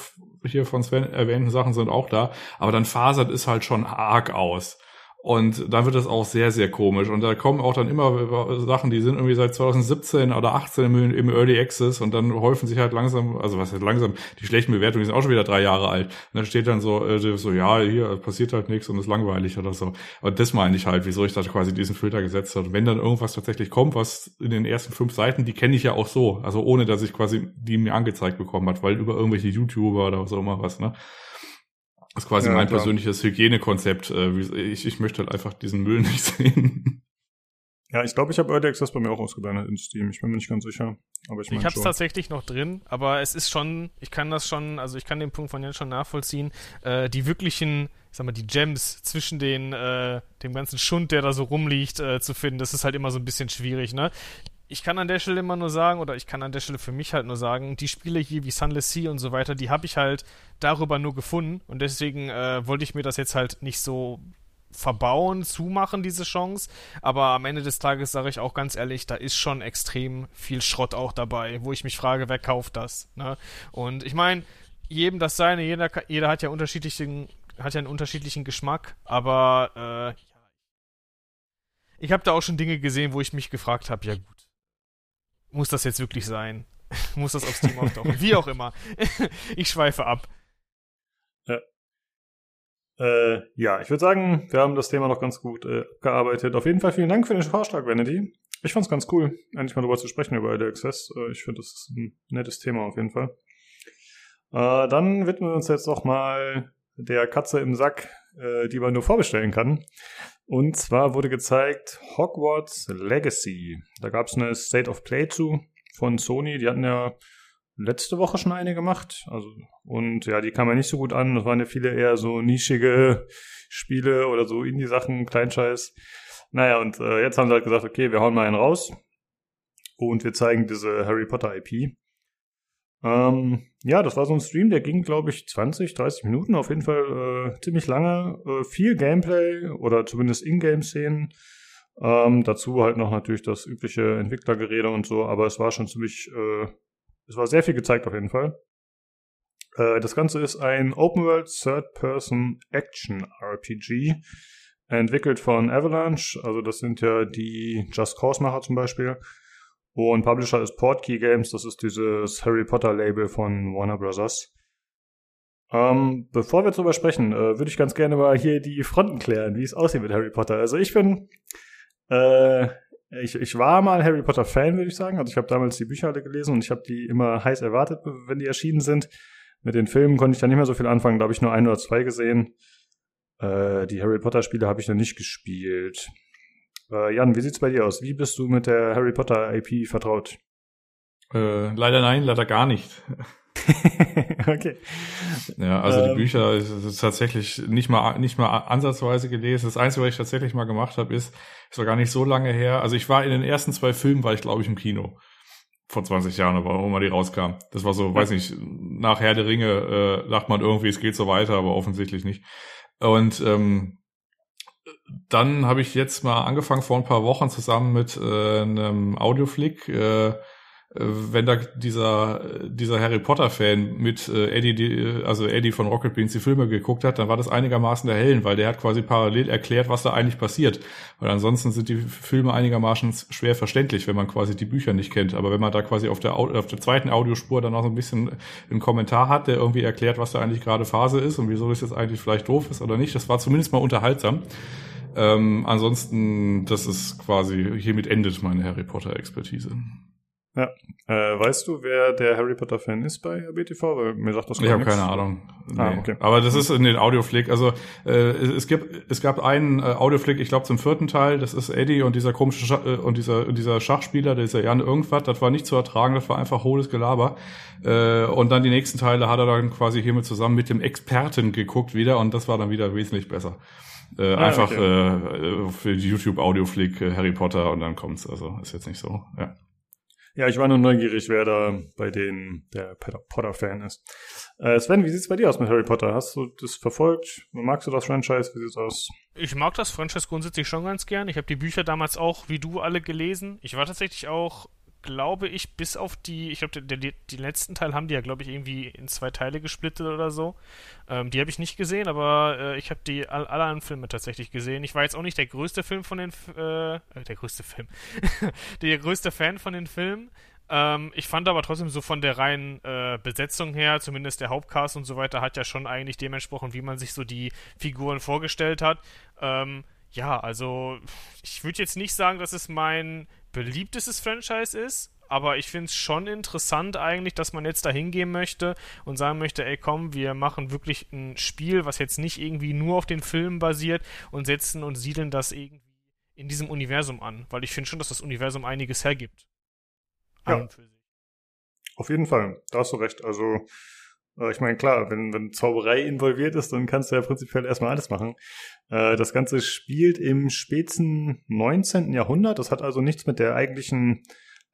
hier von Sven erwähnten Sachen sind auch da, aber dann fasert es halt schon arg aus. Und dann wird es auch sehr, sehr komisch. Und da kommen auch dann immer Sachen, die sind irgendwie seit 2017 oder 18 im, Early Access und dann häufen sich halt langsam, also was heißt langsam, die schlechten Bewertungen sind auch schon wieder drei Jahre alt. Und dann steht dann so, äh, so ja, hier passiert halt nichts und ist langweilig oder so. Und das meine ich halt, wieso ich da quasi diesen Filter gesetzt habe. Wenn dann irgendwas tatsächlich kommt, was in den ersten fünf Seiten, die kenne ich ja auch so. Also ohne, dass ich quasi die mir angezeigt bekommen hat, weil über irgendwelche YouTuber oder so immer was, ne? Das ist quasi ja, mein klar. persönliches Hygienekonzept. Äh, ich, ich möchte halt einfach diesen Müll nicht sehen. Ja, ich glaube, ich habe Early Access bei mir auch ausgeblendet in Steam. Ich bin mir nicht ganz sicher. Aber ich, mein ich habe es tatsächlich noch drin, aber es ist schon, ich kann das schon, also ich kann den Punkt von Jan schon nachvollziehen. Äh, die wirklichen, ich sag mal, die Gems zwischen den, äh, dem ganzen Schund, der da so rumliegt, äh, zu finden, das ist halt immer so ein bisschen schwierig, ne? Ich kann an der Stelle immer nur sagen, oder ich kann an der Stelle für mich halt nur sagen, die Spiele hier wie Sunless Sea und so weiter, die habe ich halt darüber nur gefunden und deswegen äh, wollte ich mir das jetzt halt nicht so verbauen, zumachen, diese Chance. Aber am Ende des Tages sage ich auch ganz ehrlich, da ist schon extrem viel Schrott auch dabei, wo ich mich frage, wer kauft das? Ne? Und ich meine, jedem das seine, jeder, jeder hat ja unterschiedlichen, hat ja einen unterschiedlichen Geschmack, aber äh, ich habe da auch schon Dinge gesehen, wo ich mich gefragt habe, ja gut muss das jetzt wirklich sein? muss das auf Steam auftauchen? Wie auch immer. ich schweife ab. Ja. Äh, ja, ich würde sagen, wir haben das Thema noch ganz gut äh, gearbeitet. Auf jeden Fall vielen Dank für den Vorschlag, Vanity. Ich fand's ganz cool, endlich mal darüber zu sprechen über Early Access. Äh, ich finde, das ist ein nettes Thema auf jeden Fall. Äh, dann widmen wir uns jetzt noch mal der Katze im Sack, äh, die man nur vorbestellen kann. Und zwar wurde gezeigt Hogwarts Legacy. Da gab es eine State of Play zu von Sony. Die hatten ja letzte Woche schon eine gemacht. Also, und ja, die kam ja nicht so gut an. Das waren ja viele eher so nischige Spiele oder so Indie-Sachen, Kleinscheiß. Naja, und äh, jetzt haben sie halt gesagt, okay, wir hauen mal einen raus. Und wir zeigen diese Harry Potter IP. Ähm, ja, das war so ein Stream, der ging, glaube ich, 20, 30 Minuten, auf jeden Fall äh, ziemlich lange. Äh, viel Gameplay oder zumindest Ingame-Szenen. Ähm, dazu halt noch natürlich das übliche Entwicklergerede und so, aber es war schon ziemlich, äh, es war sehr viel gezeigt auf jeden Fall. Äh, das Ganze ist ein Open World Third-Person Action RPG, entwickelt von Avalanche, also das sind ja die Just Cause-Macher zum Beispiel. Und Publisher ist Portkey Games, das ist dieses Harry Potter Label von Warner Bros. Ähm, bevor wir darüber sprechen, äh, würde ich ganz gerne mal hier die Fronten klären, wie es aussieht mit Harry Potter. Also ich bin, äh, ich, ich war mal Harry Potter Fan, würde ich sagen. Also ich habe damals die Bücher alle gelesen und ich habe die immer heiß erwartet, wenn die erschienen sind. Mit den Filmen konnte ich da nicht mehr so viel anfangen, da habe ich nur ein oder zwei gesehen. Äh, die Harry Potter Spiele habe ich noch nicht gespielt. Äh, Jan, wie sieht's bei dir aus? Wie bist du mit der Harry Potter IP vertraut? Äh, leider nein, leider gar nicht. okay. Ja, also ähm, die Bücher ist, ist, tatsächlich nicht mal nicht mal ansatzweise gelesen. Das Einzige, was ich tatsächlich mal gemacht habe, ist, ist war gar nicht so lange her. Also ich war in den ersten zwei Filmen, war ich glaube ich im Kino vor 20 Jahren, aber mal die rauskam. Das war so, ja. weiß nicht, nach Herr der Ringe äh, dachte man irgendwie, es geht so weiter, aber offensichtlich nicht. Und ähm, dann habe ich jetzt mal angefangen vor ein paar Wochen zusammen mit äh, einem Audioflick, äh, wenn da dieser dieser Harry Potter Fan mit äh, Eddie die, also Eddie von Rocket Beans die Filme geguckt hat, dann war das einigermaßen der Hellen, weil der hat quasi parallel erklärt, was da eigentlich passiert. Weil ansonsten sind die Filme einigermaßen schwer verständlich, wenn man quasi die Bücher nicht kennt. Aber wenn man da quasi auf der auf der zweiten Audiospur dann noch so ein bisschen einen Kommentar hat, der irgendwie erklärt, was da eigentlich gerade Phase ist und wieso das jetzt eigentlich vielleicht doof ist oder nicht, das war zumindest mal unterhaltsam. Ähm, ansonsten, das ist quasi, hiermit endet meine Harry Potter Expertise. Ja. Äh, weißt du, wer der Harry Potter Fan ist bei BTV? Weil mir sagt das gar Ich habe keine Ahnung. Nee. Ah, okay. Aber das ist in den Audioflick. Also äh, es gibt, es gab einen äh, Audioflick, ich glaube zum vierten Teil. Das ist Eddie und dieser komische Schach, äh, und dieser dieser Schachspieler, dieser Jan irgendwas. Das war nicht zu ertragen. Das war einfach hohles Gelaber. Äh, und dann die nächsten Teile hat er dann quasi hiermit zusammen mit dem Experten geguckt wieder und das war dann wieder wesentlich besser. Äh, ah, einfach okay. äh, für YouTube Audioflick äh, Harry Potter und dann kommt's. Also ist jetzt nicht so. Ja. Ja, ich war nur neugierig, wer da bei denen der Potter-Fan ist. Äh, Sven, wie sieht's bei dir aus mit Harry Potter? Hast du das verfolgt? Magst du das Franchise? Wie sieht's aus? Ich mag das Franchise grundsätzlich schon ganz gern. Ich habe die Bücher damals auch, wie du, alle gelesen. Ich war tatsächlich auch glaube ich, bis auf die, ich glaube, den letzten Teil haben die ja, glaube ich, irgendwie in zwei Teile gesplittet oder so. Ähm, die habe ich nicht gesehen, aber äh, ich habe die all, alle anderen Filme tatsächlich gesehen. Ich war jetzt auch nicht der größte Film von den, äh, äh der größte Film, der größte Fan von den Filmen. Ähm, ich fand aber trotzdem so von der reinen äh, Besetzung her, zumindest der Hauptcast und so weiter, hat ja schon eigentlich dementsprochen, wie man sich so die Figuren vorgestellt hat. Ähm, ja, also ich würde jetzt nicht sagen, dass es mein beliebtestes Franchise ist, aber ich finde es schon interessant eigentlich, dass man jetzt da hingehen möchte und sagen möchte, ey komm, wir machen wirklich ein Spiel, was jetzt nicht irgendwie nur auf den Filmen basiert und setzen und siedeln das irgendwie in diesem Universum an, weil ich finde schon, dass das Universum einiges hergibt. Ja. Auf jeden Fall, da hast du recht. Also ich meine, klar, wenn, wenn Zauberei involviert ist, dann kannst du ja prinzipiell erstmal alles machen. Äh, das Ganze spielt im späten 19. Jahrhundert. Das hat also nichts mit der eigentlichen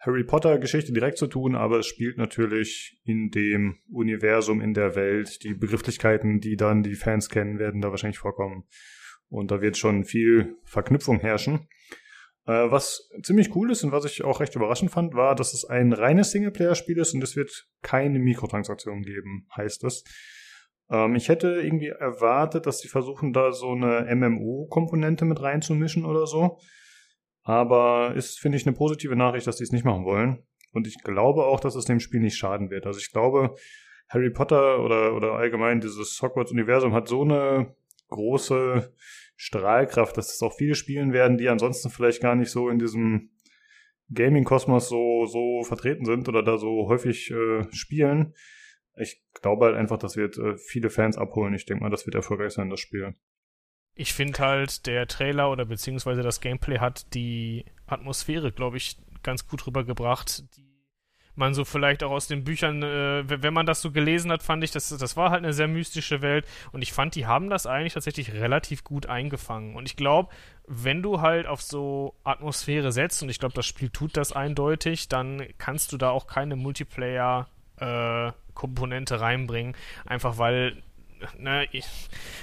Harry Potter-Geschichte direkt zu tun, aber es spielt natürlich in dem Universum, in der Welt. Die Begrifflichkeiten, die dann die Fans kennen, werden da wahrscheinlich vorkommen. Und da wird schon viel Verknüpfung herrschen. Äh, was ziemlich cool ist und was ich auch recht überraschend fand, war, dass es ein reines Singleplayer-Spiel ist und es wird keine Mikrotransaktionen geben, heißt es. Ähm, ich hätte irgendwie erwartet, dass sie versuchen, da so eine MMO-Komponente mit reinzumischen oder so. Aber ist, finde ich, eine positive Nachricht, dass die es nicht machen wollen. Und ich glaube auch, dass es dem Spiel nicht schaden wird. Also ich glaube, Harry Potter oder, oder allgemein dieses Hogwarts-Universum hat so eine große Strahlkraft, dass es auch viele spielen werden, die ansonsten vielleicht gar nicht so in diesem Gaming-Kosmos so, so vertreten sind oder da so häufig äh, spielen. Ich glaube halt einfach, das wird äh, viele Fans abholen. Ich denke mal, das wird erfolgreich sein, das Spiel. Ich finde halt, der Trailer oder beziehungsweise das Gameplay hat die Atmosphäre, glaube ich, ganz gut rübergebracht, die man so vielleicht auch aus den Büchern, äh, wenn man das so gelesen hat, fand ich, das, das war halt eine sehr mystische Welt und ich fand, die haben das eigentlich tatsächlich relativ gut eingefangen. Und ich glaube, wenn du halt auf so Atmosphäre setzt, und ich glaube, das Spiel tut das eindeutig, dann kannst du da auch keine Multiplayer-Komponente äh, reinbringen, einfach weil ne, ich,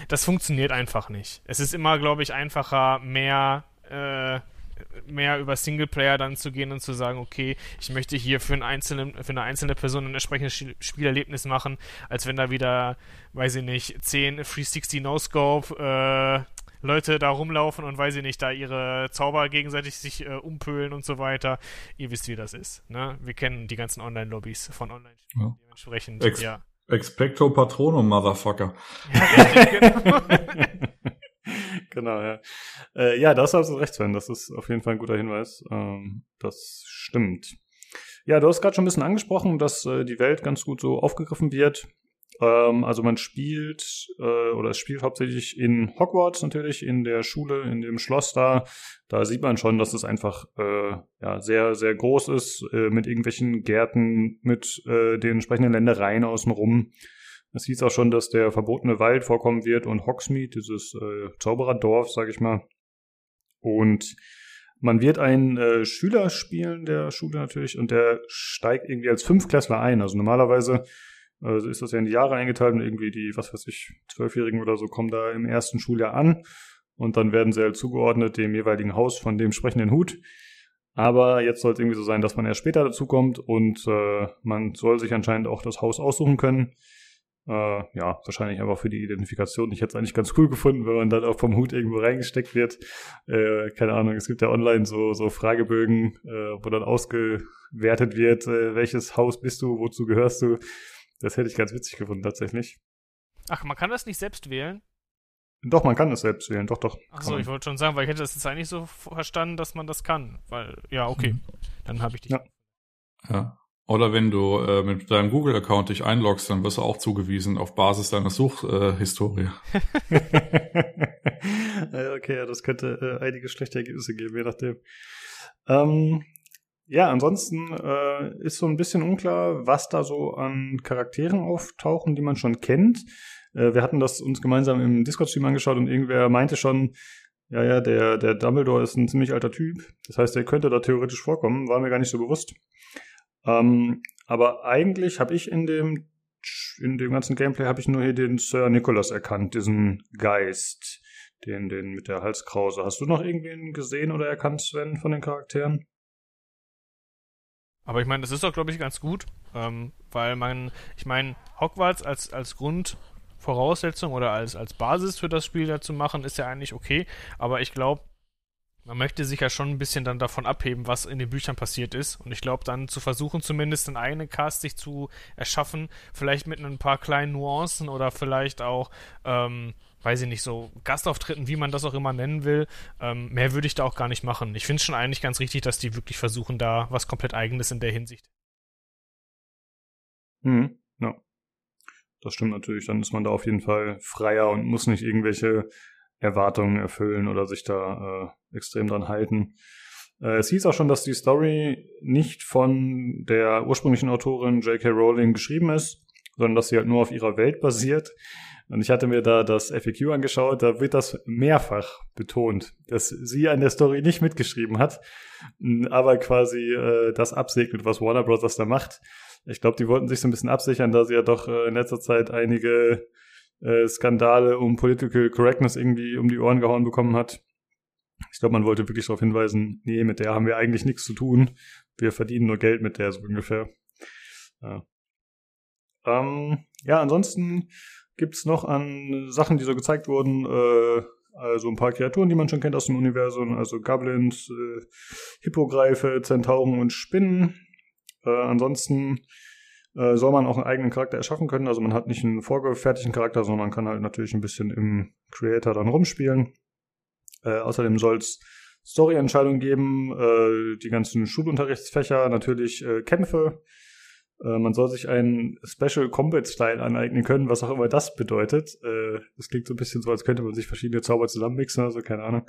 das funktioniert einfach nicht. Es ist immer, glaube ich, einfacher, mehr äh, mehr über Singleplayer dann zu gehen und zu sagen, okay, ich möchte hier für, einen einzelnen, für eine einzelne Person ein entsprechendes Spielerlebnis machen, als wenn da wieder, weiß ich nicht, 10 360 No-Scope äh, Leute da rumlaufen und weiß ich nicht, da ihre Zauber gegenseitig sich äh, umpölen und so weiter. Ihr wisst, wie das ist. Ne? Wir kennen die ganzen Online-Lobbys von Online-Spielen. Ja. Dementsprechend, Ex ja. Expecto Patronum, Motherfucker. Ja, richtig, genau. genau, ja. Äh, ja, das hast du recht, Sven. Das ist auf jeden Fall ein guter Hinweis. Ähm, das stimmt. Ja, du hast gerade schon ein bisschen angesprochen, dass äh, die Welt ganz gut so aufgegriffen wird. Ähm, also man spielt äh, oder es spielt hauptsächlich in Hogwarts natürlich, in der Schule, in dem Schloss da. Da sieht man schon, dass es einfach äh, ja, sehr, sehr groß ist, äh, mit irgendwelchen Gärten, mit äh, den entsprechenden Ländereien außenrum. Es hieß auch schon, dass der verbotene Wald vorkommen wird und Hogsmeade, dieses äh, Zaubererdorf, sag ich mal. Und man wird einen äh, Schüler spielen der Schule natürlich und der steigt irgendwie als Fünfklässler ein. Also normalerweise also ist das ja in die Jahre eingeteilt und irgendwie die, was weiß ich, Zwölfjährigen oder so kommen da im ersten Schuljahr an und dann werden sie halt zugeordnet dem jeweiligen Haus von dem sprechenden Hut. Aber jetzt soll es irgendwie so sein, dass man erst später dazukommt und äh, man soll sich anscheinend auch das Haus aussuchen können. Äh, ja, wahrscheinlich einfach für die Identifikation. Ich hätte es eigentlich ganz cool gefunden, wenn man dann auch vom Hut irgendwo reingesteckt wird. Äh, keine Ahnung, es gibt ja online so, so Fragebögen, äh, wo dann ausgewertet wird, äh, welches Haus bist du, wozu gehörst du. Das hätte ich ganz witzig gefunden, tatsächlich. Ach, man kann das nicht selbst wählen? Doch, man kann das selbst wählen, doch, doch. Achso, ich wollte schon sagen, weil ich hätte das jetzt eigentlich so verstanden, dass man das kann. Weil, ja, okay. Mhm. Dann habe ich dich. Ja. ja. Oder wenn du äh, mit deinem Google-Account dich einloggst, dann wirst du auch zugewiesen auf Basis deiner Suchhistorie. Äh, okay, ja, das könnte äh, einige schlechte Ergebnisse geben, je nachdem. Ähm, ja, ansonsten äh, ist so ein bisschen unklar, was da so an Charakteren auftauchen, die man schon kennt. Äh, wir hatten das uns gemeinsam im Discord-Stream angeschaut und irgendwer meinte schon, ja, ja, der, der Dumbledore ist ein ziemlich alter Typ. Das heißt, der könnte da theoretisch vorkommen, war mir gar nicht so bewusst. Ähm, aber eigentlich habe ich in dem in dem ganzen Gameplay habe ich nur hier den Sir Nicholas erkannt, diesen Geist, den den mit der Halskrause. Hast du noch irgendwen gesehen oder erkannt, Sven, von den Charakteren? Aber ich meine, das ist doch, glaube ich, ganz gut, ähm, weil man, ich meine, Hogwarts als, als Grundvoraussetzung oder als, als Basis für das Spiel ja zu machen, ist ja eigentlich okay. Aber ich glaube, man möchte sich ja schon ein bisschen dann davon abheben, was in den Büchern passiert ist. Und ich glaube, dann zu versuchen, zumindest einen eigenen Cast sich zu erschaffen, vielleicht mit ein paar kleinen Nuancen oder vielleicht auch ähm, weiß ich nicht, so Gastauftritten, wie man das auch immer nennen will. Ähm, mehr würde ich da auch gar nicht machen. Ich finde es schon eigentlich ganz richtig, dass die wirklich versuchen, da was komplett Eigenes in der Hinsicht. Mhm, ja. Das stimmt natürlich. Dann ist man da auf jeden Fall freier und muss nicht irgendwelche Erwartungen erfüllen oder sich da äh, extrem dran halten. Äh, es hieß auch schon, dass die Story nicht von der ursprünglichen Autorin J.K. Rowling geschrieben ist, sondern dass sie halt nur auf ihrer Welt basiert. Und ich hatte mir da das FAQ angeschaut, da wird das mehrfach betont, dass sie an der Story nicht mitgeschrieben hat, aber quasi äh, das absegnet, was Warner Bros. da macht. Ich glaube, die wollten sich so ein bisschen absichern, da sie ja doch äh, in letzter Zeit einige äh, Skandale um Political Correctness irgendwie um die Ohren gehauen bekommen hat. Ich glaube, man wollte wirklich darauf hinweisen, nee, mit der haben wir eigentlich nichts zu tun. Wir verdienen nur Geld mit der, so ungefähr. Ja, ähm, ja ansonsten gibt's noch an Sachen, die so gezeigt wurden? Äh, also ein paar Kreaturen, die man schon kennt aus dem Universum, also Goblins, äh, Hippogreife, Zentauren und Spinnen. Äh, ansonsten äh, soll man auch einen eigenen Charakter erschaffen können. Also man hat nicht einen vorgefertigten Charakter, sondern man kann halt natürlich ein bisschen im Creator dann rumspielen. Äh, außerdem soll's Story-Entscheidungen geben, äh, die ganzen Schulunterrichtsfächer, natürlich äh, Kämpfe, äh, man soll sich einen Special Combat Style aneignen können, was auch immer das bedeutet. Das klingt so ein bisschen so, als könnte man sich verschiedene Zauber zusammenmixen, also keine Ahnung.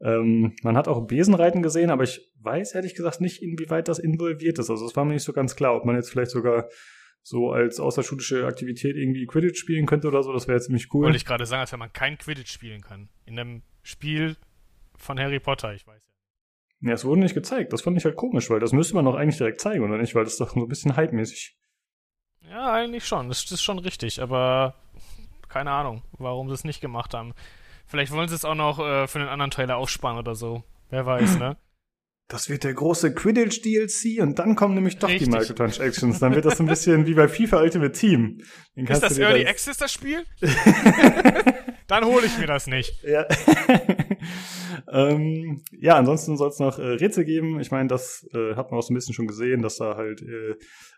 Ähm, man hat auch Besenreiten gesehen, aber ich weiß ehrlich gesagt nicht, inwieweit das involviert ist. Also es war mir nicht so ganz klar, ob man jetzt vielleicht sogar so als außerschulische Aktivität irgendwie Quidditch spielen könnte oder so. Das wäre ziemlich cool. Wollte ich gerade sagen, als wenn man kein Quidditch spielen kann. In einem Spiel von Harry Potter, ich weiß ja. Ja, es wurde nicht gezeigt. Das fand ich halt komisch, weil das müsste man doch eigentlich direkt zeigen, oder nicht? Weil das ist doch so ein bisschen hype-mäßig. Ja, eigentlich schon. Das ist schon richtig, aber keine Ahnung, warum sie es nicht gemacht haben. Vielleicht wollen sie es auch noch äh, für einen anderen Trailer aufsparen oder so. Wer weiß, ne? Das wird der große Quidditch DLC und dann kommen nämlich doch Richtig. die Microtransactions. Dann wird das ein bisschen wie bei FIFA Ultimate Team. Ist das Early Access das Spiel? dann hole ich mir das nicht. Ja. ähm, ja, ansonsten soll es noch äh, Rätsel geben. Ich meine, das äh, hat man auch so ein bisschen schon gesehen, dass da halt äh,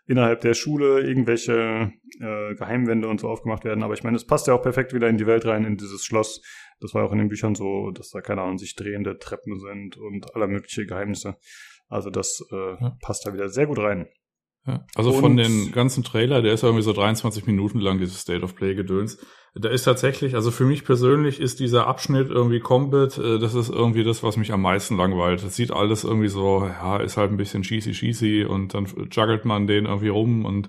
innerhalb der Schule irgendwelche äh, Geheimwände und so aufgemacht werden. Aber ich meine, es passt ja auch perfekt wieder in die Welt rein, in dieses Schloss. Das war auch in den Büchern so, dass da, keine Ahnung, sich drehende Treppen sind und aller mögliche Geheimnisse. Also das äh, ja. passt da wieder sehr gut rein. Ja. Also und von den ganzen Trailer, der ist ja irgendwie so 23 Minuten lang, dieses State of Play Gedöns. Da ist tatsächlich, also für mich persönlich ist dieser Abschnitt irgendwie Combat, äh, das ist irgendwie das, was mich am meisten langweilt. Das sieht alles irgendwie so, ja, ist halt ein bisschen cheesy cheesy und dann juggelt man den irgendwie rum und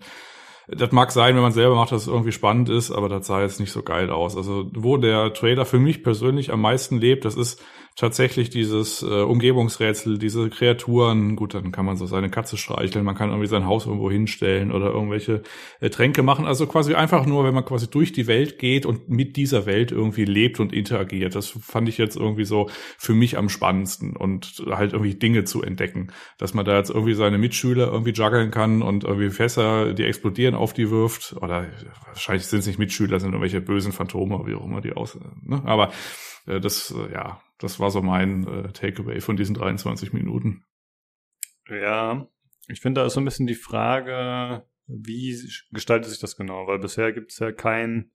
das mag sein, wenn man selber macht, dass es irgendwie spannend ist, aber das sah jetzt nicht so geil aus. Also wo der Trailer für mich persönlich am meisten lebt, das ist tatsächlich dieses äh, Umgebungsrätsel, diese Kreaturen, gut, dann kann man so seine Katze streicheln, man kann irgendwie sein Haus irgendwo hinstellen oder irgendwelche äh, Tränke machen. Also quasi einfach nur, wenn man quasi durch die Welt geht und mit dieser Welt irgendwie lebt und interagiert. Das fand ich jetzt irgendwie so für mich am spannendsten und halt irgendwie Dinge zu entdecken. Dass man da jetzt irgendwie seine Mitschüler irgendwie juggeln kann und irgendwie Fässer, die explodieren, auf die wirft. Oder wahrscheinlich sind es nicht Mitschüler, sind irgendwelche bösen Phantome, wie auch immer die aus. Ne? Aber äh, das, äh, ja, das war so mein äh, Takeaway von diesen 23 Minuten. Ja, ich finde, da ist so ein bisschen die Frage, wie gestaltet sich das genau? Weil bisher gibt es ja kein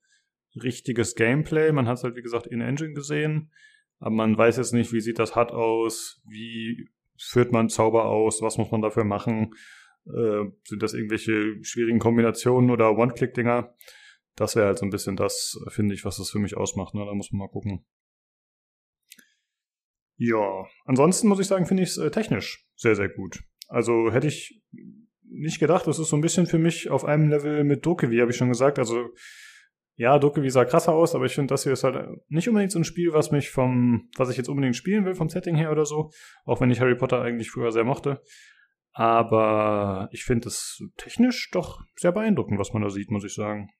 richtiges Gameplay. Man hat es halt, wie gesagt, in Engine gesehen, aber man weiß jetzt nicht, wie sieht das HUD aus, wie führt man Zauber aus, was muss man dafür machen? Äh, sind das irgendwelche schwierigen Kombinationen oder One-Click-Dinger? Das wäre halt so ein bisschen das, finde ich, was das für mich ausmacht. Ne? Da muss man mal gucken. Ja, ansonsten muss ich sagen, finde ich es äh, technisch sehr, sehr gut. Also hätte ich nicht gedacht, das ist so ein bisschen für mich auf einem Level mit Dokevi, habe ich schon gesagt. Also ja, Dokevi sah krasser aus, aber ich finde, das hier ist halt nicht unbedingt so ein Spiel, was mich vom, was ich jetzt unbedingt spielen will, vom Setting her oder so. Auch wenn ich Harry Potter eigentlich früher sehr mochte. Aber ich finde es technisch doch sehr beeindruckend, was man da sieht, muss ich sagen.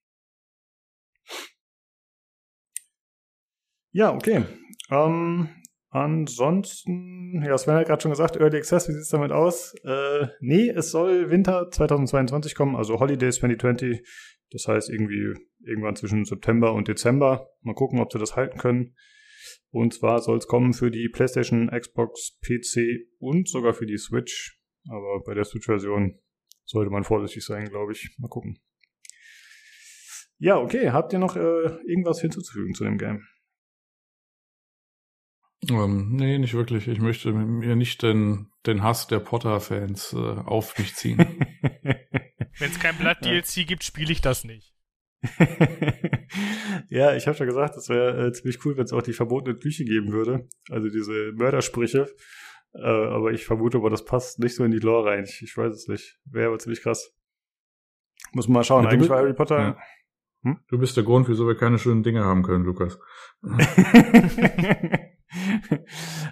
Ja, okay. Ähm, Ansonsten, ja, Sven hat gerade schon gesagt, Early Access, wie sieht's damit aus? Äh, nee, es soll Winter 2022 kommen, also Holidays 2020. Das heißt irgendwie irgendwann zwischen September und Dezember. Mal gucken, ob sie das halten können. Und zwar soll es kommen für die PlayStation, Xbox, PC und sogar für die Switch. Aber bei der Switch-Version sollte man vorsichtig sein, glaube ich. Mal gucken. Ja, okay. Habt ihr noch äh, irgendwas hinzuzufügen zu dem Game? Ähm, nee, nicht wirklich. Ich möchte mir nicht den, den Hass der Potter-Fans äh, auf mich ziehen. Wenn es kein Blatt-DLC ja. gibt, spiele ich das nicht. ja, ich habe schon gesagt, es wäre äh, ziemlich cool, wenn es auch die verbotene Küche geben würde. Also diese Mördersprüche. Äh, aber ich vermute aber, das passt nicht so in die Lore rein. Ich, ich weiß es nicht. Wäre aber ziemlich krass. Muss man mal schauen. Ja, Eigentlich war Harry Potter. Ja. Hm? Du bist der Grund, wieso wir keine schönen Dinge haben können, Lukas.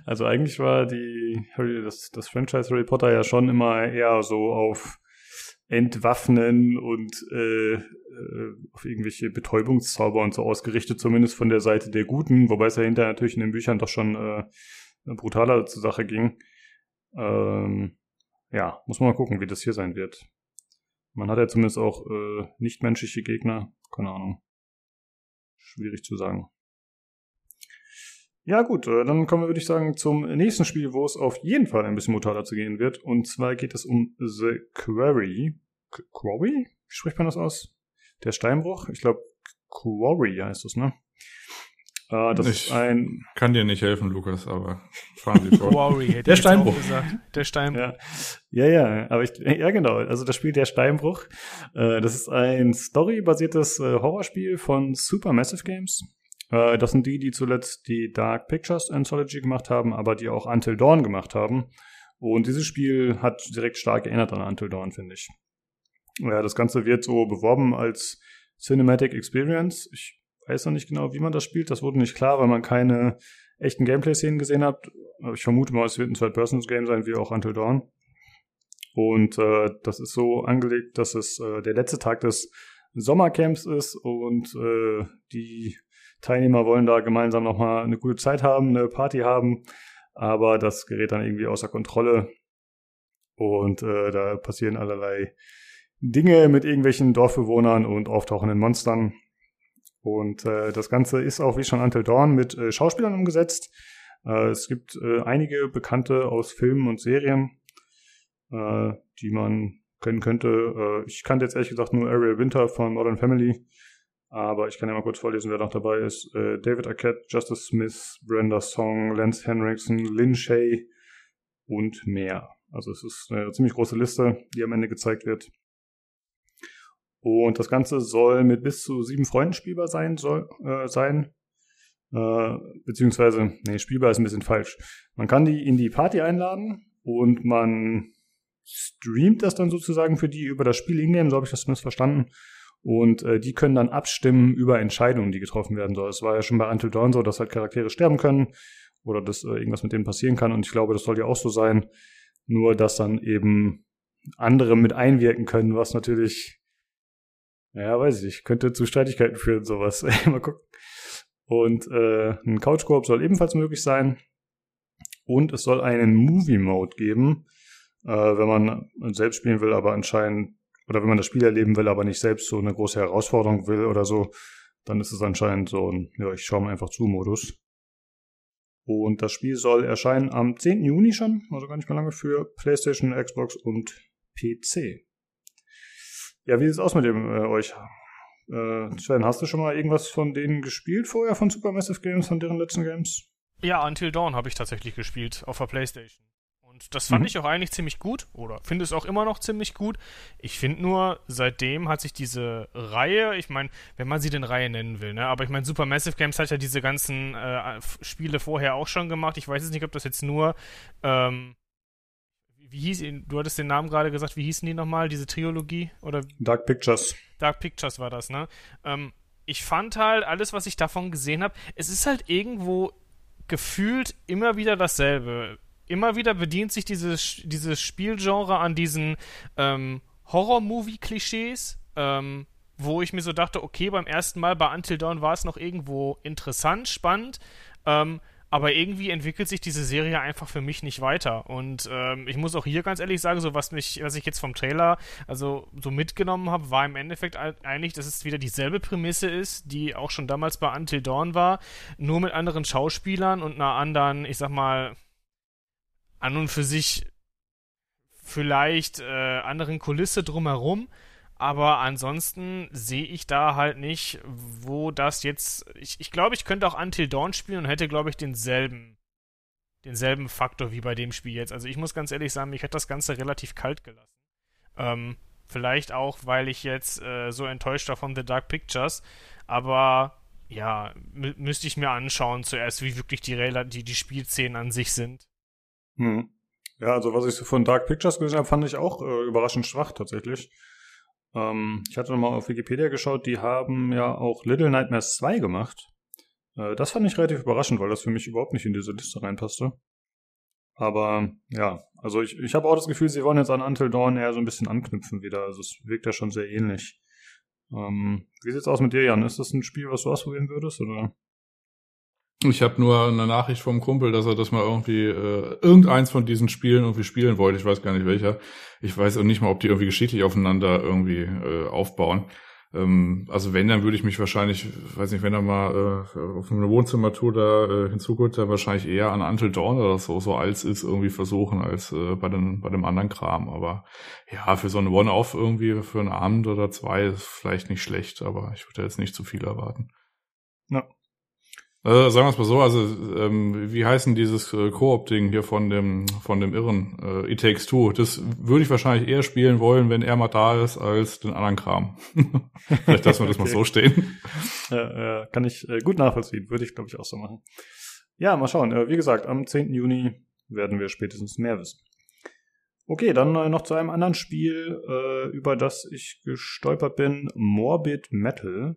also eigentlich war die Harry, das, das Franchise Harry Potter ja schon immer eher so auf Entwaffnen und äh, äh, auf irgendwelche Betäubungszauber und so ausgerichtet, zumindest von der Seite der Guten, wobei es ja hinterher natürlich in den Büchern doch schon äh, brutaler zur Sache ging. Ähm, ja, muss man mal gucken, wie das hier sein wird. Man hat ja zumindest auch äh, nichtmenschliche Gegner. Keine Ahnung. Schwierig zu sagen. Ja, gut, äh, dann kommen wir, würde ich sagen, zum nächsten Spiel, wo es auf jeden Fall ein bisschen brutaler zu gehen wird. Und zwar geht es um The Quarry. Quarry? Wie spricht man das aus? Der Steinbruch? Ich glaube, Quarry heißt es, ne? Uh, das ich ist ein kann dir nicht helfen, Lukas, aber fahren Sie vor. Quarry, der Steinbruch. Der Steinbruch. Ja. ja, ja, aber ich, ja genau, also das Spiel Der Steinbruch. Uh, das ist ein storybasiertes uh, Horrorspiel von Supermassive Games. Äh, das sind die, die zuletzt die Dark Pictures Anthology gemacht haben, aber die auch Until Dawn gemacht haben. Und dieses Spiel hat direkt stark erinnert an Until Dawn, finde ich. Ja, das Ganze wird so beworben als Cinematic Experience. Ich weiß noch nicht genau, wie man das spielt. Das wurde nicht klar, weil man keine echten Gameplay-Szenen gesehen hat. Ich vermute mal, es wird ein Third-Persons-Game sein, wie auch Until Dawn. Und äh, das ist so angelegt, dass es äh, der letzte Tag des Sommercamps ist und äh, die Teilnehmer wollen da gemeinsam nochmal eine gute Zeit haben, eine Party haben, aber das gerät dann irgendwie außer Kontrolle und äh, da passieren allerlei Dinge mit irgendwelchen Dorfbewohnern und auftauchenden Monstern. Und äh, das Ganze ist auch wie schon Until Dawn mit äh, Schauspielern umgesetzt. Äh, es gibt äh, einige Bekannte aus Filmen und Serien, äh, die man kennen könnte. Ich kannte jetzt ehrlich gesagt nur Ariel Winter von Modern Family. Aber ich kann ja mal kurz vorlesen, wer noch dabei ist. Äh, David Arquette, Justice Smith, Brenda Song, Lance Henriksen, Lin Shay und mehr. Also es ist eine ziemlich große Liste, die am Ende gezeigt wird. Und das Ganze soll mit bis zu sieben Freunden spielbar sein, soll, äh, sein. Äh, beziehungsweise, nee, spielbar ist ein bisschen falsch. Man kann die in die Party einladen und man streamt das dann sozusagen für die über das Spiel Ingame, so habe ich das zumindest verstanden. Und äh, die können dann abstimmen über Entscheidungen, die getroffen werden sollen. Es war ja schon bei Until Dawn so, dass halt Charaktere sterben können oder dass äh, irgendwas mit denen passieren kann. Und ich glaube, das soll ja auch so sein. Nur, dass dann eben andere mit einwirken können, was natürlich ja, weiß ich nicht. Könnte zu Streitigkeiten führen, sowas. Mal gucken. Und äh, ein Couch Coop soll ebenfalls möglich sein. Und es soll einen Movie Mode geben, äh, wenn man selbst spielen will, aber anscheinend, oder wenn man das Spiel erleben will, aber nicht selbst so eine große Herausforderung will oder so, dann ist es anscheinend so ein, ja, ich schaue mal einfach zu Modus. Und das Spiel soll erscheinen am 10. Juni schon, also gar nicht mehr lange für PlayStation, Xbox und PC. Ja, wie sieht es aus mit dem äh, euch? Äh, Sven, hast du schon mal irgendwas von denen gespielt vorher von Supermassive Games, von deren letzten Games? Ja, Until Dawn habe ich tatsächlich gespielt auf der Playstation. Und das fand mhm. ich auch eigentlich ziemlich gut oder finde es auch immer noch ziemlich gut. Ich finde nur, seitdem hat sich diese Reihe, ich meine, wenn man sie denn Reihe nennen will, ne, aber ich meine, Supermassive Games hat ja diese ganzen äh, Spiele vorher auch schon gemacht. Ich weiß jetzt nicht, ob das jetzt nur ähm, wie hieß ihn, du hattest den Namen gerade gesagt, wie hießen die nochmal, diese Trilogie? Oder? Dark Pictures. Dark Pictures war das, ne? Ähm, ich fand halt, alles, was ich davon gesehen habe, es ist halt irgendwo gefühlt immer wieder dasselbe. Immer wieder bedient sich dieses, dieses Spielgenre an diesen ähm, Horror-Movie-Klischees, ähm, wo ich mir so dachte, okay, beim ersten Mal bei Until Dawn war es noch irgendwo interessant, spannend, ähm, aber irgendwie entwickelt sich diese Serie einfach für mich nicht weiter. Und ähm, ich muss auch hier ganz ehrlich sagen, so was mich, was ich jetzt vom Trailer also so mitgenommen habe, war im Endeffekt eigentlich, dass es wieder dieselbe Prämisse ist, die auch schon damals bei Until Dawn war, nur mit anderen Schauspielern und einer anderen, ich sag mal, an und für sich vielleicht äh, anderen Kulisse drumherum. Aber ansonsten sehe ich da halt nicht, wo das jetzt. Ich, ich glaube, ich könnte auch Until Dawn spielen und hätte, glaube ich, denselben, denselben Faktor wie bei dem Spiel jetzt. Also ich muss ganz ehrlich sagen, mich hat das Ganze relativ kalt gelassen. Ähm, vielleicht auch, weil ich jetzt äh, so enttäuscht war von The Dark Pictures. Aber ja, müsste ich mir anschauen zuerst, wie wirklich die, die, die Spielszenen an sich sind. Hm. Ja, also was ich so von Dark Pictures gesehen habe, fand ich auch äh, überraschend schwach tatsächlich. Ähm, ich hatte nochmal auf Wikipedia geschaut, die haben ja auch Little Nightmares 2 gemacht. Äh, das fand ich relativ überraschend, weil das für mich überhaupt nicht in diese Liste reinpasste. Aber ja, also ich, ich habe auch das Gefühl, sie wollen jetzt an Until Dawn eher so ein bisschen anknüpfen wieder. Also es wirkt ja schon sehr ähnlich. Ähm, wie sieht's aus mit dir, Jan? Ist das ein Spiel, was du ausprobieren würdest, oder? Ich habe nur eine Nachricht vom Kumpel, dass er das mal irgendwie äh, irgendeins von diesen Spielen irgendwie spielen wollte. Ich weiß gar nicht welcher. Ich weiß auch nicht mal, ob die irgendwie geschichtlich aufeinander irgendwie äh, aufbauen. Ähm, also wenn, dann würde ich mich wahrscheinlich, weiß nicht, wenn er mal äh, auf eine Wohnzimmertour da äh, hinzukommt, dann wahrscheinlich eher an Until Dawn oder so, so als ist irgendwie versuchen, als äh, bei, den, bei dem anderen Kram. Aber ja, für so ein One-Off irgendwie für einen Abend oder zwei ist vielleicht nicht schlecht, aber ich würde jetzt nicht zu viel erwarten. Ja. Äh, sagen wir es mal so, also ähm, wie heißen dieses äh, Koop-Ding hier von dem von dem Irren äh, It Takes Two? Das würde ich wahrscheinlich eher spielen wollen, wenn er mal da ist, als den anderen Kram. Vielleicht lassen wir das okay. mal so stehen. Ja, äh, kann ich äh, gut nachvollziehen, würde ich glaube ich auch so machen. Ja, mal schauen. Äh, wie gesagt, am 10. Juni werden wir spätestens mehr wissen. Okay, dann äh, noch zu einem anderen Spiel, äh, über das ich gestolpert bin. Morbid Metal.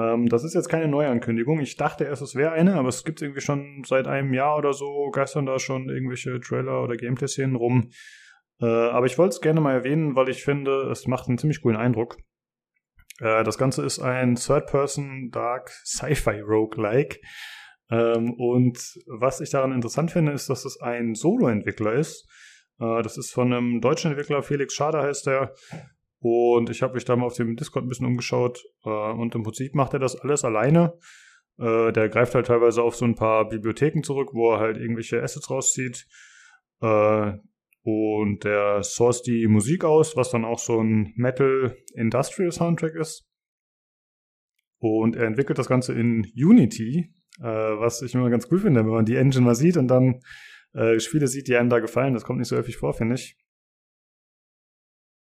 Ähm, das ist jetzt keine Neuankündigung. Ich dachte erst, es wäre eine, aber es gibt irgendwie schon seit einem Jahr oder so, geistern da schon irgendwelche Trailer oder Gameplay-Szenen rum. Äh, aber ich wollte es gerne mal erwähnen, weil ich finde, es macht einen ziemlich coolen Eindruck. Äh, das Ganze ist ein Third-Person Dark Sci-Fi Roguelike. Ähm, und was ich daran interessant finde, ist, dass es ein Solo-Entwickler ist. Äh, das ist von einem deutschen Entwickler, Felix Schader heißt der. Und ich habe mich da mal auf dem Discord ein bisschen umgeschaut äh, und im Prinzip macht er das alles alleine. Äh, der greift halt teilweise auf so ein paar Bibliotheken zurück, wo er halt irgendwelche Assets rauszieht. Äh, und der source die Musik aus, was dann auch so ein Metal Industrial Soundtrack ist. Und er entwickelt das Ganze in Unity, äh, was ich immer ganz cool finde, wenn man die Engine mal sieht und dann äh, Spiele sieht, die einem da gefallen. Das kommt nicht so häufig vor, finde ich.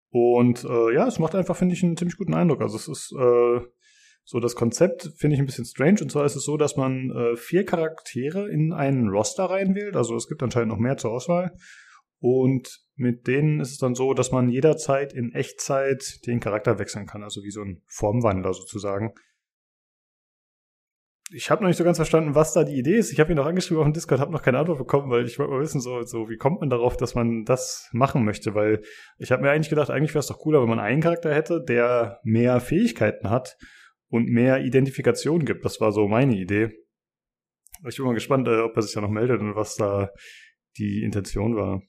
Und äh, ja, es macht einfach, finde ich, einen ziemlich guten Eindruck. Also es ist äh, so das Konzept, finde ich ein bisschen strange. Und zwar ist es so, dass man äh, vier Charaktere in einen Roster reinwählt. Also es gibt anscheinend noch mehr zur Auswahl. Und mit denen ist es dann so, dass man jederzeit in Echtzeit den Charakter wechseln kann. Also wie so ein Formwandler sozusagen ich habe noch nicht so ganz verstanden, was da die Idee ist. Ich habe ihn noch angeschrieben auf dem Discord, habe noch keine Antwort bekommen, weil ich wollte mal wissen, so, so wie kommt man darauf, dass man das machen möchte? Weil ich habe mir eigentlich gedacht, eigentlich wäre es doch cooler, wenn man einen Charakter hätte, der mehr Fähigkeiten hat und mehr Identifikation gibt. Das war so meine Idee. Ich bin mal gespannt, äh, ob er sich da noch meldet und was da die Intention war.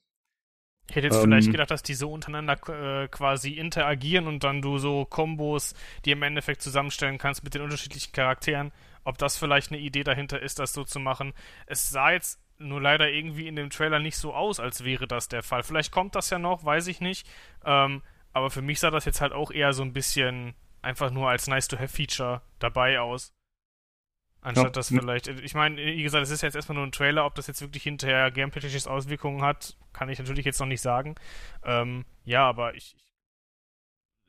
Ich hätte jetzt ähm, vielleicht gedacht, dass die so untereinander äh, quasi interagieren und dann du so Kombos, die im Endeffekt zusammenstellen kannst mit den unterschiedlichen Charakteren ob das vielleicht eine Idee dahinter ist, das so zu machen. Es sah jetzt nur leider irgendwie in dem Trailer nicht so aus, als wäre das der Fall. Vielleicht kommt das ja noch, weiß ich nicht. Ähm, aber für mich sah das jetzt halt auch eher so ein bisschen einfach nur als Nice-to-Have-Feature dabei aus. Anstatt ja. das vielleicht, ich meine, wie gesagt, es ist jetzt erstmal nur ein Trailer, ob das jetzt wirklich hinterher gameplay-technische Auswirkungen hat, kann ich natürlich jetzt noch nicht sagen. Ähm, ja, aber ich, ich,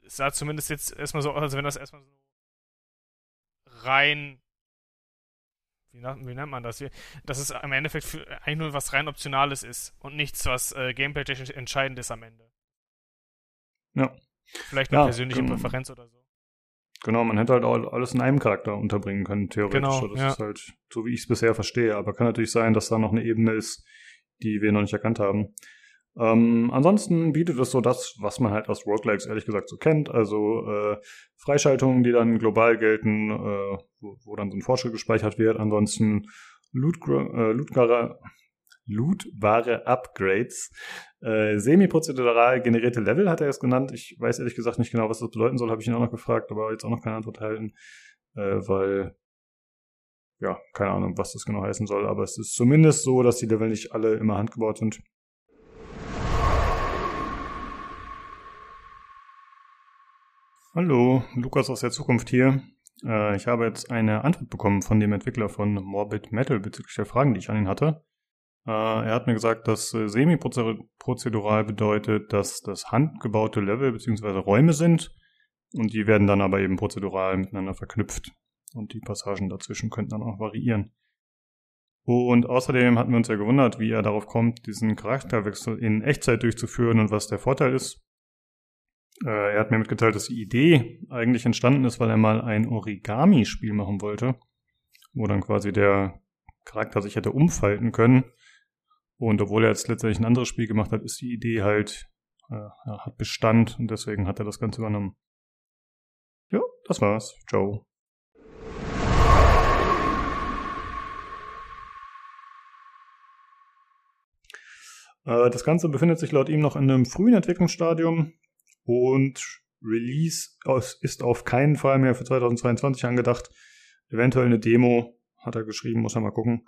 es sah zumindest jetzt erstmal so aus, als wenn das erstmal so rein wie, wie, nennt man das hier? Dass es im Endeffekt für, eigentlich nur was rein Optionales ist und nichts, was äh, gameplay-technisch entscheidend ist am Ende. Ja. Vielleicht eine ja, persönliche genau. Präferenz oder so. Genau, man hätte halt auch alles in einem Charakter unterbringen können, theoretisch. Genau, das ja. ist halt so, wie ich es bisher verstehe. Aber kann natürlich sein, dass da noch eine Ebene ist, die wir noch nicht erkannt haben. Ähm, ansonsten bietet es so das, was man halt aus Roguelikes ehrlich gesagt so kennt, also äh, Freischaltungen, die dann global gelten, äh, wo, wo, dann so ein Fortschritt gespeichert wird. Ansonsten Loot, äh, Lootware, Upgrades, äh, semi-prozedural generierte Level hat er es genannt. Ich weiß ehrlich gesagt nicht genau, was das bedeuten soll, habe ich ihn auch noch gefragt, aber jetzt auch noch keine Antwort erhalten, äh, weil ja, keine Ahnung, was das genau heißen soll, aber es ist zumindest so, dass die Level nicht alle immer handgebaut sind. Hallo, Lukas aus der Zukunft hier. Äh, ich habe jetzt eine Antwort bekommen von dem Entwickler von Morbid Metal bezüglich der Fragen, die ich an ihn hatte. Äh, er hat mir gesagt, dass äh, semi-prozedural bedeutet, dass das handgebaute Level bzw. Räume sind und die werden dann aber eben prozedural miteinander verknüpft und die Passagen dazwischen könnten dann auch variieren. Und außerdem hatten wir uns ja gewundert, wie er darauf kommt, diesen Charakterwechsel in Echtzeit durchzuführen und was der Vorteil ist. Äh, er hat mir mitgeteilt, dass die Idee eigentlich entstanden ist, weil er mal ein Origami-Spiel machen wollte, wo dann quasi der Charakter sich hätte umfalten können. Und obwohl er jetzt letztendlich ein anderes Spiel gemacht hat, ist die Idee halt, äh, hat Bestand und deswegen hat er das Ganze übernommen. Ja, das war's. Ciao. Äh, das Ganze befindet sich laut ihm noch in einem frühen Entwicklungsstadium. Und Release ist auf keinen Fall mehr für 2022 angedacht. Eventuell eine Demo, hat er geschrieben, muss er mal gucken.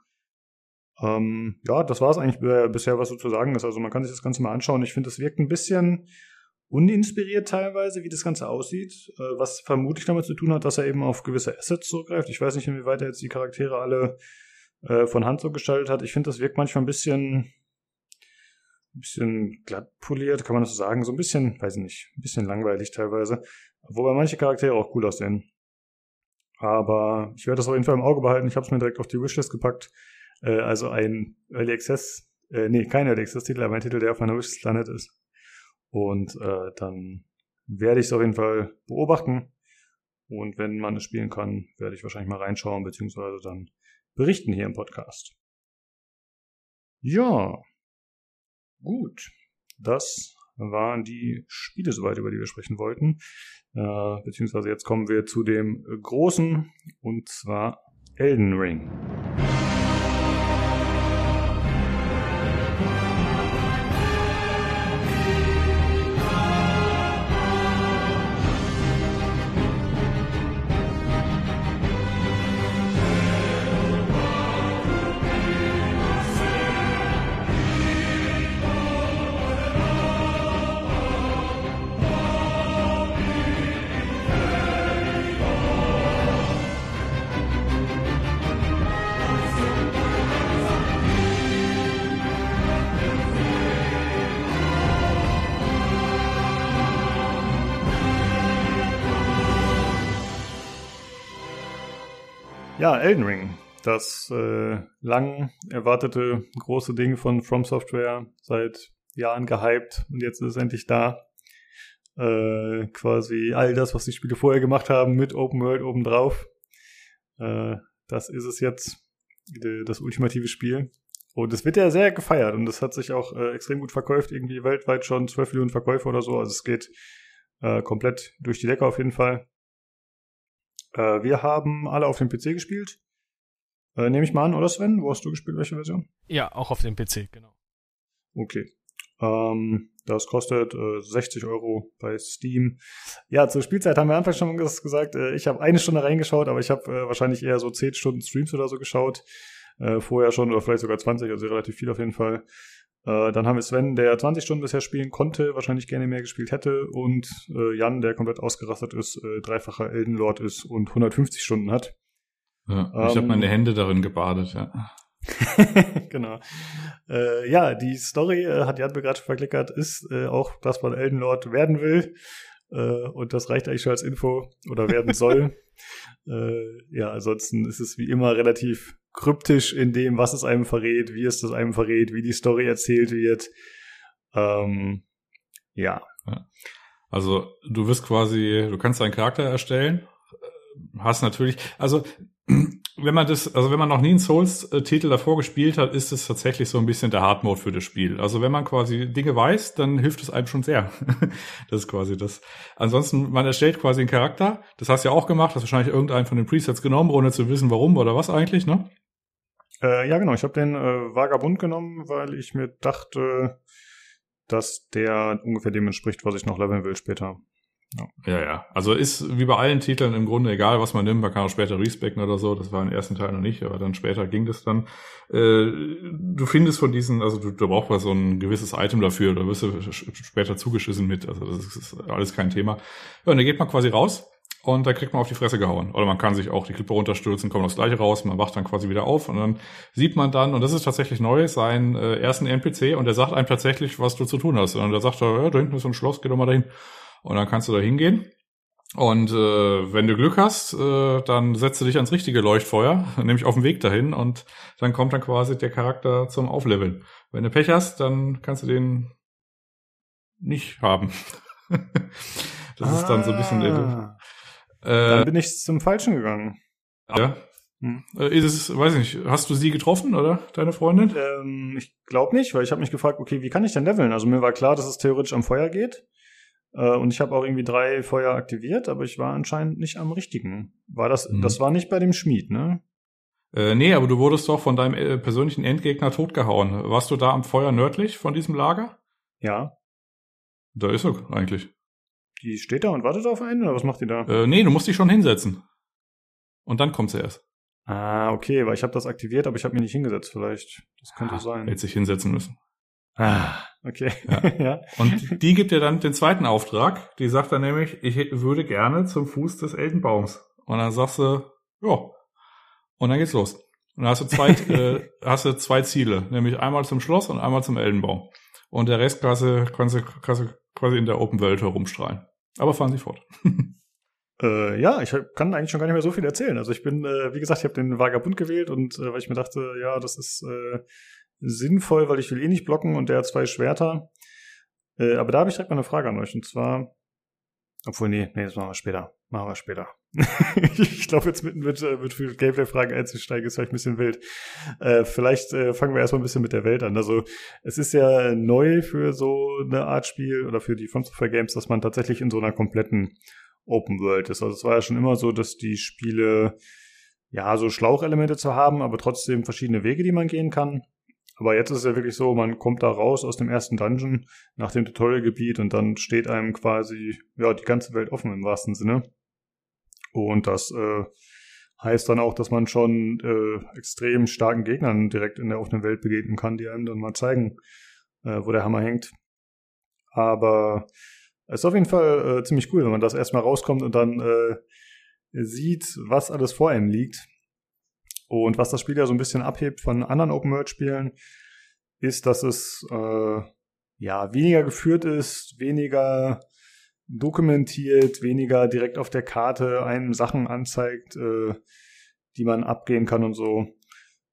Ähm, ja, das war es eigentlich bisher, was so zu sagen ist. Also man kann sich das Ganze mal anschauen. Ich finde, es wirkt ein bisschen uninspiriert teilweise, wie das Ganze aussieht, äh, was vermutlich damit zu tun hat, dass er eben auf gewisse Assets zurückgreift. Ich weiß nicht, inwieweit er jetzt die Charaktere alle äh, von Hand so gestaltet hat. Ich finde, das wirkt manchmal ein bisschen, ein bisschen glatt poliert, kann man das so sagen, so ein bisschen, weiß ich nicht, ein bisschen langweilig teilweise. Wobei manche Charaktere auch cool aussehen. Aber ich werde das auf jeden Fall im Auge behalten. Ich habe es mir direkt auf die Wishlist gepackt. Äh, also ein Early Access, äh, nee, kein Early Access Titel, aber ein Titel, der auf meiner Wishlist landet ist. Und äh, dann werde ich es auf jeden Fall beobachten. Und wenn man es spielen kann, werde ich wahrscheinlich mal reinschauen, beziehungsweise dann berichten hier im Podcast. Ja, gut. Das waren die Spiele soweit, über die wir sprechen wollten. Äh, beziehungsweise jetzt kommen wir zu dem großen, und zwar Elden Ring. Ja, Elden Ring. Das äh, lang erwartete große Ding von From Software, seit Jahren gehypt und jetzt ist es endlich da. Äh, quasi all das, was die Spiele vorher gemacht haben, mit Open World obendrauf. Äh, das ist es jetzt, das ultimative Spiel. Und es wird ja sehr gefeiert und es hat sich auch äh, extrem gut verkauft, irgendwie weltweit schon 12 Millionen Verkäufe oder so. Also es geht äh, komplett durch die Decke auf jeden Fall. Äh, wir haben alle auf dem PC gespielt. Äh, Nehme ich mal an, oder Sven? Wo hast du gespielt? Welche Version? Ja, auch auf dem PC, genau. Okay. Ähm, das kostet äh, 60 Euro bei Steam. Ja, zur Spielzeit haben wir Anfang schon gesagt, äh, ich habe eine Stunde reingeschaut, aber ich habe äh, wahrscheinlich eher so 10 Stunden Streams oder so geschaut. Äh, vorher schon, oder vielleicht sogar 20, also relativ viel auf jeden Fall. Äh, dann haben wir Sven, der 20 Stunden bisher spielen konnte, wahrscheinlich gerne mehr gespielt hätte. Und äh, Jan, der komplett ausgerastet ist, äh, dreifacher Eldenlord ist und 150 Stunden hat. Ja, ich ähm, habe meine Hände darin gebadet, ja. genau. Äh, ja, die Story, äh, hat Jan mir gerade verklickert, ist äh, auch, dass man Eldenlord werden will. Äh, und das reicht eigentlich schon als Info oder werden soll. äh, ja, ansonsten ist es wie immer relativ kryptisch in dem, was es einem verrät, wie es das einem verrät, wie die Story erzählt wird. Ähm, ja. Also du wirst quasi, du kannst deinen Charakter erstellen, hast natürlich, also wenn man das, also wenn man noch nie einen Souls-Titel davor gespielt hat, ist es tatsächlich so ein bisschen der Hard-Mode für das Spiel. Also wenn man quasi Dinge weiß, dann hilft es einem schon sehr. das ist quasi das. Ansonsten, man erstellt quasi einen Charakter. Das hast du ja auch gemacht, hast wahrscheinlich irgendeinen von den Presets genommen, ohne zu wissen, warum oder was eigentlich, ne? Äh, ja, genau. Ich habe den äh, Vagabund genommen, weil ich mir dachte, dass der ungefähr dem entspricht, was ich noch leveln will später. Ja. ja, ja. Also ist wie bei allen Titeln im Grunde egal, was man nimmt. Man kann auch später respecken oder so. Das war im ersten Teil noch nicht, aber dann später ging das dann. Äh, du findest von diesen, also du, du brauchst mal so ein gewisses Item dafür, da wirst du später zugeschissen mit. Also das ist alles kein Thema. Ja, und dann geht man quasi raus und da kriegt man auf die Fresse gehauen. Oder man kann sich auch die Klippe runterstürzen, kommt das gleiche raus, man wacht dann quasi wieder auf und dann sieht man dann, und das ist tatsächlich neu, seinen äh, ersten NPC und der sagt einem tatsächlich, was du zu tun hast. Und der sagt, ja, da hinten ist so ein Schloss, geh doch mal dahin. Und dann kannst du da hingehen. Und äh, wenn du Glück hast, äh, dann setzt du dich ans richtige Leuchtfeuer, nämlich auf dem Weg dahin und dann kommt dann quasi der Charakter zum Aufleveln. Wenn du Pech hast, dann kannst du den nicht haben. das ah, ist dann so ein bisschen. Äh, dann bin ich zum Falschen gegangen. Ja. Hm. Äh, ist es, weiß ich nicht, hast du sie getroffen oder deine Freundin? Ähm, ich glaube nicht, weil ich habe mich gefragt, okay, wie kann ich denn leveln? Also mir war klar, dass es theoretisch am Feuer geht. Äh, und ich habe auch irgendwie drei Feuer aktiviert, aber ich war anscheinend nicht am richtigen. War das, mhm. das war nicht bei dem Schmied, ne? Äh, nee, aber du wurdest doch von deinem äh, persönlichen Endgegner totgehauen. Warst du da am Feuer nördlich von diesem Lager? Ja. Da ist er eigentlich. Die steht da und wartet auf einen, oder was macht die da? Äh, nee, du musst dich schon hinsetzen. Und dann kommt sie erst. Ah, okay, weil ich habe das aktiviert, aber ich habe mich nicht hingesetzt vielleicht. Das könnte ah, sein. Hätte sich hinsetzen müssen. Ah, Okay. Ja. ja. Und die gibt dir dann den zweiten Auftrag. Die sagt dann nämlich, ich würde gerne zum Fuß des Eltenbaums. Und dann sagst du, ja. Und dann geht's los. Und dann hast du zwei, äh, hast du zwei Ziele, nämlich einmal zum Schloss und einmal zum Eldenbaum. Und der Rest kannst du, kannst du, kannst du quasi in der Open World herumstrahlen. Aber fahren Sie fort. Äh, ja, ich kann eigentlich schon gar nicht mehr so viel erzählen. Also ich bin, äh, wie gesagt, ich habe den Vagabund gewählt und äh, weil ich mir dachte, ja, das ist äh, sinnvoll, weil ich will eh nicht blocken und der hat zwei Schwerter. Äh, aber da habe ich direkt mal eine Frage an euch und zwar, obwohl, nee, nee, das machen wir später. Machen wir später. ich glaube, jetzt mitten mit, äh, mit für Gameplay-Fragen einzusteigen, ist vielleicht ein bisschen wild. Äh, vielleicht äh, fangen wir erstmal ein bisschen mit der Welt an. Also, es ist ja neu für so eine Art Spiel oder für die From Software Games, dass man tatsächlich in so einer kompletten Open World ist. Also es war ja schon immer so, dass die Spiele ja so Schlauchelemente zu haben, aber trotzdem verschiedene Wege, die man gehen kann. Aber jetzt ist es ja wirklich so, man kommt da raus aus dem ersten Dungeon nach dem Tutorial-Gebiet und dann steht einem quasi ja die ganze Welt offen im wahrsten Sinne. Und das äh, heißt dann auch, dass man schon äh, extrem starken Gegnern direkt in der offenen Welt begegnen kann, die einem dann mal zeigen, äh, wo der Hammer hängt. Aber ist auf jeden Fall äh, ziemlich cool, wenn man das erstmal rauskommt und dann äh, sieht, was alles vor einem liegt. Und was das Spiel ja so ein bisschen abhebt von anderen Open-World-Spielen, ist, dass es äh, ja weniger geführt ist, weniger dokumentiert, weniger direkt auf der Karte einem Sachen anzeigt, äh, die man abgehen kann und so.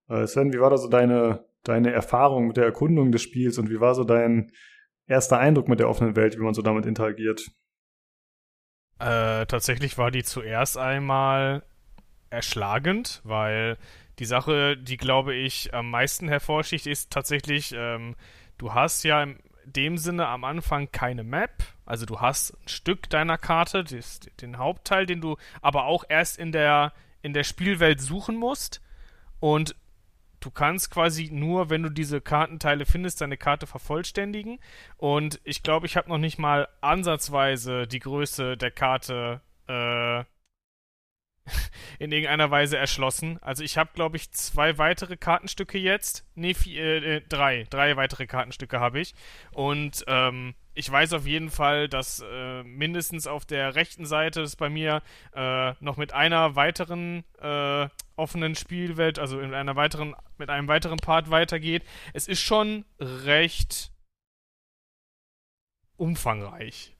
Äh, Sven, wie war da so deine, deine Erfahrung mit der Erkundung des Spiels und wie war so dein erster Eindruck mit der offenen Welt, wie man so damit interagiert? Äh, tatsächlich war die zuerst einmal erschlagend, weil die Sache, die glaube ich am meisten hervorsticht, ist tatsächlich, ähm, du hast ja in dem Sinne am Anfang keine Map, also du hast ein Stück deiner Karte, das, den Hauptteil, den du aber auch erst in der in der Spielwelt suchen musst und du kannst quasi nur, wenn du diese Kartenteile findest, deine Karte vervollständigen. Und ich glaube, ich habe noch nicht mal ansatzweise die Größe der Karte äh, in irgendeiner Weise erschlossen. Also ich habe, glaube ich, zwei weitere Kartenstücke jetzt. Nee, vier, äh, drei. Drei weitere Kartenstücke habe ich. Und ähm, ich weiß auf jeden Fall, dass äh, mindestens auf der rechten Seite es bei mir äh, noch mit einer weiteren äh, offenen Spielwelt, also in einer weiteren, mit einem weiteren Part weitergeht. Es ist schon recht umfangreich.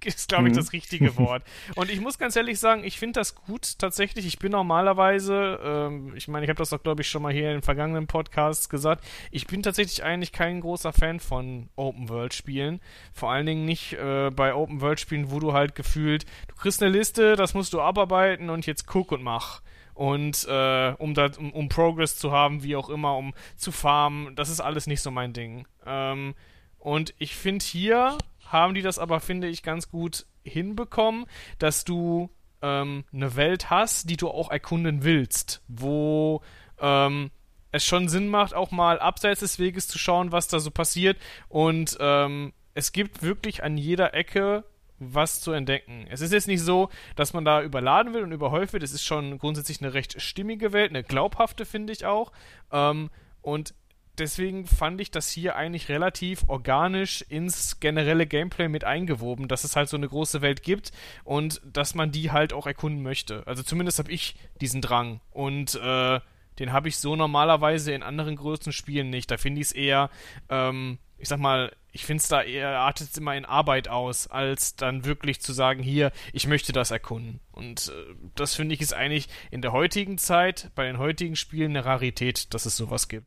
ist, glaube ich, mhm. das richtige Wort. Und ich muss ganz ehrlich sagen, ich finde das gut tatsächlich. Ich bin normalerweise, ähm, ich meine, ich habe das doch, glaube ich, schon mal hier in vergangenen Podcasts gesagt, ich bin tatsächlich eigentlich kein großer Fan von Open-World-Spielen. Vor allen Dingen nicht äh, bei Open-World-Spielen, wo du halt gefühlt, du kriegst eine Liste, das musst du abarbeiten und jetzt guck und mach und äh, um, da, um, um, Progress zu haben, wie auch immer, um zu farmen, das ist alles nicht so mein Ding. Ähm, und ich finde hier haben die das aber, finde ich, ganz gut hinbekommen, dass du ähm, eine Welt hast, die du auch erkunden willst, wo ähm, es schon Sinn macht, auch mal abseits des Weges zu schauen, was da so passiert. Und ähm, es gibt wirklich an jeder Ecke was zu entdecken. Es ist jetzt nicht so, dass man da überladen will und überhäuft wird. Es ist schon grundsätzlich eine recht stimmige Welt, eine glaubhafte, finde ich auch. Ähm, und deswegen fand ich das hier eigentlich relativ organisch ins generelle Gameplay mit eingewoben, dass es halt so eine große Welt gibt und dass man die halt auch erkunden möchte. Also zumindest habe ich diesen Drang und äh, den habe ich so normalerweise in anderen größeren Spielen nicht. Da finde ich es eher, ähm, ich sag mal, ich finde es da eher, artet es immer in Arbeit aus, als dann wirklich zu sagen, hier, ich möchte das erkunden. Und äh, das finde ich ist eigentlich in der heutigen Zeit, bei den heutigen Spielen eine Rarität, dass es sowas gibt.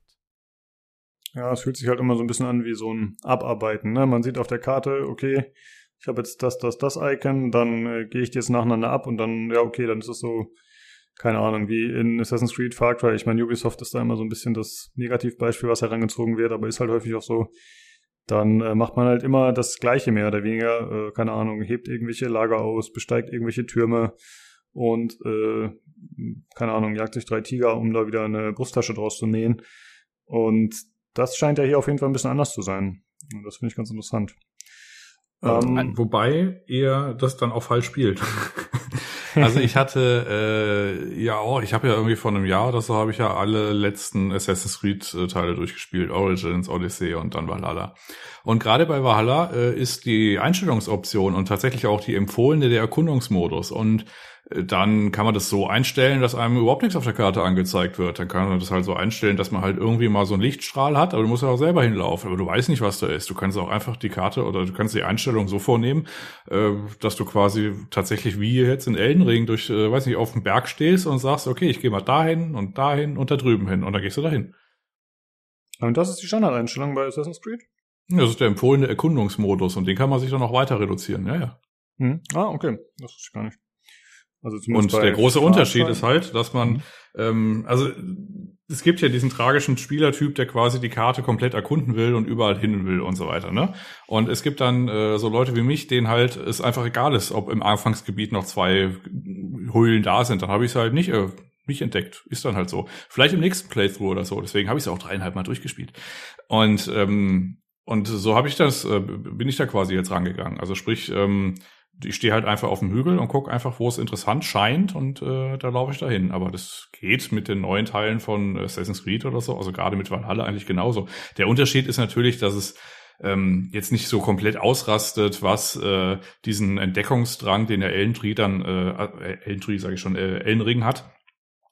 Ja, es fühlt sich halt immer so ein bisschen an wie so ein Abarbeiten. Ne? Man sieht auf der Karte, okay, ich habe jetzt das, das, das Icon, dann äh, gehe ich die jetzt nacheinander ab und dann, ja, okay, dann ist es so, keine Ahnung, wie in Assassin's Creed Far Cry. Ich meine, Ubisoft ist da immer so ein bisschen das Negativbeispiel, was herangezogen wird, aber ist halt häufig auch so, dann äh, macht man halt immer das Gleiche mehr oder weniger, äh, keine Ahnung, hebt irgendwelche Lager aus, besteigt irgendwelche Türme und, äh, keine Ahnung, jagt sich drei Tiger, um da wieder eine Brusttasche draus zu nähen. Und das scheint ja hier auf jeden Fall ein bisschen anders zu sein. Das finde ich ganz interessant. Ähm, ähm, Wobei er das dann auch falsch spielt. Also ich hatte äh, ja auch, ich habe ja irgendwie vor einem Jahr oder so habe ich ja alle letzten Assassin's Creed äh, Teile durchgespielt, Origins, Odyssey und dann Valhalla. Und gerade bei Valhalla äh, ist die Einstellungsoption und tatsächlich auch die empfohlene der Erkundungsmodus und dann kann man das so einstellen, dass einem überhaupt nichts auf der Karte angezeigt wird. Dann kann man das halt so einstellen, dass man halt irgendwie mal so einen Lichtstrahl hat, aber du musst ja auch selber hinlaufen. Aber du weißt nicht, was da ist. Du kannst auch einfach die Karte oder du kannst die Einstellung so vornehmen, äh, dass du quasi tatsächlich wie jetzt in Eldenring durch, äh, weiß nicht, auf dem Berg stehst und sagst, okay, ich gehe mal dahin und dahin und da drüben hin und dann gehst du dahin. Und das ist die Standardeinstellung bei Assassin's Creed? Das ist der empfohlene Erkundungsmodus und den kann man sich dann noch weiter reduzieren, ja, ja. Hm. Ah, okay. Das wusste ich gar nicht. Also und der große Unterschied ist halt, dass man, mhm. ähm, also es gibt ja diesen tragischen Spielertyp, der quasi die Karte komplett erkunden will und überall hin will und so weiter, ne? Und es gibt dann äh, so Leute wie mich, denen halt es einfach egal ist, ob im Anfangsgebiet noch zwei Höhlen da sind. Dann habe ich es halt nicht, äh, nicht entdeckt. Ist dann halt so. Vielleicht im nächsten Playthrough oder so. Deswegen habe ich es auch dreieinhalb Mal durchgespielt. Und ähm, und so habe ich das, äh, bin ich da quasi jetzt rangegangen. Also sprich, ähm, ich stehe halt einfach auf dem Hügel und gucke einfach, wo es interessant scheint und äh, da laufe ich dahin. Aber das geht mit den neuen Teilen von Assassin's Creed oder so, also gerade mit Valhalla eigentlich genauso. Der Unterschied ist natürlich, dass es ähm, jetzt nicht so komplett ausrastet, was äh, diesen Entdeckungsdrang, den der Ellentree dann, äh, äh Ellentree sage ich schon, äh, Ellenring hat,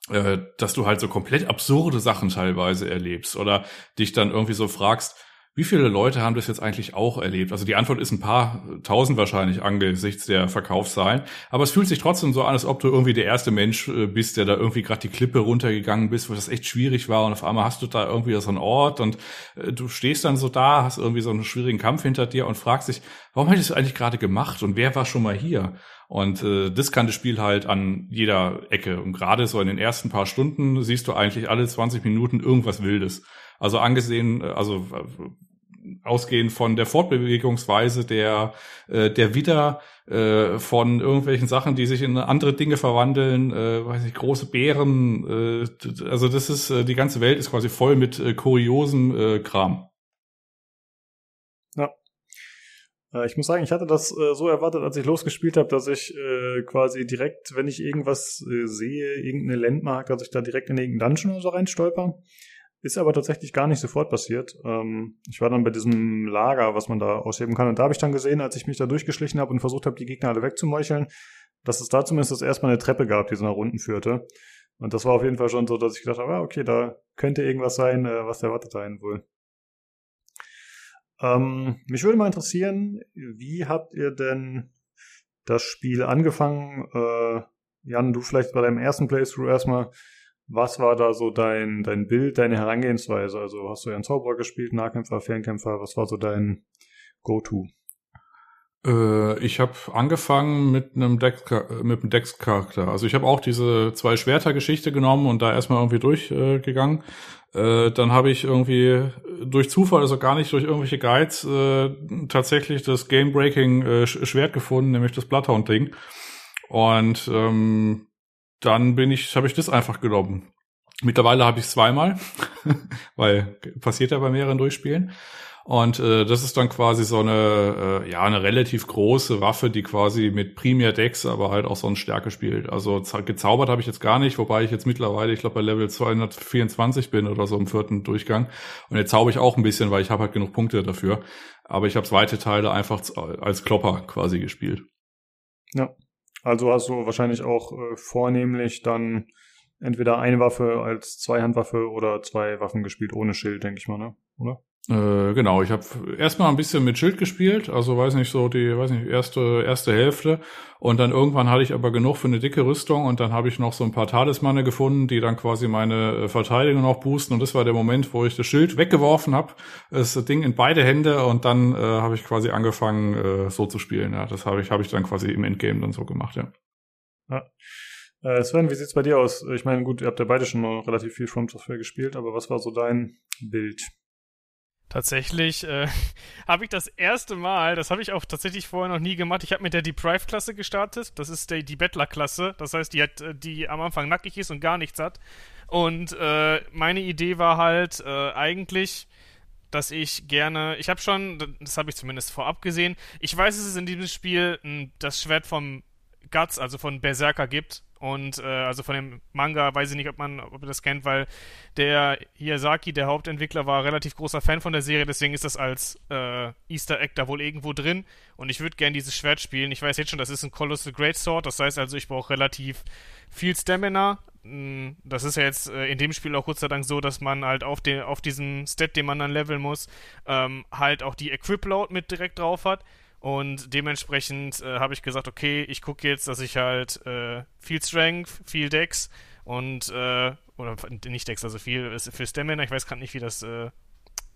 äh, dass du halt so komplett absurde Sachen teilweise erlebst oder dich dann irgendwie so fragst, wie viele Leute haben das jetzt eigentlich auch erlebt? Also die Antwort ist ein paar tausend wahrscheinlich angesichts der Verkaufszahlen. Aber es fühlt sich trotzdem so an, als ob du irgendwie der erste Mensch äh, bist, der da irgendwie gerade die Klippe runtergegangen bist, wo das echt schwierig war. Und auf einmal hast du da irgendwie so einen Ort und äh, du stehst dann so da, hast irgendwie so einen schwierigen Kampf hinter dir und fragst dich, warum hättest du eigentlich gerade gemacht und wer war schon mal hier? Und äh, das kann das Spiel halt an jeder Ecke. Und gerade so in den ersten paar Stunden siehst du eigentlich alle 20 Minuten irgendwas Wildes. Also angesehen, äh, also äh, ausgehend von der Fortbewegungsweise der äh, der Widder äh, von irgendwelchen Sachen, die sich in andere Dinge verwandeln, äh, weiß ich, große Bären, äh, also das ist äh, die ganze Welt ist quasi voll mit äh, kuriosem äh, Kram. Ja. Äh, ich muss sagen, ich hatte das äh, so erwartet, als ich losgespielt habe, dass ich äh, quasi direkt, wenn ich irgendwas sehe, irgendeine Landmark, dass ich da direkt in irgendeinen Dungeon oder so reinstolper. Ist aber tatsächlich gar nicht sofort passiert. Ähm, ich war dann bei diesem Lager, was man da ausheben kann. Und da habe ich dann gesehen, als ich mich da durchgeschlichen habe und versucht habe, die Gegner alle wegzumeucheln, dass es da zumindest erstmal eine Treppe gab, die so nach unten führte. Und das war auf jeden Fall schon so, dass ich gedacht habe, ah, okay, da könnte irgendwas sein, äh, was erwartet einen wohl. Ähm, mich würde mal interessieren, wie habt ihr denn das Spiel angefangen? Äh, Jan, du vielleicht bei deinem ersten Playthrough erstmal was war da so dein, dein Bild, deine Herangehensweise? Also hast du ja einen Zauberer gespielt, Nahkämpfer, Fernkämpfer, was war so dein Go-To? Äh, ich habe angefangen mit einem Dex mit einem Dex-Charakter. Also ich habe auch diese zwei Schwerter-Geschichte genommen und da erstmal irgendwie durchgegangen. Äh, dann habe ich irgendwie durch Zufall, also gar nicht durch irgendwelche Guides, äh, tatsächlich das Game-Breaking äh, Schwert gefunden, nämlich das Bloodhound-Ding. Und ähm, dann bin ich, habe ich das einfach genommen. Mittlerweile habe ich zweimal, weil passiert ja bei mehreren Durchspielen. Und äh, das ist dann quasi so eine, äh, ja, eine relativ große Waffe, die quasi mit Primär Dex, aber halt auch so eine Stärke spielt. Also gezaubert habe ich jetzt gar nicht, wobei ich jetzt mittlerweile, ich glaube, bei Level 224 bin oder so im vierten Durchgang. Und jetzt zauber ich auch ein bisschen, weil ich habe halt genug Punkte dafür. Aber ich habe zweite Teile einfach als Klopper quasi gespielt. Ja. Also hast du wahrscheinlich auch äh, vornehmlich dann entweder eine Waffe als Zweihandwaffe oder zwei Waffen gespielt ohne Schild, denke ich mal, ne? Oder? Äh, genau, ich habe erstmal ein bisschen mit Schild gespielt, also weiß nicht so die, weiß nicht erste erste Hälfte und dann irgendwann hatte ich aber genug für eine dicke Rüstung und dann habe ich noch so ein paar Talismane gefunden, die dann quasi meine äh, Verteidigung noch boosten und das war der Moment, wo ich das Schild weggeworfen habe, das Ding in beide Hände und dann äh, habe ich quasi angefangen äh, so zu spielen. Ja, das habe ich habe ich dann quasi im Endgame dann so gemacht, ja. Ja. Äh, Sven, wie sieht's bei dir aus? Ich meine, gut, ihr habt ja beide schon relativ viel From Software gespielt, aber was war so dein Bild? Tatsächlich äh, habe ich das erste Mal, das habe ich auch tatsächlich vorher noch nie gemacht, ich habe mit der Deprive-Klasse gestartet. Das ist die, die Bettler-Klasse. Das heißt, die, hat, äh, die am Anfang nackig ist und gar nichts hat. Und äh, meine Idee war halt äh, eigentlich, dass ich gerne, ich habe schon, das habe ich zumindest vorab gesehen, ich weiß, es ist in diesem Spiel m, das Schwert vom Guts, also von Berserker gibt. Und äh, also von dem Manga, weiß ich nicht, ob man, ob ihr das kennt, weil der Hiyazaki, der Hauptentwickler, war relativ großer Fan von der Serie, deswegen ist das als äh, Easter Egg da wohl irgendwo drin. Und ich würde gerne dieses Schwert spielen. Ich weiß jetzt schon, das ist ein Colossal Great Sword, das heißt also, ich brauche relativ viel Stamina. Hm, das ist ja jetzt äh, in dem Spiel auch Gott sei Dank so, dass man halt auf, den, auf diesem Stat, den man dann leveln muss, ähm, halt auch die Equip Load mit direkt drauf hat. Und dementsprechend äh, habe ich gesagt, okay, ich gucke jetzt, dass ich halt äh, viel Strength, viel Dex und äh, oder nicht Dex, also viel für Stamina, ich weiß gerade nicht, wie das äh,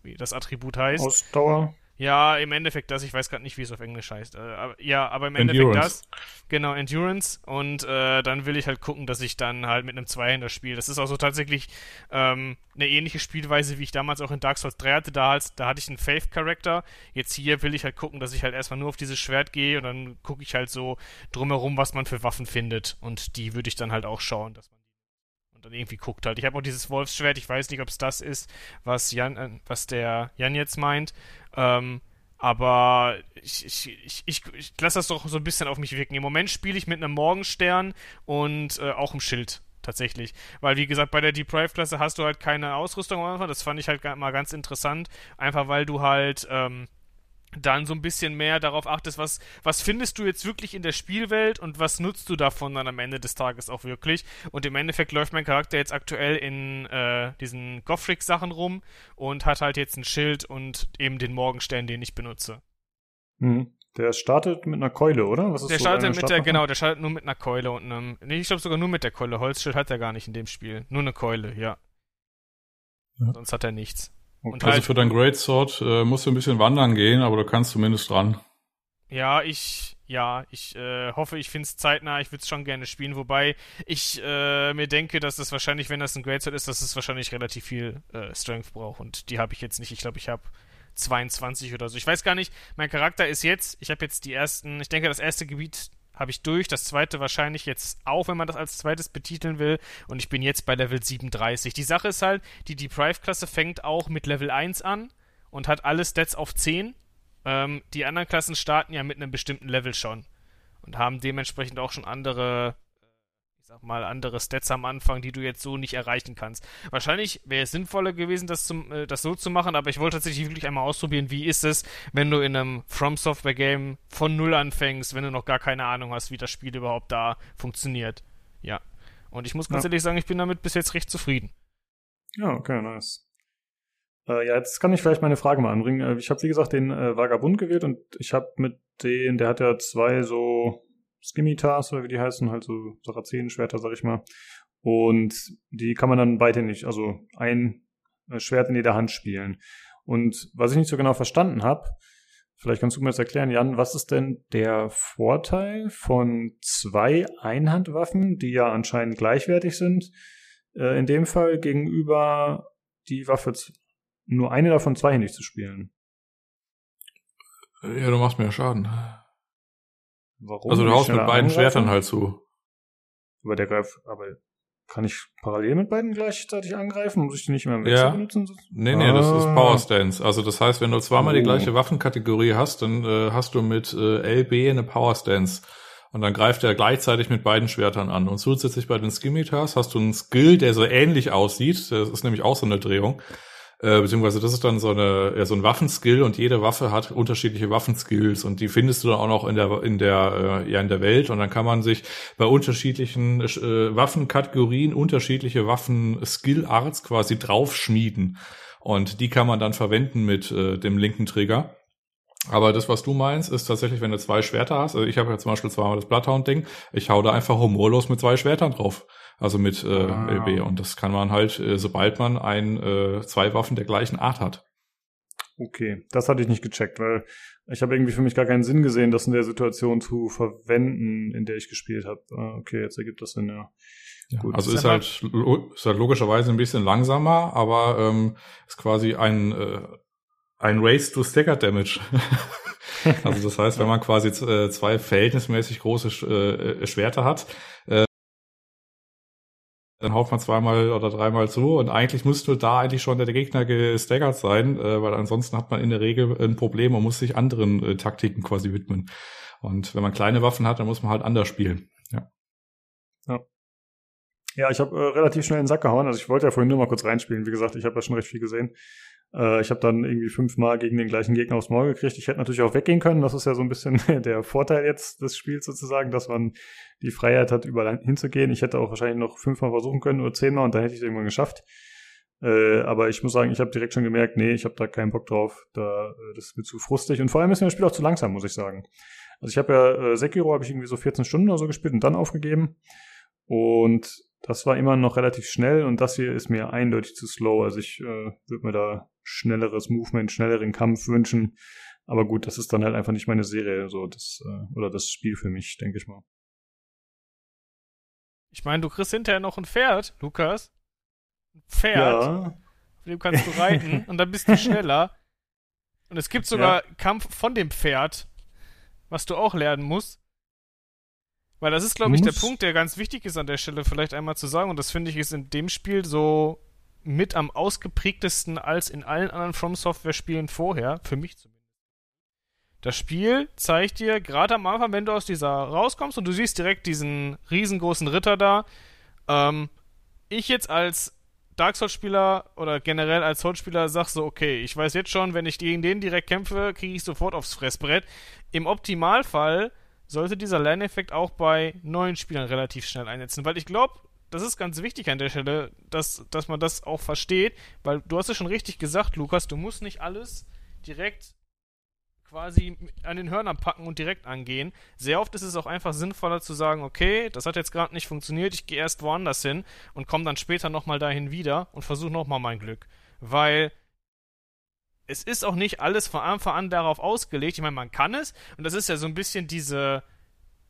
wie das Attribut heißt. Ausdauer. Ja, im Endeffekt das, ich weiß gerade nicht, wie es auf Englisch heißt. Äh, aber, ja, aber im Endeffekt das. Genau, Endurance. Und äh, dann will ich halt gucken, dass ich dann halt mit einem Zweihänder spiele. Das ist auch so tatsächlich ähm, eine ähnliche Spielweise, wie ich damals auch in Dark Souls 3 hatte. Da, halt, da hatte ich einen Faith-Charakter. Jetzt hier will ich halt gucken, dass ich halt erstmal nur auf dieses Schwert gehe und dann gucke ich halt so drumherum, was man für Waffen findet. Und die würde ich dann halt auch schauen, dass man und dann irgendwie guckt halt. Ich habe auch dieses Wolfsschwert, ich weiß nicht, ob es das ist, was Jan, äh, was der Jan jetzt meint. Ähm, aber ich, ich, ich, ich, ich lasse das doch so ein bisschen auf mich wirken. Im Moment spiele ich mit einem Morgenstern und äh, auch einem Schild tatsächlich. Weil, wie gesagt, bei der Deprive-Klasse hast du halt keine Ausrüstung am Anfang. Das fand ich halt mal ganz interessant. Einfach weil du halt ähm, dann so ein bisschen mehr darauf achtest, was, was findest du jetzt wirklich in der Spielwelt und was nutzt du davon dann am Ende des Tages auch wirklich. Und im Endeffekt läuft mein Charakter jetzt aktuell in äh, diesen Gothic-Sachen rum und hat halt jetzt ein Schild und eben den Morgenstern, den ich benutze. Hm. Der startet mit einer Keule, oder? Was ist der so startet mit der, genau, der startet nur mit einer Keule und einem, nee, ich glaube sogar nur mit der Keule. Holzschild hat er gar nicht in dem Spiel. Nur eine Keule, ja. ja. Sonst hat er nichts. Und also halt, für dein Great Sword äh, musst du ein bisschen wandern gehen, aber du kannst zumindest dran. Ja, ich, ja, ich äh, hoffe, ich finde es zeitnah. Ich würde es schon gerne spielen, wobei ich äh, mir denke, dass das wahrscheinlich, wenn das ein Great Sword ist, dass es wahrscheinlich relativ viel äh, Strength braucht und die habe ich jetzt nicht. Ich glaube, ich habe 22 oder so. Ich weiß gar nicht. Mein Charakter ist jetzt, ich habe jetzt die ersten, ich denke, das erste Gebiet habe ich durch, das zweite wahrscheinlich jetzt auch, wenn man das als zweites betiteln will. Und ich bin jetzt bei Level 37. Die Sache ist halt, die Deprive-Klasse fängt auch mit Level 1 an und hat alle Stats auf 10. Ähm, die anderen Klassen starten ja mit einem bestimmten Level schon und haben dementsprechend auch schon andere ich sag mal, andere Stats am Anfang, die du jetzt so nicht erreichen kannst. Wahrscheinlich wäre es sinnvoller gewesen, das, zum, äh, das so zu machen, aber ich wollte tatsächlich wirklich einmal ausprobieren, wie ist es, wenn du in einem From Software Game von Null anfängst, wenn du noch gar keine Ahnung hast, wie das Spiel überhaupt da funktioniert. Ja. Und ich muss ganz ja. ehrlich sagen, ich bin damit bis jetzt recht zufrieden. Ja, okay, nice. Äh, ja, jetzt kann ich vielleicht meine Frage mal anbringen. Äh, ich habe, wie gesagt, den äh, Vagabund gewählt und ich habe mit den, der hat ja zwei so Skimitars oder wie die heißen, halt so Sarazenenschwerter, sag ich mal. Und die kann man dann beide nicht, also ein äh, Schwert in jeder Hand spielen. Und was ich nicht so genau verstanden habe, vielleicht kannst du mir das erklären, Jan, was ist denn der Vorteil von zwei Einhandwaffen, die ja anscheinend gleichwertig sind, äh, in dem Fall gegenüber die Waffe nur eine davon zweihändig zu spielen? Ja, du machst mir ja Schaden. Warum? Also du haust mit beiden Schwertern halt zu. Aber der greift, aber kann ich parallel mit beiden gleichzeitig angreifen? Muss ich die nicht mehr im Wechsel ja. benutzen? Nee, nee, ah. das ist ah. Power Stance. Also das heißt, wenn du zweimal oh. die gleiche Waffenkategorie hast, dann äh, hast du mit äh, LB eine Power Stance. Und dann greift er gleichzeitig mit beiden Schwertern an. Und zusätzlich bei den Skimitars hast du einen Skill, der so ähnlich aussieht. Das ist nämlich auch so eine Drehung. Äh, beziehungsweise das ist dann so eine ja, so ein Waffenskill und jede Waffe hat unterschiedliche Waffenskills und die findest du dann auch noch in der in der äh, ja in der Welt und dann kann man sich bei unterschiedlichen äh, Waffenkategorien unterschiedliche Waffen-Skill-Arts quasi draufschmieden und die kann man dann verwenden mit äh, dem linken Trigger. Aber das, was du meinst, ist tatsächlich, wenn du zwei Schwerter hast. Also ich habe ja zum Beispiel zweimal das Bloodhound-Ding. Ich hau da einfach humorlos mit zwei Schwertern drauf also mit äh, ah. LB. Und das kann man halt, äh, sobald man ein, äh, zwei Waffen der gleichen Art hat. Okay, das hatte ich nicht gecheckt, weil ich habe irgendwie für mich gar keinen Sinn gesehen, das in der Situation zu verwenden, in der ich gespielt habe. Ah, okay, jetzt ergibt das Sinn, ja. ja Gut. Also ist halt, ist halt logischerweise ein bisschen langsamer, aber ähm, ist quasi ein, äh, ein Race to Stagger Damage. also das heißt, wenn man quasi äh, zwei verhältnismäßig große äh, Schwerter hat, dann haut man zweimal oder dreimal zu und eigentlich müsste da eigentlich schon der Gegner gestaggert sein, äh, weil ansonsten hat man in der Regel ein Problem und muss sich anderen äh, Taktiken quasi widmen. Und wenn man kleine Waffen hat, dann muss man halt anders spielen. Ja. Ja. Ja, ich habe äh, relativ schnell in den Sack gehauen. Also ich wollte ja vorhin nur mal kurz reinspielen. Wie gesagt, ich habe ja schon recht viel gesehen. Äh, ich habe dann irgendwie fünfmal gegen den gleichen Gegner aufs Maul gekriegt. Ich hätte natürlich auch weggehen können. Das ist ja so ein bisschen der Vorteil jetzt des Spiels sozusagen, dass man die Freiheit hat, überall hinzugehen. Ich hätte auch wahrscheinlich noch fünfmal versuchen können oder zehnmal und dann hätte ich es irgendwann geschafft. Äh, aber ich muss sagen, ich habe direkt schon gemerkt, nee, ich habe da keinen Bock drauf. Da, äh, das ist mir zu frustig. Und vor allem ist mir das Spiel auch zu langsam, muss ich sagen. Also ich habe ja äh, Sekiro habe ich irgendwie so 14 Stunden oder so gespielt und dann aufgegeben. Und das war immer noch relativ schnell und das hier ist mir eindeutig zu slow. Also ich äh, würde mir da schnelleres Movement, schnelleren Kampf wünschen. Aber gut, das ist dann halt einfach nicht meine Serie, so das äh, oder das Spiel für mich, denke ich mal. Ich meine, du kriegst hinterher noch ein Pferd, Lukas. Ein Pferd. Ja. Auf dem kannst du reiten und dann bist du schneller. Und es gibt sogar ja. Kampf von dem Pferd, was du auch lernen musst. Weil das ist, glaube ich, der Punkt, der ganz wichtig ist an der Stelle vielleicht einmal zu sagen. Und das finde ich ist in dem Spiel so mit am ausgeprägtesten als in allen anderen From Software Spielen vorher, für mich zumindest. Das Spiel zeigt dir gerade am Anfang, wenn du aus dieser rauskommst und du siehst direkt diesen riesengroßen Ritter da, ähm, ich jetzt als Dark Souls Spieler oder generell als Souls Spieler sag so, okay, ich weiß jetzt schon, wenn ich gegen den direkt kämpfe, kriege ich sofort aufs Fressbrett. Im Optimalfall sollte dieser Lerneffekt auch bei neuen Spielern relativ schnell einsetzen, weil ich glaube, das ist ganz wichtig an der Stelle, dass, dass man das auch versteht, weil du hast es schon richtig gesagt, Lukas, du musst nicht alles direkt quasi an den Hörnern packen und direkt angehen. Sehr oft ist es auch einfach sinnvoller zu sagen, okay, das hat jetzt gerade nicht funktioniert, ich gehe erst woanders hin und komme dann später nochmal dahin wieder und versuche nochmal mein Glück. Weil es ist auch nicht alles von Anfang an darauf ausgelegt. Ich meine, man kann es, und das ist ja so ein bisschen diese,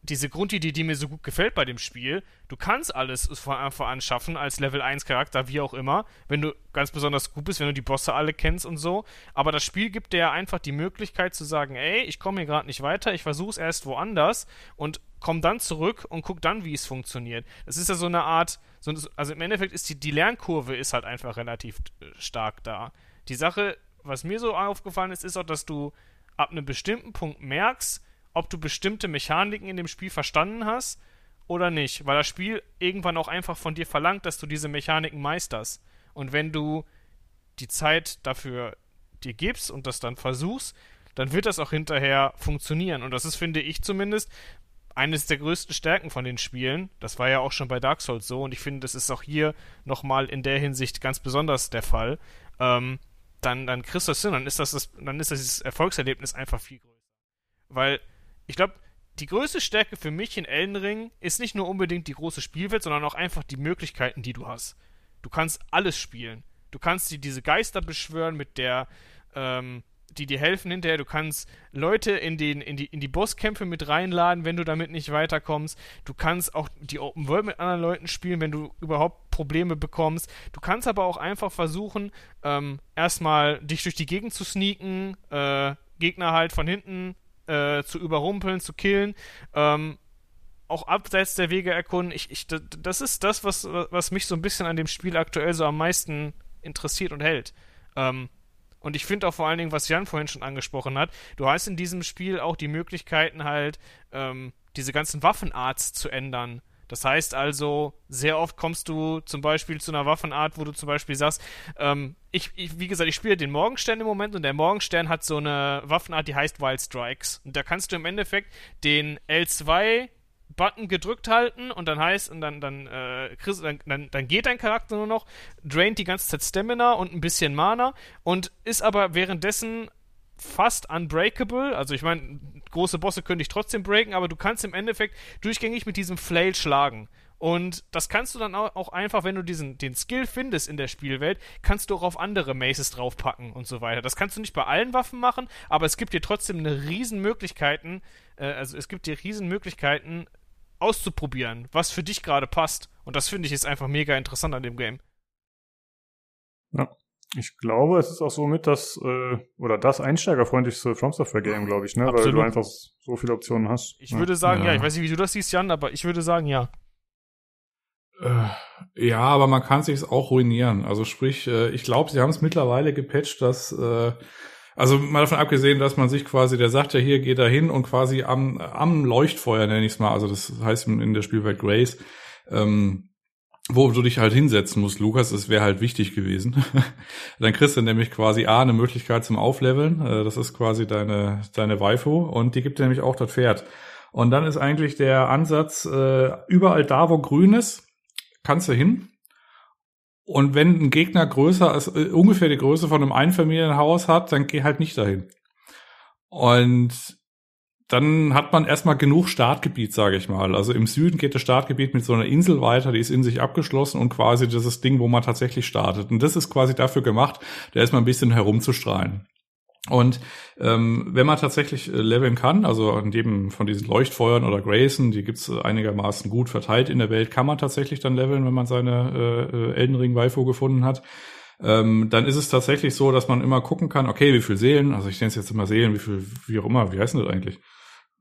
diese Grundidee, die mir so gut gefällt bei dem Spiel. Du kannst alles von Anfang an schaffen, als Level 1 Charakter, wie auch immer, wenn du ganz besonders gut bist, wenn du die Bosse alle kennst und so. Aber das Spiel gibt dir ja einfach die Möglichkeit zu sagen, ey, ich komme hier gerade nicht weiter, ich versuche es erst woanders und komm dann zurück und guck dann, wie es funktioniert. Das ist ja so eine Art, so, also im Endeffekt ist die, die Lernkurve ist halt einfach relativ äh, stark da. Die Sache was mir so aufgefallen ist, ist auch, dass du ab einem bestimmten Punkt merkst, ob du bestimmte Mechaniken in dem Spiel verstanden hast oder nicht, weil das Spiel irgendwann auch einfach von dir verlangt, dass du diese Mechaniken meisterst. Und wenn du die Zeit dafür dir gibst und das dann versuchst, dann wird das auch hinterher funktionieren. Und das ist, finde ich zumindest, eines der größten Stärken von den Spielen. Das war ja auch schon bei Dark Souls so und ich finde, das ist auch hier nochmal in der Hinsicht ganz besonders der Fall. Ähm, dann, dann kriegst du das hin, dann ist das, das, dann ist das Erfolgserlebnis einfach viel größer. Weil, ich glaube, die größte Stärke für mich in Elden Ring ist nicht nur unbedingt die große Spielwelt, sondern auch einfach die Möglichkeiten, die du hast. Du kannst alles spielen. Du kannst die, diese Geister beschwören mit der, ähm, die dir helfen hinterher. Du kannst Leute in, den, in, die, in die Bosskämpfe mit reinladen, wenn du damit nicht weiterkommst. Du kannst auch die Open World mit anderen Leuten spielen, wenn du überhaupt Probleme bekommst. Du kannst aber auch einfach versuchen, ähm, erstmal dich durch die Gegend zu sneaken, äh, Gegner halt von hinten äh, zu überrumpeln, zu killen. Ähm, auch abseits der Wege erkunden. Ich, ich, das ist das, was, was mich so ein bisschen an dem Spiel aktuell so am meisten interessiert und hält. Ähm, und ich finde auch vor allen Dingen, was Jan vorhin schon angesprochen hat, du hast in diesem Spiel auch die Möglichkeiten halt, ähm, diese ganzen Waffenarts zu ändern. Das heißt also, sehr oft kommst du zum Beispiel zu einer Waffenart, wo du zum Beispiel sagst, ähm, ich, ich, wie gesagt, ich spiele den Morgenstern im Moment und der Morgenstern hat so eine Waffenart, die heißt Wild Strikes. Und da kannst du im Endeffekt den L2 Button gedrückt halten und dann heißt, und dann, dann, äh, kriegst, dann, dann, dann geht dein Charakter nur noch, draint die ganze Zeit Stamina und ein bisschen Mana und ist aber währenddessen fast unbreakable. Also ich meine, große Bosse könnte ich trotzdem breaken, aber du kannst im Endeffekt durchgängig mit diesem Flail schlagen. Und das kannst du dann auch einfach, wenn du diesen, den Skill findest in der Spielwelt, kannst du auch auf andere Maces draufpacken und so weiter. Das kannst du nicht bei allen Waffen machen, aber es gibt dir trotzdem eine riesen Möglichkeiten, äh, also es gibt dir riesen Möglichkeiten, auszuprobieren, was für dich gerade passt. Und das finde ich ist einfach mega interessant an dem Game. Ja. Ich glaube, es ist auch so mit das, äh, oder das einsteigerfreundlichste From Software Game, glaube ich, ne? Absolut. Weil du einfach so viele Optionen hast. Ich ja. würde sagen, ja. ja. Ich weiß nicht, wie du das siehst, Jan, aber ich würde sagen, ja. Äh, ja, aber man kann sich auch ruinieren. Also sprich, äh, ich glaube, sie haben es mittlerweile gepatcht, dass äh, also mal davon abgesehen, dass man sich quasi, der sagt ja hier, geht da hin und quasi am, am Leuchtfeuer, nenne ich es mal, also das heißt in der Spielwelt Grace, ähm, wo du dich halt hinsetzen musst, Lukas, das wäre halt wichtig gewesen. dann kriegst du nämlich quasi A, eine Möglichkeit zum Aufleveln, äh, das ist quasi deine, deine Waifu und die gibt dir nämlich auch das Pferd. Und dann ist eigentlich der Ansatz, äh, überall da, wo grün ist, kannst du hin. Und wenn ein Gegner größer als äh, ungefähr die Größe von einem Einfamilienhaus hat, dann geh halt nicht dahin. Und dann hat man erstmal genug Startgebiet, sage ich mal. Also im Süden geht das Startgebiet mit so einer Insel weiter, die ist in sich abgeschlossen und quasi das ist das Ding, wo man tatsächlich startet. Und das ist quasi dafür gemacht, da erstmal ein bisschen herumzustrahlen. Und ähm, wenn man tatsächlich äh, leveln kann, also an jedem von diesen Leuchtfeuern oder Grayson, die gibt's einigermaßen gut verteilt in der Welt, kann man tatsächlich dann leveln, wenn man seine äh, äh Elden Ring Waifu gefunden hat. Ähm, dann ist es tatsächlich so, dass man immer gucken kann, okay, wie viel Seelen, also ich nenne es jetzt immer Seelen, wie viel, wie auch immer, wie heißen das eigentlich?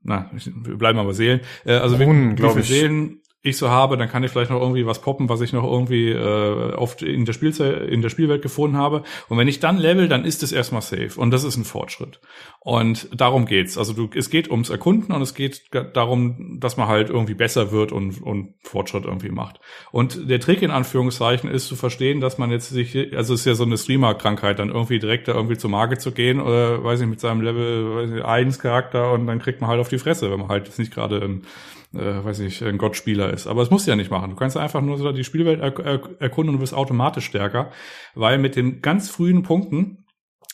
Na, wir bleiben aber Seelen. Äh, also Runen, wie, wie viel ich. Seelen ich so habe, dann kann ich vielleicht noch irgendwie was poppen, was ich noch irgendwie äh, oft in der Spielzeit, in der Spielwelt gefunden habe. Und wenn ich dann level, dann ist es erstmal safe. Und das ist ein Fortschritt. Und darum geht's. Also du, es geht ums Erkunden und es geht darum, dass man halt irgendwie besser wird und, und Fortschritt irgendwie macht. Und der Trick in Anführungszeichen ist zu verstehen, dass man jetzt sich, also es ist ja so eine Streamer-Krankheit, dann irgendwie direkt da irgendwie zur Marke zu gehen oder weiß ich mit seinem Level weiß ich, 1 Charakter und dann kriegt man halt auf die Fresse, wenn man halt jetzt nicht gerade ein äh, weiß nicht, ein Gottspieler ist. Aber es muss ja nicht machen. Du kannst einfach nur so die Spielwelt er erkunden und wirst automatisch stärker, weil mit den ganz frühen Punkten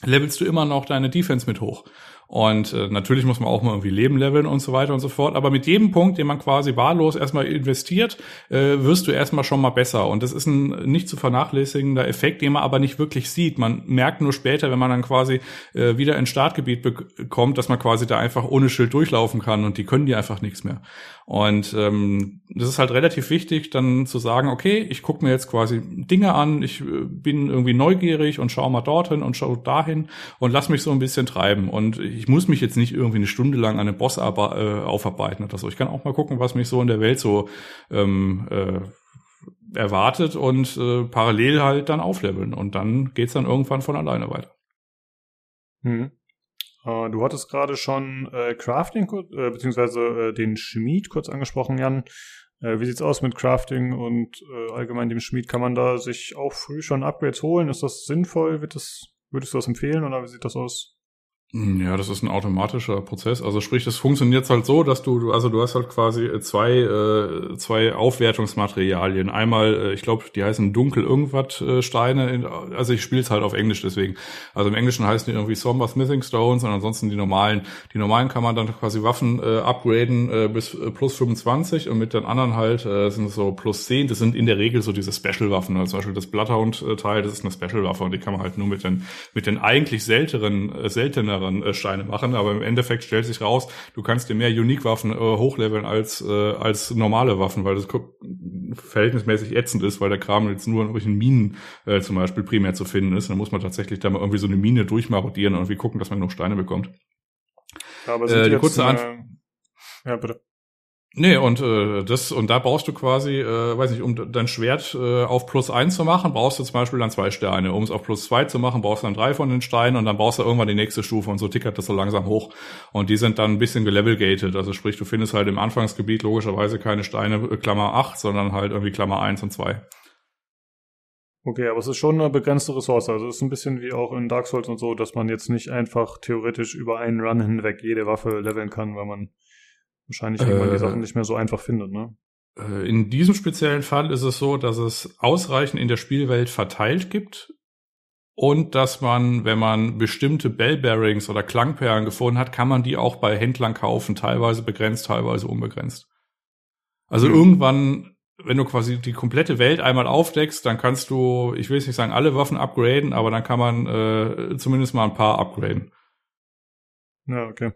levelst du immer noch deine Defense mit hoch. Und äh, natürlich muss man auch mal irgendwie Leben leveln und so weiter und so fort. Aber mit jedem Punkt, den man quasi wahllos erstmal investiert, äh, wirst du erstmal schon mal besser. Und das ist ein nicht zu vernachlässigender Effekt, den man aber nicht wirklich sieht. Man merkt nur später, wenn man dann quasi äh, wieder ins Startgebiet bekommt, dass man quasi da einfach ohne Schild durchlaufen kann und die können dir einfach nichts mehr. Und ähm, das ist halt relativ wichtig, dann zu sagen, okay, ich gucke mir jetzt quasi Dinge an, ich äh, bin irgendwie neugierig und schaue mal dorthin und schaue dahin und lass mich so ein bisschen treiben. Und ich muss mich jetzt nicht irgendwie eine Stunde lang an einem Boss äh, aufarbeiten oder so. Ich kann auch mal gucken, was mich so in der Welt so ähm, äh, erwartet und äh, parallel halt dann aufleveln. Und dann geht's dann irgendwann von alleine weiter. Hm. Uh, du hattest gerade schon äh, Crafting äh, beziehungsweise äh, den Schmied kurz angesprochen, Jan. Äh, wie sieht's aus mit Crafting und äh, allgemein dem Schmied? Kann man da sich auch früh schon Upgrades holen? Ist das sinnvoll? Wird das, würdest du das empfehlen oder wie sieht das aus? Ja, das ist ein automatischer Prozess. Also sprich, das funktioniert halt so, dass du, also du hast halt quasi äh, zwei, äh, zwei Aufwertungsmaterialien. Einmal, äh, ich glaube, die heißen dunkel irgendwas äh, Steine. Also ich spiele es halt auf Englisch deswegen. Also im Englischen heißen die irgendwie Somber Smithing Stones und ansonsten die normalen. Die normalen kann man dann quasi Waffen äh, upgraden äh, bis äh, plus 25 und mit den anderen halt äh, sind es so plus 10. Das sind in der Regel so diese Special-Waffen. Also zum Beispiel das Bloodhound-Teil, das ist eine Special-Waffe und die kann man halt nur mit den, mit den eigentlich seltenen, äh, selteneren kleineren äh, Steine machen, aber im Endeffekt stellt sich raus, du kannst dir mehr Unique-Waffen äh, hochleveln als, äh, als normale Waffen, weil das verhältnismäßig ätzend ist, weil der Kram jetzt nur in irgendwelchen Minen äh, zum Beispiel primär zu finden ist. Dann muss man tatsächlich da mal irgendwie so eine Mine durchmarodieren und irgendwie gucken, dass man genug Steine bekommt. Ja, aber sind äh, die kurze Antwort. Ja, bitte. Nee, und äh, das und da brauchst du quasi, äh, weiß nicht, um dein Schwert äh, auf plus eins zu machen, brauchst du zum Beispiel dann zwei Steine. Um es auf plus zwei zu machen, brauchst du dann drei von den Steinen und dann brauchst du irgendwann die nächste Stufe und so tickert das so langsam hoch. Und die sind dann ein bisschen gelevelgated. Also sprich, du findest halt im Anfangsgebiet logischerweise keine Steine äh, Klammer acht, sondern halt irgendwie Klammer eins und zwei. Okay, aber es ist schon eine begrenzte Ressource. Also es ist ein bisschen wie auch in Dark Souls und so, dass man jetzt nicht einfach theoretisch über einen Run hinweg jede Waffe leveln kann, weil man wahrscheinlich irgendwann äh, die Sachen nicht mehr so einfach findet, ne? Äh, in diesem speziellen Fall ist es so, dass es ausreichend in der Spielwelt verteilt gibt und dass man, wenn man bestimmte Bell-Bearings oder Klangperlen gefunden hat, kann man die auch bei Händlern kaufen, teilweise begrenzt, teilweise unbegrenzt. Also mhm. irgendwann, wenn du quasi die komplette Welt einmal aufdeckst, dann kannst du, ich will jetzt nicht sagen, alle Waffen upgraden, aber dann kann man äh, zumindest mal ein paar upgraden. Ja, okay.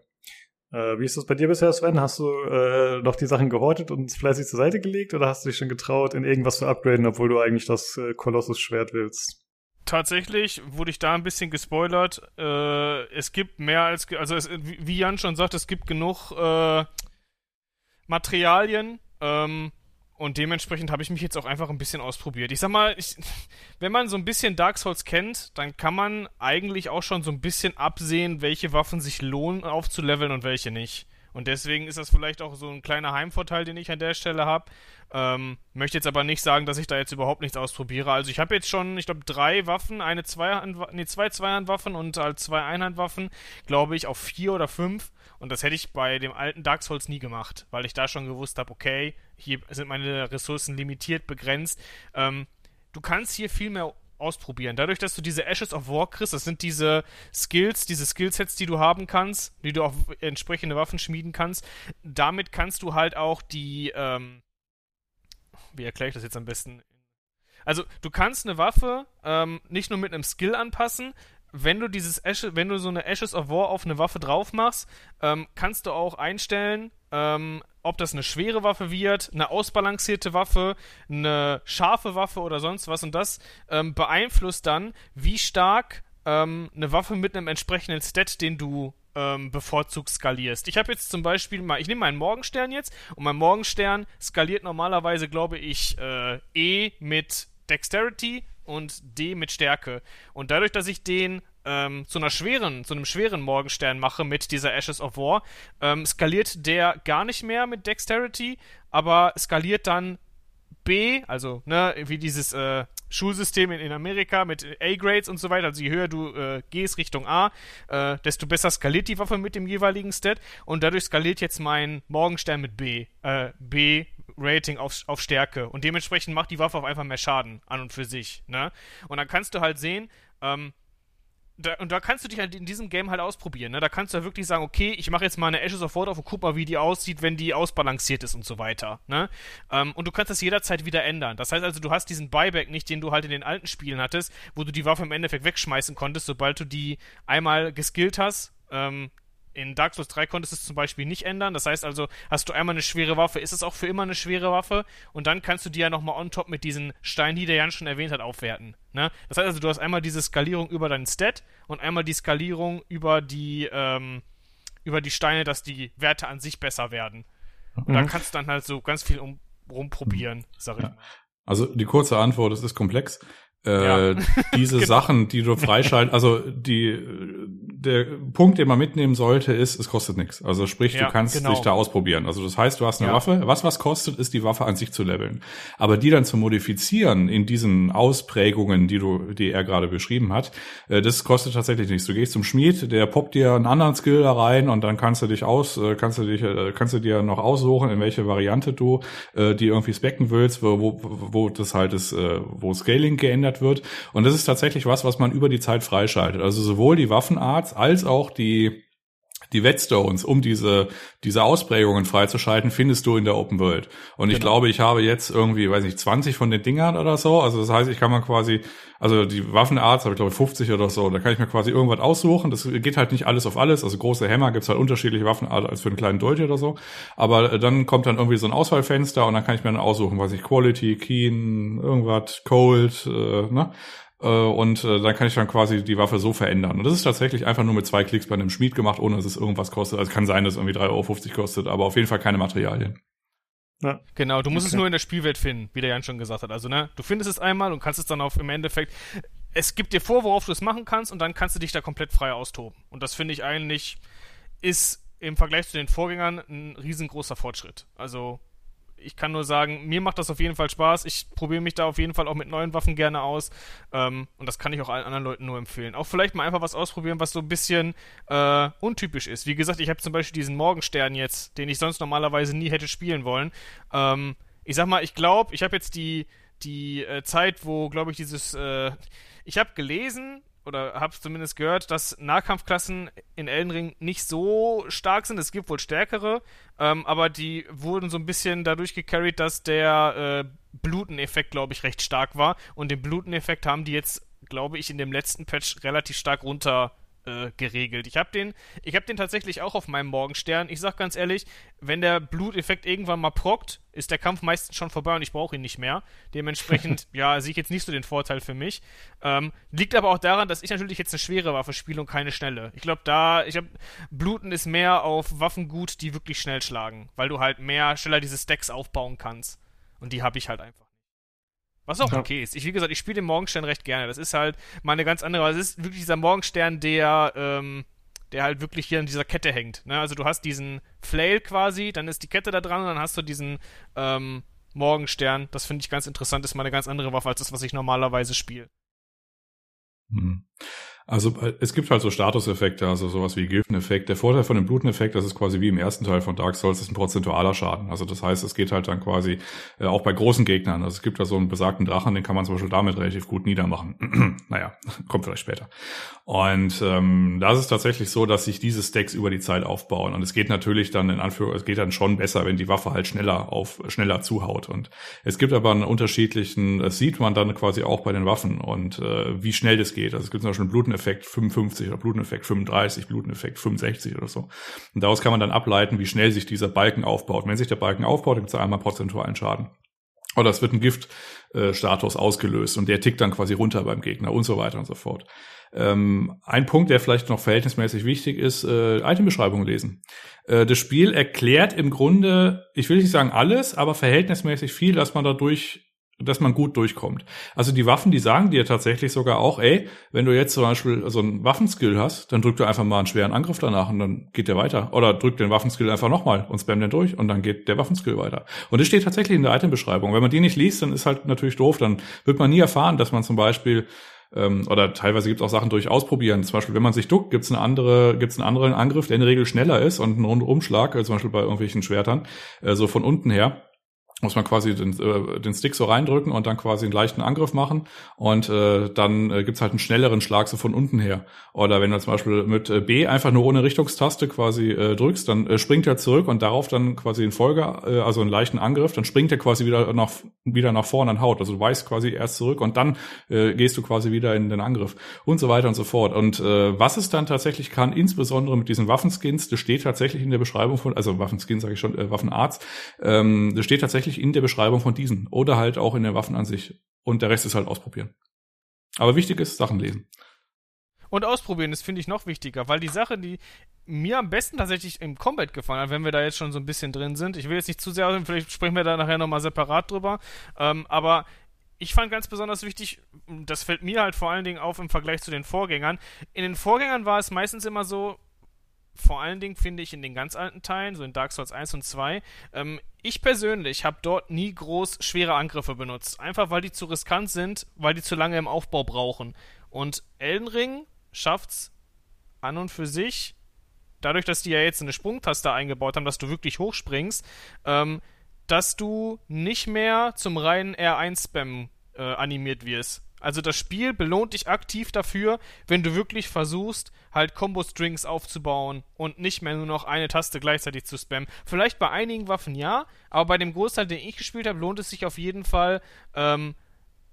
Äh, wie ist das bei dir bisher, Sven? Hast du äh, noch die Sachen gehortet und fleißig zur Seite gelegt oder hast du dich schon getraut, in irgendwas zu upgraden, obwohl du eigentlich das äh, Kolossus-Schwert willst? Tatsächlich wurde ich da ein bisschen gespoilert. Äh, es gibt mehr als, also es, wie Jan schon sagt, es gibt genug äh, Materialien. Ähm, Und dementsprechend habe ich mich jetzt auch einfach ein bisschen ausprobiert. Ich sag mal, ich, wenn man so ein bisschen Dark Souls kennt, dann kann man eigentlich auch schon so ein bisschen absehen, welche Waffen sich lohnen aufzuleveln und welche nicht. Und deswegen ist das vielleicht auch so ein kleiner Heimvorteil, den ich an der Stelle habe. Ähm, möchte jetzt aber nicht sagen, dass ich da jetzt überhaupt nichts ausprobiere. Also ich habe jetzt schon, ich glaube, drei Waffen, eine Zweihand, nee, zwei Zweihandwaffen und halt zwei Einhandwaffen, glaube ich, auf vier oder fünf. Und das hätte ich bei dem alten Dark Souls nie gemacht, weil ich da schon gewusst habe, okay, hier sind meine Ressourcen limitiert, begrenzt. Ähm, du kannst hier viel mehr ausprobieren. Dadurch, dass du diese Ashes of War kriegst, das sind diese Skills, diese Skillsets, die du haben kannst, die du auf entsprechende Waffen schmieden kannst. Damit kannst du halt auch die, ähm, wie erkläre ich das jetzt am besten? Also, du kannst eine Waffe ähm, nicht nur mit einem Skill anpassen, wenn du dieses Ashes, wenn du so eine Ashes of War auf eine Waffe drauf machst, ähm, kannst du auch einstellen, ähm, ob das eine schwere Waffe wird, eine ausbalancierte Waffe, eine scharfe Waffe oder sonst was. Und das ähm, beeinflusst dann, wie stark ähm, eine Waffe mit einem entsprechenden Stat, den du ähm, bevorzugt skalierst. Ich habe jetzt zum Beispiel mal, ich nehme meinen Morgenstern jetzt und mein Morgenstern skaliert normalerweise, glaube ich, äh, E mit Dexterity und D mit Stärke. Und dadurch, dass ich den ähm, zu einer schweren, zu einem schweren Morgenstern mache mit dieser Ashes of War, ähm, skaliert der gar nicht mehr mit Dexterity, aber skaliert dann B, also ne, wie dieses äh, Schulsystem in, in Amerika mit A-Grades und so weiter. Also je höher du äh, gehst Richtung A, äh, desto besser skaliert die Waffe mit dem jeweiligen Stat und dadurch skaliert jetzt mein Morgenstern mit B. Äh, B Rating auf, auf Stärke und dementsprechend macht die Waffe auch einfach mehr Schaden an und für sich. Ne? Und dann kannst du halt sehen, ähm, da, und da kannst du dich halt in diesem Game halt ausprobieren. Ne? Da kannst du ja wirklich sagen, okay, ich mache jetzt mal eine Ashes of War auf und guck mal, wie die aussieht, wenn die ausbalanciert ist und so weiter. Ne? Ähm, und du kannst das jederzeit wieder ändern. Das heißt also, du hast diesen Buyback nicht, den du halt in den alten Spielen hattest, wo du die Waffe im Endeffekt wegschmeißen konntest, sobald du die einmal geskillt hast. Ähm, in Dark Souls 3 konntest du es zum Beispiel nicht ändern. Das heißt also, hast du einmal eine schwere Waffe, ist es auch für immer eine schwere Waffe und dann kannst du die ja nochmal on top mit diesen Steinen, die der Jan schon erwähnt hat, aufwerten. Ne? Das heißt also, du hast einmal diese Skalierung über deinen Stat und einmal die Skalierung über die, ähm, über die Steine, dass die Werte an sich besser werden. Und mhm. da kannst du dann halt so ganz viel um, rumprobieren, sag ich ja. mal. Also die kurze Antwort, es ist komplex. Äh, ja. diese genau. Sachen, die du freischalten, also die der Punkt, den man mitnehmen sollte, ist, es kostet nichts. Also sprich, ja, du kannst genau. dich da ausprobieren. Also das heißt, du hast eine ja. Waffe. Was was kostet, ist die Waffe an sich zu leveln. Aber die dann zu modifizieren in diesen Ausprägungen, die du, die er gerade beschrieben hat, äh, das kostet tatsächlich nichts. Du gehst zum Schmied, der poppt dir einen anderen Skill da rein und dann kannst du dich aus, äh, kannst du dich, äh, kannst du dir noch aussuchen, in welche Variante du die irgendwie specken willst, wo, wo, wo das halt ist, wo Scaling geändert wird. Und das ist tatsächlich was, was man über die Zeit freischaltet. Also sowohl die Waffenart als auch die die Whetstones, um diese, diese Ausprägungen freizuschalten, findest du in der Open World. Und ich genau. glaube, ich habe jetzt irgendwie, weiß nicht, 20 von den Dingern oder so. Also das heißt, ich kann mal quasi, also die Waffenarts habe ich glaube 50 oder so, da kann ich mir quasi irgendwas aussuchen. Das geht halt nicht alles auf alles. Also große Hämmer gibt's halt unterschiedliche Waffenart als für einen kleinen Dolch oder so. Aber äh, dann kommt dann irgendwie so ein Auswahlfenster und dann kann ich mir dann aussuchen, was ich Quality, Keen, irgendwas, Cold, äh, ne? Äh, und äh, dann kann ich dann quasi die Waffe so verändern. Und das ist tatsächlich einfach nur mit zwei Klicks bei einem Schmied gemacht, ohne dass es irgendwas kostet. Also kann sein, dass es irgendwie 3,50 Euro kostet, aber auf jeden Fall keine Materialien. Ja. Genau, du musst okay. es nur in der Spielwelt finden, wie der Jan schon gesagt hat. Also, ne, du findest es einmal und kannst es dann auf im Endeffekt. Es gibt dir vor, worauf du es machen kannst, und dann kannst du dich da komplett frei austoben. Und das finde ich eigentlich ist im Vergleich zu den Vorgängern ein riesengroßer Fortschritt. Also, ich kann nur sagen, mir macht das auf jeden Fall Spaß. Ich probiere mich da auf jeden Fall auch mit neuen Waffen gerne aus. Ähm, und das kann ich auch allen anderen Leuten nur empfehlen. Auch vielleicht mal einfach was ausprobieren, was so ein bisschen äh, untypisch ist. Wie gesagt, ich habe zum Beispiel diesen Morgenstern jetzt, den ich sonst normalerweise nie hätte spielen wollen. Ähm, ich sag mal, ich glaube, ich habe jetzt die, die äh, Zeit, wo, glaube ich, dieses. Äh, ich habe gelesen, oder habe zumindest gehört, dass Nahkampfklassen in Elden Ring nicht so stark sind. Es gibt wohl stärkere, ähm, aber die wurden so ein bisschen dadurch gecarried, dass der äh, Bluteneffekt, glaube ich, recht stark war. Und den Bluteneffekt haben die jetzt, glaube ich, in dem letzten Patch relativ stark runter äh, geregelt. Ich habe den, ich habe den tatsächlich auch auf meinem Morgenstern. Ich sag ganz ehrlich, wenn der Bluteffekt irgendwann mal prockt, ist der Kampf meistens schon vorbei und ich brauche ihn nicht mehr. Dementsprechend, ja, sehe ich jetzt nicht so den Vorteil für mich. Ähm, liegt aber auch daran, dass ich natürlich jetzt eine schwere Waffe spiele und keine schnelle. Ich glaube, da, ich habe, Bluten ist mehr auf Waffen gut, die wirklich schnell schlagen, weil du halt mehr schneller diese Stacks aufbauen kannst. Und die habe ich halt einfach. Was auch ja. okay ist. Ich, wie gesagt, ich spiele den Morgenstern recht gerne. Das ist halt mal eine ganz andere, also es ist wirklich dieser Morgenstern, der, ähm, der halt wirklich hier in dieser Kette hängt. Ne? Also du hast diesen Flail quasi, dann ist die Kette da dran und dann hast du diesen ähm, Morgenstern. Das finde ich ganz interessant, ist mal eine ganz andere Waffe als das, was ich normalerweise spiele. Mhm. Also äh, es gibt halt so Statuseffekte, also sowas wie Gilfeneffekt. Der Vorteil von dem Bluteneffekt, das ist quasi wie im ersten Teil von Dark Souls, ist ein prozentualer Schaden. Also das heißt, es geht halt dann quasi äh, auch bei großen Gegnern. Also es gibt da so einen besagten Drachen, den kann man zum Beispiel damit relativ gut niedermachen. naja, kommt vielleicht später. Und ähm, da ist tatsächlich so, dass sich diese Stacks über die Zeit aufbauen. Und es geht natürlich dann in Anführungszeichen, es geht dann schon besser, wenn die Waffe halt schneller auf schneller zuhaut. Und es gibt aber einen unterschiedlichen, das sieht man dann quasi auch bei den Waffen und äh, wie schnell das geht. Also es gibt zum Beispiel einen Bluten Bluteneffekt 55 oder Bluteneffekt 35, Bluteneffekt 65 oder so. Und daraus kann man dann ableiten, wie schnell sich dieser Balken aufbaut. Wenn sich der Balken aufbaut, gibt es einmal prozentualen Schaden. Oder es wird ein Giftstatus ausgelöst und der tickt dann quasi runter beim Gegner und so weiter und so fort. Ähm, ein Punkt, der vielleicht noch verhältnismäßig wichtig ist, äh, Itembeschreibung lesen. Äh, das Spiel erklärt im Grunde, ich will nicht sagen alles, aber verhältnismäßig viel, dass man dadurch dass man gut durchkommt. Also die Waffen, die sagen dir tatsächlich sogar auch, ey, wenn du jetzt zum Beispiel so einen Waffenskill hast, dann drück du einfach mal einen schweren Angriff danach und dann geht der weiter. Oder drück den Waffenskill einfach nochmal und spam den durch und dann geht der Waffenskill weiter. Und das steht tatsächlich in der Itembeschreibung. Wenn man die nicht liest, dann ist halt natürlich doof. Dann wird man nie erfahren, dass man zum Beispiel ähm, oder teilweise gibt es auch Sachen durch Ausprobieren. Zum Beispiel, wenn man sich duckt, gibt es eine andere, gibt's einen anderen Angriff, der in der Regel schneller ist und einen Rundumschlag, also zum Beispiel bei irgendwelchen Schwertern, äh, so von unten her muss man quasi den, äh, den Stick so reindrücken und dann quasi einen leichten Angriff machen und äh, dann äh, gibt's halt einen schnelleren Schlag so von unten her. Oder wenn du zum Beispiel mit äh, B einfach nur ohne Richtungstaste quasi äh, drückst, dann äh, springt er zurück und darauf dann quasi in Folge, äh, also einen leichten Angriff, dann springt er quasi wieder nach wieder nach vorne und haut. Also du weißt quasi erst zurück und dann äh, gehst du quasi wieder in den Angriff und so weiter und so fort. Und äh, was es dann tatsächlich kann, insbesondere mit diesen Waffenskins, das steht tatsächlich in der Beschreibung von, also Waffenskins sage ich schon, äh, Waffenarts, ähm, das steht tatsächlich tatsächlich in der Beschreibung von diesen oder halt auch in den Waffen an sich. Und der Rest ist halt ausprobieren. Aber wichtig ist, Sachen lesen. Und ausprobieren, das finde ich noch wichtiger, weil die Sache, die mir am besten tatsächlich im Combat gefallen hat, wenn wir da jetzt schon so ein bisschen drin sind, ich will jetzt nicht zu sehr, vielleicht sprechen wir da nachher nochmal separat drüber, ähm, aber ich fand ganz besonders wichtig, das fällt mir halt vor allen Dingen auf im Vergleich zu den Vorgängern. In den Vorgängern war es meistens immer so, vor allen Dingen finde ich in den ganz alten Teilen, so in Dark Souls 1 und 2, ähm, ich persönlich habe dort nie groß schwere Angriffe benutzt. Einfach weil die zu riskant sind, weil die zu lange im Aufbau brauchen. Und Elden Ring schafft's an und für sich, dadurch, dass die ja jetzt eine Sprungtaste eingebaut haben, dass du wirklich hochspringst, ähm, dass du nicht mehr zum reinen R1-Spam äh, animiert wirst. Also das Spiel belohnt dich aktiv dafür, wenn du wirklich versuchst, halt Combo-Strings aufzubauen und nicht mehr nur noch eine Taste gleichzeitig zu spammen. Vielleicht bei einigen Waffen ja, aber bei dem Großteil, den ich gespielt habe, lohnt es sich auf jeden Fall, ähm,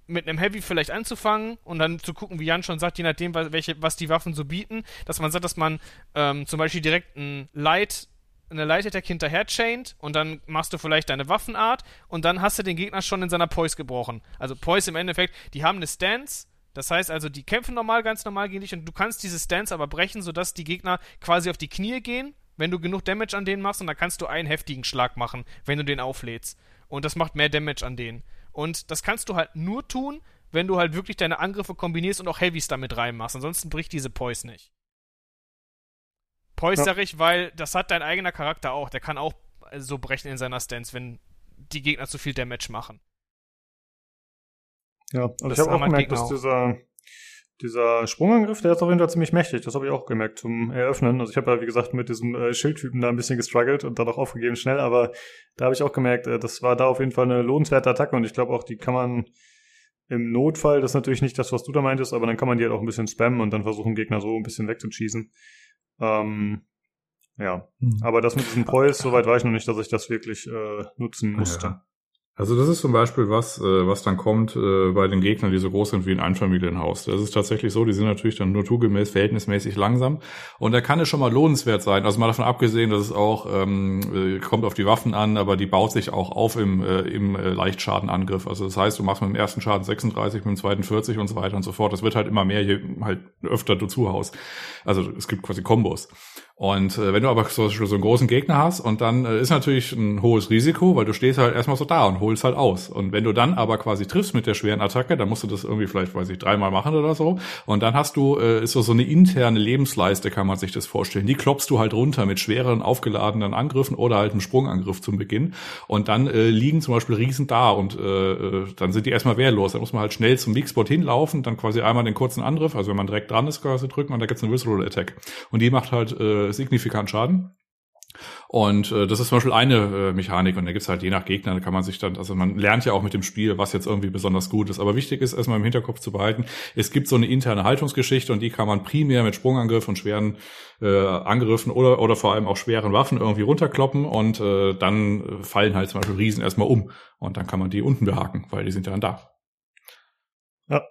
mit einem Heavy vielleicht anzufangen und dann zu gucken, wie Jan schon sagt, je nachdem, welche, was die Waffen so bieten, dass man sagt, dass man ähm, zum Beispiel direkt ein Light eine Light Attack hinterher chained und dann machst du vielleicht deine Waffenart und dann hast du den Gegner schon in seiner Poise gebrochen. Also Poise im Endeffekt, die haben eine Stance, das heißt also, die kämpfen normal, ganz normal gegen dich und du kannst diese Stance aber brechen, sodass die Gegner quasi auf die Knie gehen, wenn du genug Damage an denen machst und dann kannst du einen heftigen Schlag machen, wenn du den auflädst. Und das macht mehr Damage an denen. Und das kannst du halt nur tun, wenn du halt wirklich deine Angriffe kombinierst und auch Heavys damit reinmachst. Ansonsten bricht diese Poise nicht. Poise ja. weil das hat dein eigener Charakter auch. Der kann auch so brechen in seiner Stance, wenn die Gegner zu viel Damage machen. Ja, und das ich habe auch gemerkt, dass dieser, dieser Sprungangriff, der ist auf jeden Fall ziemlich mächtig. Das habe ich auch gemerkt zum Eröffnen. Also ich habe ja, wie gesagt, mit diesem äh, Schildtypen da ein bisschen gestruggelt und dann auch aufgegeben schnell, aber da habe ich auch gemerkt, äh, das war da auf jeden Fall eine lohnenswerte Attacke und ich glaube auch, die kann man im Notfall, das ist natürlich nicht das, was du da meintest, aber dann kann man die halt auch ein bisschen spammen und dann versuchen, Gegner so ein bisschen wegzuschießen. Ähm, ja, hm. aber das mit diesem Poise, soweit war ich noch nicht, dass ich das wirklich äh, nutzen musste. Ja. Also das ist zum Beispiel was, äh, was dann kommt äh, bei den Gegnern, die so groß sind wie ein Einfamilienhaus. Das ist tatsächlich so, die sind natürlich dann naturgemäß verhältnismäßig langsam. Und da kann es schon mal lohnenswert sein. Also mal davon abgesehen, dass es auch ähm, äh, kommt auf die Waffen an, aber die baut sich auch auf im, äh, im Leichtschadenangriff. Also das heißt, du machst mit dem ersten Schaden 36, mit dem zweiten 40 und so weiter und so fort. Das wird halt immer mehr, je halt öfter du zuhaust. Also es gibt quasi Kombos. Und äh, wenn du aber so, so einen großen Gegner hast und dann äh, ist natürlich ein hohes Risiko, weil du stehst halt erstmal so da und holst halt aus. Und wenn du dann aber quasi triffst mit der schweren Attacke, dann musst du das irgendwie vielleicht, weiß ich, dreimal machen oder so. Und dann hast du, äh, ist so, so eine interne Lebensleiste, kann man sich das vorstellen. Die klopfst du halt runter mit schweren, aufgeladenen Angriffen oder halt einem Sprungangriff zum Beginn. Und dann äh, liegen zum Beispiel Riesen da und äh, äh dann sind die erstmal wehrlos. Da muss man halt schnell zum Weakspot hinlaufen, dann quasi einmal den kurzen Angriff, also wenn man direkt dran ist, quasi drücken und da gibt's eine Visceral Attack. Und die macht halt äh, signifikant Schaden. Und äh, das ist zum Beispiel eine äh, Mechanik und da gibt's halt je nach Gegner, da kann man sich dann, also man lernt ja auch mit dem Spiel, was jetzt irgendwie besonders gut ist. Aber wichtig ist erstmal im Hinterkopf zu behalten, es gibt so eine interne Haltungsgeschichte und die kann man primär mit Sprungangriff und schweren äh, Angriffen oder, oder vor allem auch schweren Waffen irgendwie runterkloppen und äh, dann fallen halt zum Beispiel Riesen erstmal um und dann kann man die unten behaken, weil die sind ja dann da. Ja,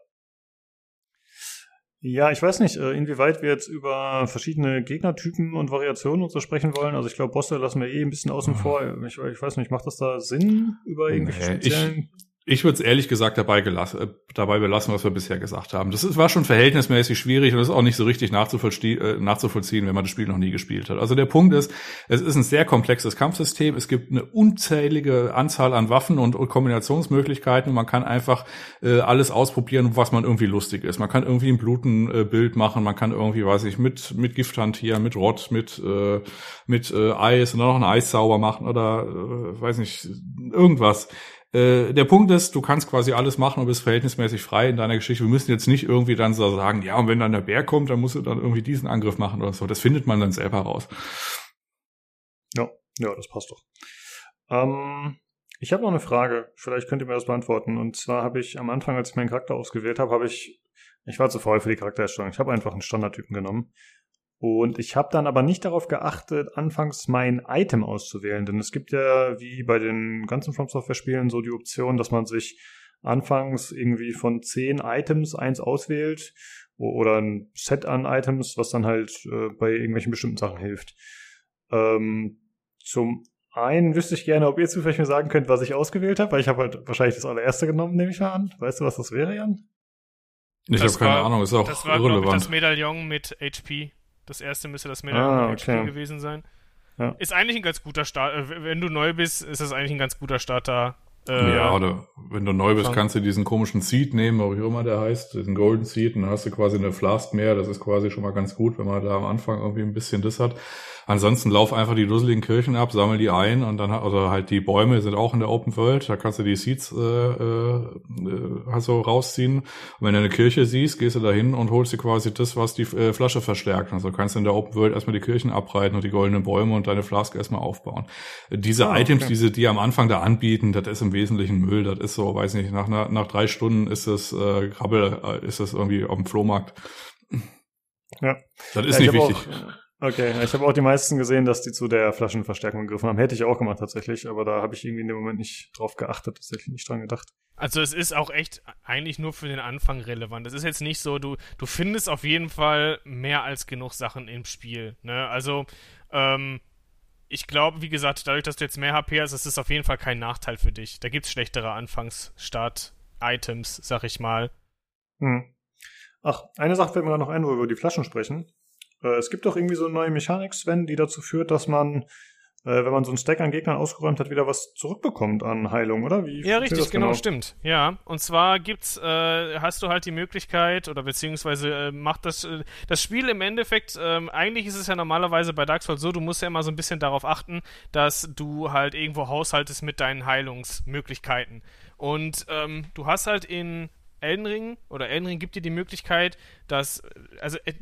ja, ich weiß nicht, äh, inwieweit wir jetzt über verschiedene Gegnertypen und Variationen und so sprechen wollen. Also ich glaube, Bosse lassen wir eh ein bisschen außen vor. Ich, ich weiß nicht, macht das da Sinn über irgendwelche nee, speziellen... Ich, würde es ehrlich gesagt dabei, gelassen, äh, dabei belassen, was wir bisher gesagt haben. Das war schon verhältnismäßig schwierig und das ist auch nicht so richtig nachzuvollziehen, äh, nachzuvollziehen, wenn man das Spiel noch nie gespielt hat. Also der Punkt ist, es ist ein sehr komplexes Kampfsystem. Es gibt eine unzählige Anzahl an Waffen und, Kombinationsmöglichkeiten man kann einfach äh, alles ausprobieren, was man irgendwie lustig ist. Man kann irgendwie ein Blutenbild machen, man kann irgendwie, weiß ich, mit, mit Gift hantieren, mit Rott, mit, mit Eis und dann noch einen Eiszauber machen oder, äh, weiß nicht, irgendwas. Äh, der Punkt ist, du kannst quasi alles machen und bist verhältnismäßig frei in deiner Geschichte. Wir müssen jetzt nicht irgendwie dann so sagen, ja, und wenn dann der Bär kommt, dann musst du dann irgendwie diesen Angriff machen oder so. Das findet man dann selber raus. Ja, ja, das passt doch. Ähm, ich habe noch eine Frage. Vielleicht könnt ihr mir das beantworten. Und zwar habe ich am Anfang, als ich meinen Charakter ausgewählt habe, habe ich, ich war zu faul für die Charaktererstellung. Ich habe einfach einen Standardtypen genommen und ich habe dann aber nicht darauf geachtet, anfangs mein Item auszuwählen, denn es gibt ja wie bei den ganzen From Software Spielen so die Option, dass man sich anfangs irgendwie von zehn Items eins auswählt oder ein Set an Items, was dann halt äh, bei irgendwelchen bestimmten Sachen hilft. Ähm, zum einen wüsste ich gerne, ob ihr zufällig mir sagen könnt, was ich ausgewählt habe, weil ich habe halt wahrscheinlich das allererste genommen, nehme ich mal an. Weißt du, was das wäre, Jan? Ich habe keine Ahnung, ist auch das war, irrelevant. Ich, das Medaillon mit HP. Das erste müsste das Medaillon ah, okay. gewesen sein. Ja. Ist eigentlich ein ganz guter Start. Äh, wenn du neu bist, ist das eigentlich ein ganz guter Starter. Äh, ja, oder wenn du neu bist, kannst du diesen komischen Seed nehmen, wie auch immer der heißt, diesen Golden Seed, und dann hast du quasi eine Flask mehr. Das ist quasi schon mal ganz gut, wenn man da am Anfang irgendwie ein bisschen das hat. Ansonsten lauf einfach die dusseligen Kirchen ab, sammel die ein und dann also halt die Bäume sind auch in der Open World, da kannst du die Seeds äh, äh, also rausziehen. Und wenn du eine Kirche siehst, gehst du da hin und holst dir quasi das, was die äh, Flasche verstärkt. Also kannst du in der Open World erstmal die Kirchen abreiten und die goldenen Bäume und deine Flaske erstmal aufbauen. Diese oh, Items, okay. diese die am Anfang da anbieten, das ist im Wesentlichen Müll. Das ist so, weiß nicht, nach, nach drei Stunden ist es äh, Krabbel, äh, ist es irgendwie auf dem Flohmarkt. Ja. Das ist ja, nicht wichtig. Auch, Okay, ich habe auch die meisten gesehen, dass die zu der Flaschenverstärkung gegriffen haben. Hätte ich auch gemacht tatsächlich, aber da habe ich irgendwie in dem Moment nicht drauf geachtet, tatsächlich nicht dran gedacht. Also es ist auch echt eigentlich nur für den Anfang relevant. Es ist jetzt nicht so, du, du findest auf jeden Fall mehr als genug Sachen im Spiel. Ne? Also, ähm, ich glaube, wie gesagt, dadurch, dass du jetzt mehr HP hast, ist es auf jeden Fall kein Nachteil für dich. Da gibt es schlechtere Anfangsstart-Items, sag ich mal. Hm. Ach, eine Sache fällt mir noch ein, wo wir über die Flaschen sprechen. Äh, es gibt doch irgendwie so eine neue Mechanik, Sven, die dazu führt, dass man, äh, wenn man so einen Stack an Gegnern ausgeräumt hat, wieder was zurückbekommt an Heilung, oder? Wie ja, richtig, genau, genau, stimmt. Ja, und zwar gibt's, äh, hast du halt die Möglichkeit, oder beziehungsweise äh, macht das, äh, das Spiel im Endeffekt, ähm, eigentlich ist es ja normalerweise bei Dark Souls so, du musst ja immer so ein bisschen darauf achten, dass du halt irgendwo haushaltest mit deinen Heilungsmöglichkeiten. Und ähm, du hast halt in Elden Ring, oder Elden Ring gibt dir die Möglichkeit, dass, also, äh,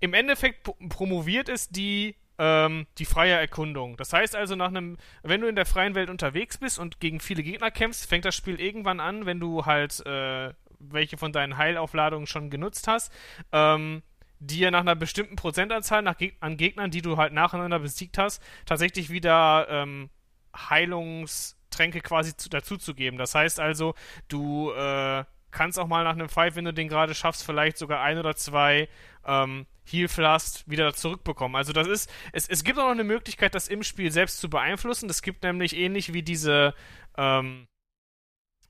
im Endeffekt promoviert es die ähm, die freie Erkundung. Das heißt also, nach einem, wenn du in der freien Welt unterwegs bist und gegen viele Gegner kämpfst, fängt das Spiel irgendwann an, wenn du halt äh, welche von deinen Heilaufladungen schon genutzt hast, ähm, dir nach einer bestimmten Prozentanzahl nach Geg an Gegnern, die du halt nacheinander besiegt hast, tatsächlich wieder ähm, Heilungstränke quasi zu, dazu zu geben. Das heißt also, du äh, kannst auch mal nach einem Fight, wenn du den gerade schaffst, vielleicht sogar ein oder zwei ähm, Heal Flask wieder zurückbekommen. Also das ist, es, es gibt auch noch eine Möglichkeit, das im Spiel selbst zu beeinflussen. Das gibt nämlich ähnlich wie diese, ähm,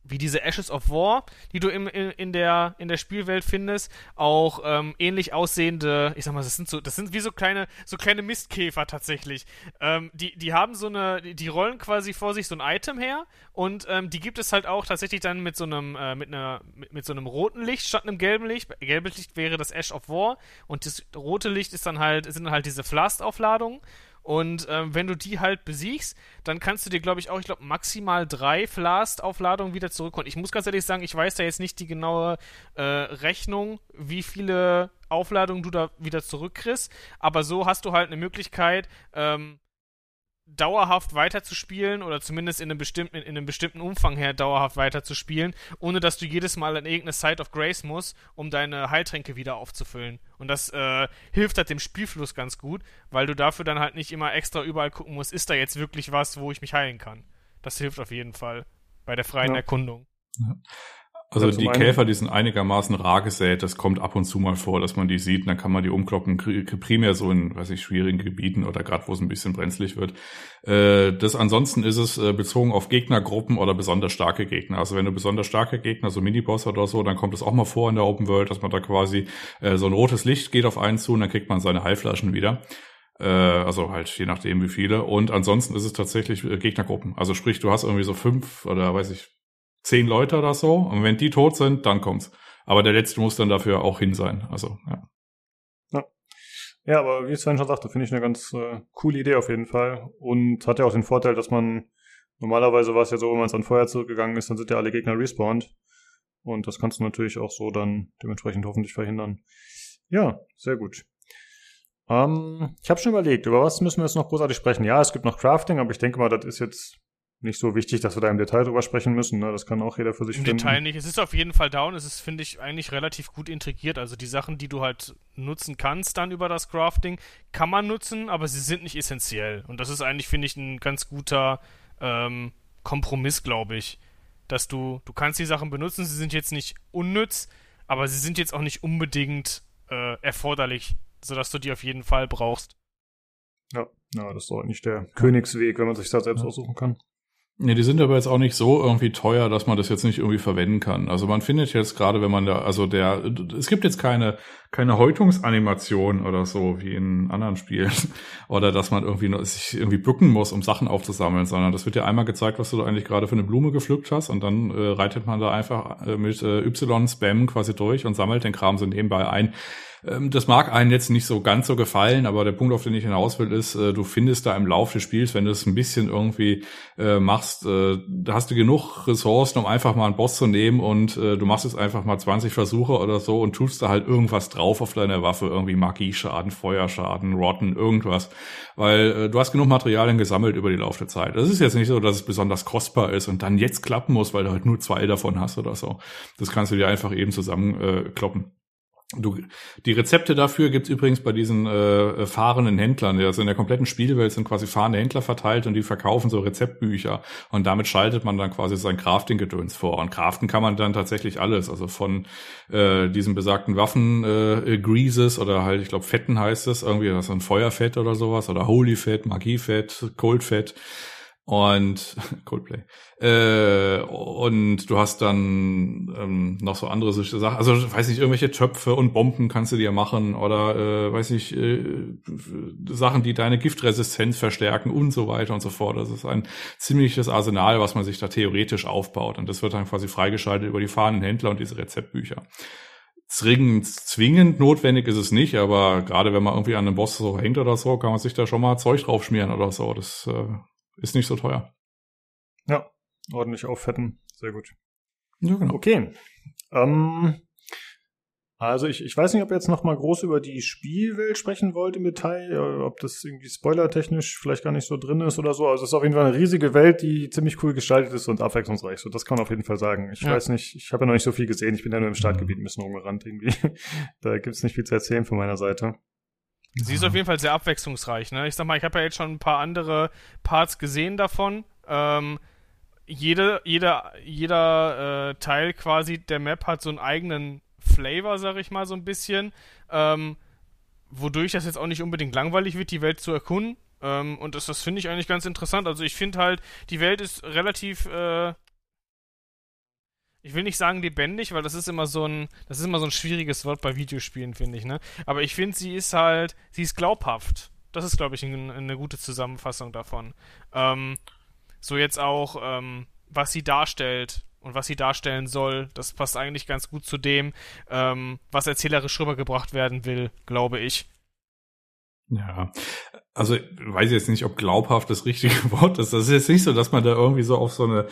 wie diese Ashes of War, die du im, in, in, der, in der Spielwelt findest, auch ähm, ähnlich aussehende, ich sag mal, das sind so, das sind wie so kleine, so kleine Mistkäfer tatsächlich. Ähm, die, die haben so eine, die rollen quasi vor sich so ein Item her und ähm, die gibt es halt auch tatsächlich dann mit so einem, äh, mit einer, mit, mit, so einem roten Licht statt einem gelben Licht. Gelbes Licht wäre das Ash of War und das rote Licht ist dann halt, sind dann halt diese Flast-Aufladungen. Und ähm, wenn du die halt besiegst, dann kannst du dir, glaube ich, auch, ich glaube, maximal drei Flast-Aufladungen wieder zurückholen. Ich muss ganz ehrlich sagen, ich weiß da jetzt nicht die genaue äh, Rechnung, wie viele Aufladungen du da wieder zurückkriegst, aber so hast du halt eine Möglichkeit, ähm, dauerhaft weiterzuspielen oder zumindest in einem bestimmten, in einem bestimmten Umfang her dauerhaft weiterzuspielen, ohne dass du jedes Mal an irgendeine Site of Grace musst, um deine Heiltränke wieder aufzufüllen. Und das äh, hilft halt dem Spielfluss ganz gut, weil du dafür dann halt nicht immer extra überall gucken musst, ist da jetzt wirklich was, wo ich mich heilen kann. Das hilft auf jeden Fall bei der freien ja. Erkundung. Ja. Also die Käfer, die sind einigermaßen rar gesät. Das kommt ab und zu mal vor, dass man die sieht. Und dann kann man die umkloppen, primär so in, weiß ich, schwierigen Gebieten oder gerade wo es ein bisschen brenzlig wird. Äh, das ansonsten ist es äh, bezogen auf Gegnergruppen oder besonders starke Gegner. Also wenn du besonders starke Gegner, so Miniboss oder so, dann kommt es auch mal vor in der Open World, dass man da quasi äh, so ein rotes Licht geht auf einen zu und dann kriegt man seine Heilflaschen wieder also halt je nachdem wie viele. Und ansonsten ist es tatsächlich Gegnergruppen. Also sprich, du hast irgendwie so fünf oder weiß ich, zehn Leute oder so. Und wenn die tot sind, dann kommt's. Aber der letzte muss dann dafür auch hin sein. Also, ja. Ja, ja aber wie Sven schon sagte, finde ich eine ganz äh, coole Idee auf jeden Fall. Und hat ja auch den Vorteil, dass man normalerweise war es ja so, wenn man es an Feuer zurückgegangen ist, dann sind ja alle Gegner respawned. Und das kannst du natürlich auch so dann dementsprechend hoffentlich verhindern. Ja, sehr gut. Ähm, ich habe schon überlegt, über was müssen wir jetzt noch großartig sprechen? Ja, es gibt noch Crafting, aber ich denke mal, das ist jetzt nicht so wichtig, dass wir da im Detail drüber sprechen müssen. Ne? Das kann auch jeder für sich Im finden. Detail nicht. Es ist auf jeden Fall down. Es ist, finde ich, eigentlich relativ gut integriert. Also die Sachen, die du halt nutzen kannst dann über das Crafting, kann man nutzen, aber sie sind nicht essentiell. Und das ist eigentlich, finde ich, ein ganz guter ähm, Kompromiss, glaube ich. Dass du, du kannst die Sachen benutzen, sie sind jetzt nicht unnütz, aber sie sind jetzt auch nicht unbedingt äh, erforderlich, sodass du die auf jeden Fall brauchst. Ja, ja, das ist doch nicht der Königsweg, wenn man sich das selbst ja. aussuchen kann. Ja, die sind aber jetzt auch nicht so irgendwie teuer, dass man das jetzt nicht irgendwie verwenden kann. Also man findet jetzt gerade, wenn man da, also der, es gibt jetzt keine, keine Häutungsanimation oder so wie in anderen Spielen. Oder dass man irgendwie sich irgendwie bücken muss, um Sachen aufzusammeln, sondern das wird dir einmal gezeigt, was du da eigentlich gerade für eine Blume gepflückt hast und dann äh, reitet man da einfach äh, mit äh, Y-Spam quasi durch und sammelt den Kram so nebenbei ein. Ähm, das mag einen jetzt nicht so ganz so gefallen, aber der Punkt, auf den ich hinaus will, ist, äh, du findest da im Laufe des Spiels, wenn du es ein bisschen irgendwie äh, machst, äh, da hast du genug Ressourcen, um einfach mal einen Boss zu nehmen und äh, du machst jetzt einfach mal 20 Versuche oder so und tust da halt irgendwas drauf auf deiner Waffe, irgendwie Magieschaden, Feuerschaden, Rotten, irgendwas. Weil äh, du hast genug Materialien gesammelt über die Laufe der Zeit. Es ist jetzt nicht so, dass es besonders kostbar ist und dann jetzt klappen muss, weil du halt nur zwei davon hast oder so. Das kannst du dir einfach eben zusammenkloppen. Äh, kloppen. Du, die Rezepte dafür gibt's übrigens bei diesen äh, fahrenden Händlern. Also in der kompletten Spielwelt sind quasi fahrende Händler verteilt und die verkaufen so Rezeptbücher. Und damit schaltet man dann quasi sein Crafting-Gedöns vor. Und craften kann man dann tatsächlich alles. Also von äh, diesen besagten Waffen äh, Greases oder halt, ich glaube, Fetten heißt es, irgendwie das ist ein Feuerfett oder sowas oder Holy Fett, Magiefett, Coldfett und Coldplay. Äh, und du hast dann ähm, noch so andere Sachen, also weiß nicht, irgendwelche Töpfe und Bomben kannst du dir machen oder äh, weiß nicht, äh, Sachen, die deine Giftresistenz verstärken und so weiter und so fort. Das ist ein ziemliches Arsenal, was man sich da theoretisch aufbaut. Und das wird dann quasi freigeschaltet über die Fahnenhändler und diese Rezeptbücher zwingend, zwingend notwendig ist es nicht, aber gerade wenn man irgendwie an einem Boss so hängt oder so, kann man sich da schon mal Zeug draufschmieren oder so. Das äh, ist nicht so teuer. Ja, ordentlich auffetten. Sehr gut. Ja, genau. Okay. Ähm, also ich, ich weiß nicht, ob ihr jetzt noch mal groß über die Spielwelt sprechen wollt im Detail, äh, ob das irgendwie spoilertechnisch vielleicht gar nicht so drin ist oder so. Also es ist auf jeden Fall eine riesige Welt, die ziemlich cool gestaltet ist und abwechslungsreich. So, das kann man auf jeden Fall sagen. Ich ja. weiß nicht, ich habe ja noch nicht so viel gesehen. Ich bin ja nur im Startgebiet ein bisschen rumgerannt irgendwie. da gibt's nicht viel zu erzählen von meiner Seite. Sie ist auf jeden Fall sehr abwechslungsreich. Ne? Ich sag mal, ich habe ja jetzt schon ein paar andere Parts gesehen davon. Ähm, jede, jeder jeder äh, Teil quasi der Map hat so einen eigenen Flavor, sag ich mal so ein bisschen. Ähm, wodurch das jetzt auch nicht unbedingt langweilig wird, die Welt zu erkunden. Ähm, und das, das finde ich eigentlich ganz interessant. Also ich finde halt, die Welt ist relativ äh, ich will nicht sagen lebendig, weil das ist immer so ein, das ist immer so ein schwieriges Wort bei Videospielen, finde ich, ne? Aber ich finde, sie ist halt, sie ist glaubhaft. Das ist, glaube ich, ein, eine gute Zusammenfassung davon. Ähm, so jetzt auch, ähm, was sie darstellt und was sie darstellen soll, das passt eigentlich ganz gut zu dem, ähm, was erzählerisch rübergebracht werden will, glaube ich. Ja, also weiß ich jetzt nicht, ob glaubhaft das richtige Wort ist. Das ist jetzt nicht so, dass man da irgendwie so auf so eine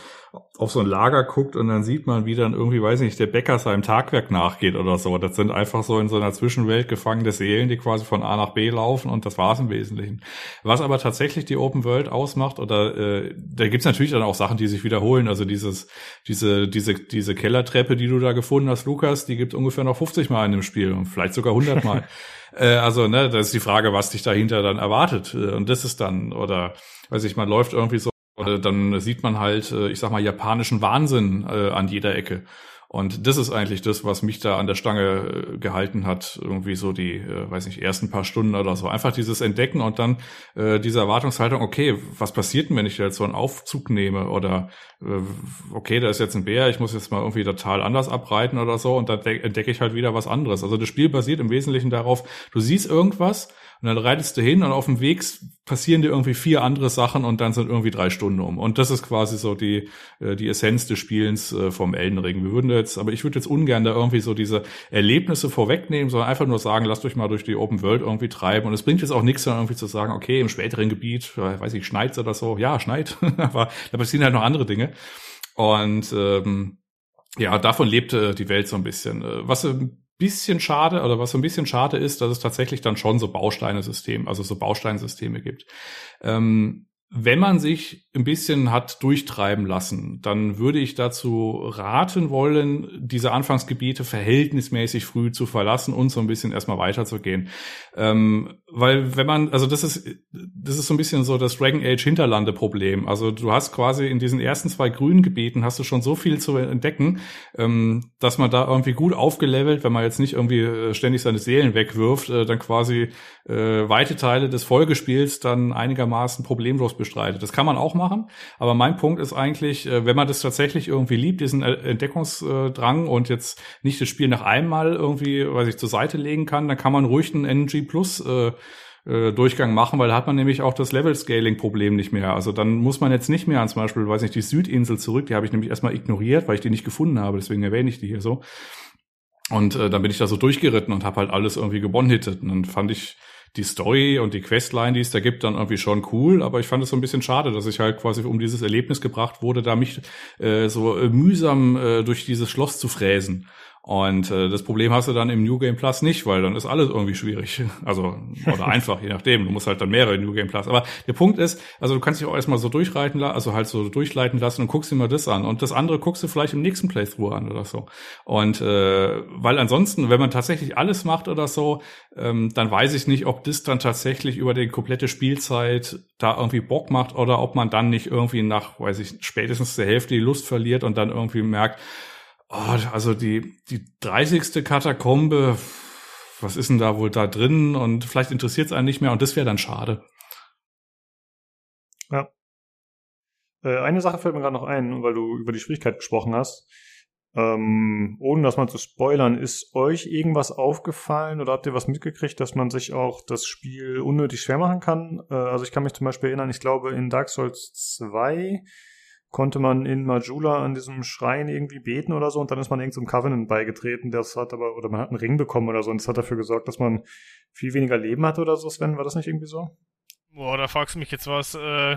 auf so ein Lager guckt und dann sieht man, wie dann irgendwie, weiß ich nicht, der Bäcker seinem Tagwerk nachgeht oder so. Das sind einfach so in so einer Zwischenwelt gefangene Seelen, die quasi von A nach B laufen und das war's im Wesentlichen. Was aber tatsächlich die Open World ausmacht, oder äh, da gibt's natürlich dann auch Sachen, die sich wiederholen. Also dieses, diese, diese, diese Kellertreppe, die du da gefunden hast, Lukas, die gibt ungefähr noch 50 Mal in dem Spiel und vielleicht sogar 100 Mal. äh, also, ne, das ist die Frage, was dich dahinter dann erwartet. Und das ist dann, oder weiß ich, man läuft irgendwie so oder dann sieht man halt, äh, ich sag mal, japanischen Wahnsinn äh, an jeder Ecke. Und das ist eigentlich das, was mich da an der Stange äh, gehalten hat, irgendwie so die, äh, weiß nicht, ersten paar Stunden oder so. Einfach dieses Entdecken und dann äh, diese Erwartungshaltung, okay, was passiert denn, wenn ich jetzt so einen Aufzug nehme? Oder äh, okay, da ist jetzt ein Bär, ich muss jetzt mal irgendwie total anders abreiten oder so und dann entdecke ich halt wieder was anderes. Also das Spiel basiert im Wesentlichen darauf, du siehst irgendwas und dann reitest du hin und auf dem Weg passieren dir irgendwie vier andere Sachen und dann sind irgendwie drei Stunden um. Und das ist quasi so die, äh, die Essenz des Spielens äh, vom Elden Ring. Wir würden jetzt, aber ich würde jetzt ungern da irgendwie so diese Erlebnisse vorwegnehmen, sondern einfach nur sagen, lasst euch mal durch die Open World irgendwie treiben. Und es bringt jetzt auch nichts, dann irgendwie zu sagen, okay, im späteren Gebiet, weiß ich, schneit's oder so. Ja, schneit. aber da passieren halt noch andere Dinge. Und ähm, ja, davon lebte die Welt so ein bisschen. Äh, was bisschen schade oder was so ein bisschen schade ist, dass es tatsächlich dann schon so Bausteinesystem, also so Bausteinsysteme gibt. Ähm, wenn man sich ein bisschen hat durchtreiben lassen, dann würde ich dazu raten wollen, diese Anfangsgebiete verhältnismäßig früh zu verlassen und so ein bisschen erstmal weiterzugehen. Ähm, weil wenn man, also das ist, das ist so ein bisschen so das Dragon Age Hinterlande-Problem. Also du hast quasi in diesen ersten zwei grünen Gebieten hast du schon so viel zu entdecken, ähm, dass man da irgendwie gut aufgelevelt, wenn man jetzt nicht irgendwie äh, ständig seine Seelen wegwirft, äh, dann quasi äh, weite Teile des Folgespiels dann einigermaßen problemlos bestreitet. Das kann man auch machen, aber mein Punkt ist eigentlich, äh, wenn man das tatsächlich irgendwie liebt, diesen äh, Entdeckungsdrang und jetzt nicht das Spiel nach einmal irgendwie, weiß ich, zur Seite legen kann, dann kann man ruhig einen NG Plus äh, äh, Durchgang machen, weil da hat man nämlich auch das Level-Scaling-Problem nicht mehr. Also dann muss man jetzt nicht mehr an zum Beispiel, weiß nicht, die Südinsel zurück, die habe ich nämlich erstmal ignoriert, weil ich die nicht gefunden habe, deswegen erwähne ich die hier so. Und äh, dann bin ich da so durchgeritten und habe halt alles irgendwie gebonhittet. Und dann fand ich die Story und die Questline, die es da gibt, dann irgendwie schon cool, aber ich fand es so ein bisschen schade, dass ich halt quasi um dieses Erlebnis gebracht wurde, da mich äh, so äh, mühsam äh, durch dieses Schloss zu fräsen. Und äh, das Problem hast du dann im New Game Plus nicht, weil dann ist alles irgendwie schwierig. Also, oder einfach, je nachdem. Du musst halt dann mehrere New Game Plus. Aber der Punkt ist, also du kannst dich auch erstmal so durchreiten lassen, also halt so durchleiten lassen und guckst dir mal das an. Und das andere guckst du vielleicht im nächsten Playthrough an oder so. Und äh, weil ansonsten, wenn man tatsächlich alles macht oder so, ähm, dann weiß ich nicht, ob das dann tatsächlich über die komplette Spielzeit da irgendwie Bock macht oder ob man dann nicht irgendwie nach, weiß ich, spätestens der Hälfte die Lust verliert und dann irgendwie merkt, Oh, also die, die 30. Katakombe, was ist denn da wohl da drin? Und vielleicht interessiert es einen nicht mehr und das wäre dann schade. Ja. Äh, eine Sache fällt mir gerade noch ein, weil du über die Schwierigkeit gesprochen hast. Ähm, ohne das mal zu spoilern, ist euch irgendwas aufgefallen oder habt ihr was mitgekriegt, dass man sich auch das Spiel unnötig schwer machen kann? Äh, also ich kann mich zum Beispiel erinnern, ich glaube in Dark Souls 2 konnte man in Majula an diesem Schrein irgendwie beten oder so und dann ist man irgendeinem Covenant beigetreten, das hat aber, oder man hat einen Ring bekommen oder so und das hat dafür gesorgt, dass man viel weniger Leben hatte oder so, Sven, war das nicht irgendwie so? Boah, da fragst du mich jetzt was, äh,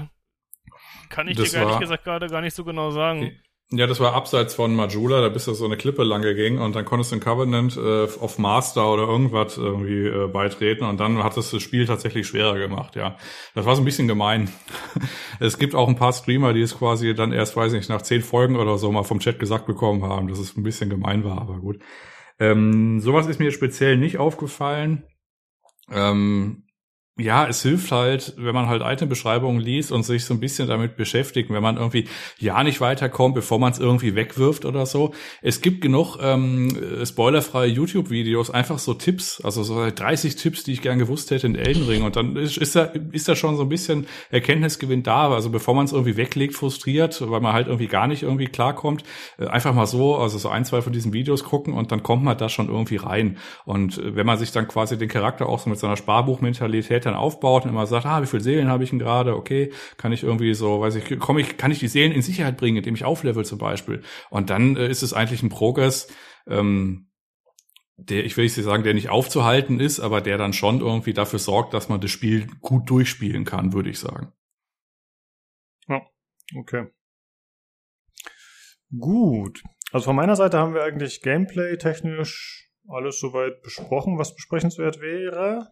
kann ich das dir ehrlich gesagt gerade gar nicht so genau sagen. Ja, das war abseits von Majula, da bist du so eine Klippe lang gegangen und dann konntest du in Covenant äh, auf Master oder irgendwas irgendwie äh, beitreten und dann hat es das Spiel tatsächlich schwerer gemacht, ja. Das war so ein bisschen gemein. es gibt auch ein paar Streamer, die es quasi dann erst, weiß nicht, nach zehn Folgen oder so mal vom Chat gesagt bekommen haben, dass es ein bisschen gemein war, aber gut. Ähm, sowas ist mir speziell nicht aufgefallen. Ähm, ja, es hilft halt, wenn man halt Itembeschreibungen liest und sich so ein bisschen damit beschäftigt, wenn man irgendwie ja nicht weiterkommt, bevor man es irgendwie wegwirft oder so. Es gibt genug ähm, spoilerfreie YouTube-Videos, einfach so Tipps, also so 30 Tipps, die ich gern gewusst hätte in Elden Ring. Und dann ist, ist da ist da schon so ein bisschen Erkenntnisgewinn da. Also bevor man es irgendwie weglegt, frustriert, weil man halt irgendwie gar nicht irgendwie klarkommt, äh, einfach mal so, also so ein, zwei von diesen Videos gucken und dann kommt man da schon irgendwie rein. Und äh, wenn man sich dann quasi den Charakter auch so mit so einer Sparbuchmentalität dann aufbaut und immer sagt, ah, wie viel Seelen habe ich denn gerade? Okay, kann ich irgendwie so, weiß ich, komme ich, kann ich die Seelen in Sicherheit bringen, indem ich auflevel zum Beispiel. Und dann äh, ist es eigentlich ein Progress, ähm, der, ich will nicht sagen, der nicht aufzuhalten ist, aber der dann schon irgendwie dafür sorgt, dass man das Spiel gut durchspielen kann, würde ich sagen. Ja, okay. Gut. Also von meiner Seite haben wir eigentlich Gameplay technisch alles soweit besprochen, was besprechenswert wäre.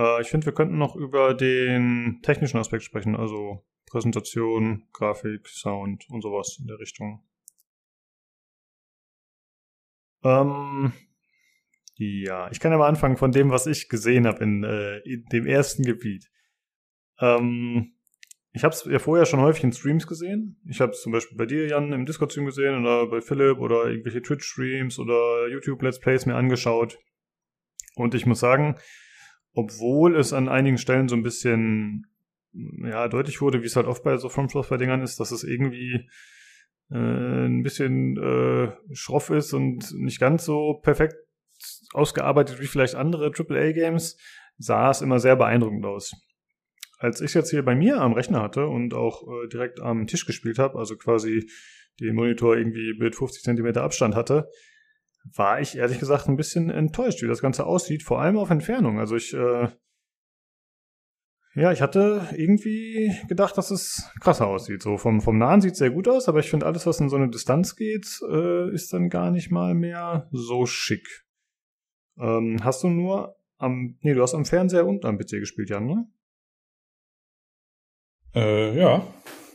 Äh, ich finde, wir könnten noch über den technischen Aspekt sprechen, also Präsentation, Grafik, Sound und sowas in der Richtung. Ähm, ja, ich kann ja mal anfangen von dem, was ich gesehen habe in, äh, in dem ersten Gebiet. Ähm, ich habe es ja vorher schon häufig in Streams gesehen. Ich habe es zum Beispiel bei dir, Jan, im Discord-Stream gesehen oder bei Philipp oder irgendwelche Twitch-Streams oder YouTube-Let's Plays mir angeschaut. Und ich muss sagen, obwohl es an einigen Stellen so ein bisschen ja, deutlich wurde, wie es halt oft bei so From Software-Dingern ist, dass es irgendwie äh, ein bisschen äh, schroff ist und nicht ganz so perfekt ausgearbeitet wie vielleicht andere AAA-Games, sah es immer sehr beeindruckend aus. Als ich jetzt hier bei mir am Rechner hatte und auch äh, direkt am Tisch gespielt habe, also quasi den Monitor irgendwie mit 50 Zentimeter Abstand hatte, war ich ehrlich gesagt ein bisschen enttäuscht, wie das Ganze aussieht, vor allem auf Entfernung. Also ich, äh, ja, ich hatte irgendwie gedacht, dass es krasser aussieht. So vom, vom Nahen sieht es sehr gut aus, aber ich finde, alles, was in so eine Distanz geht, äh, ist dann gar nicht mal mehr so schick. Ähm, hast du nur am, nee, du hast am Fernseher und am PC gespielt, Jan, ne? Äh, ja.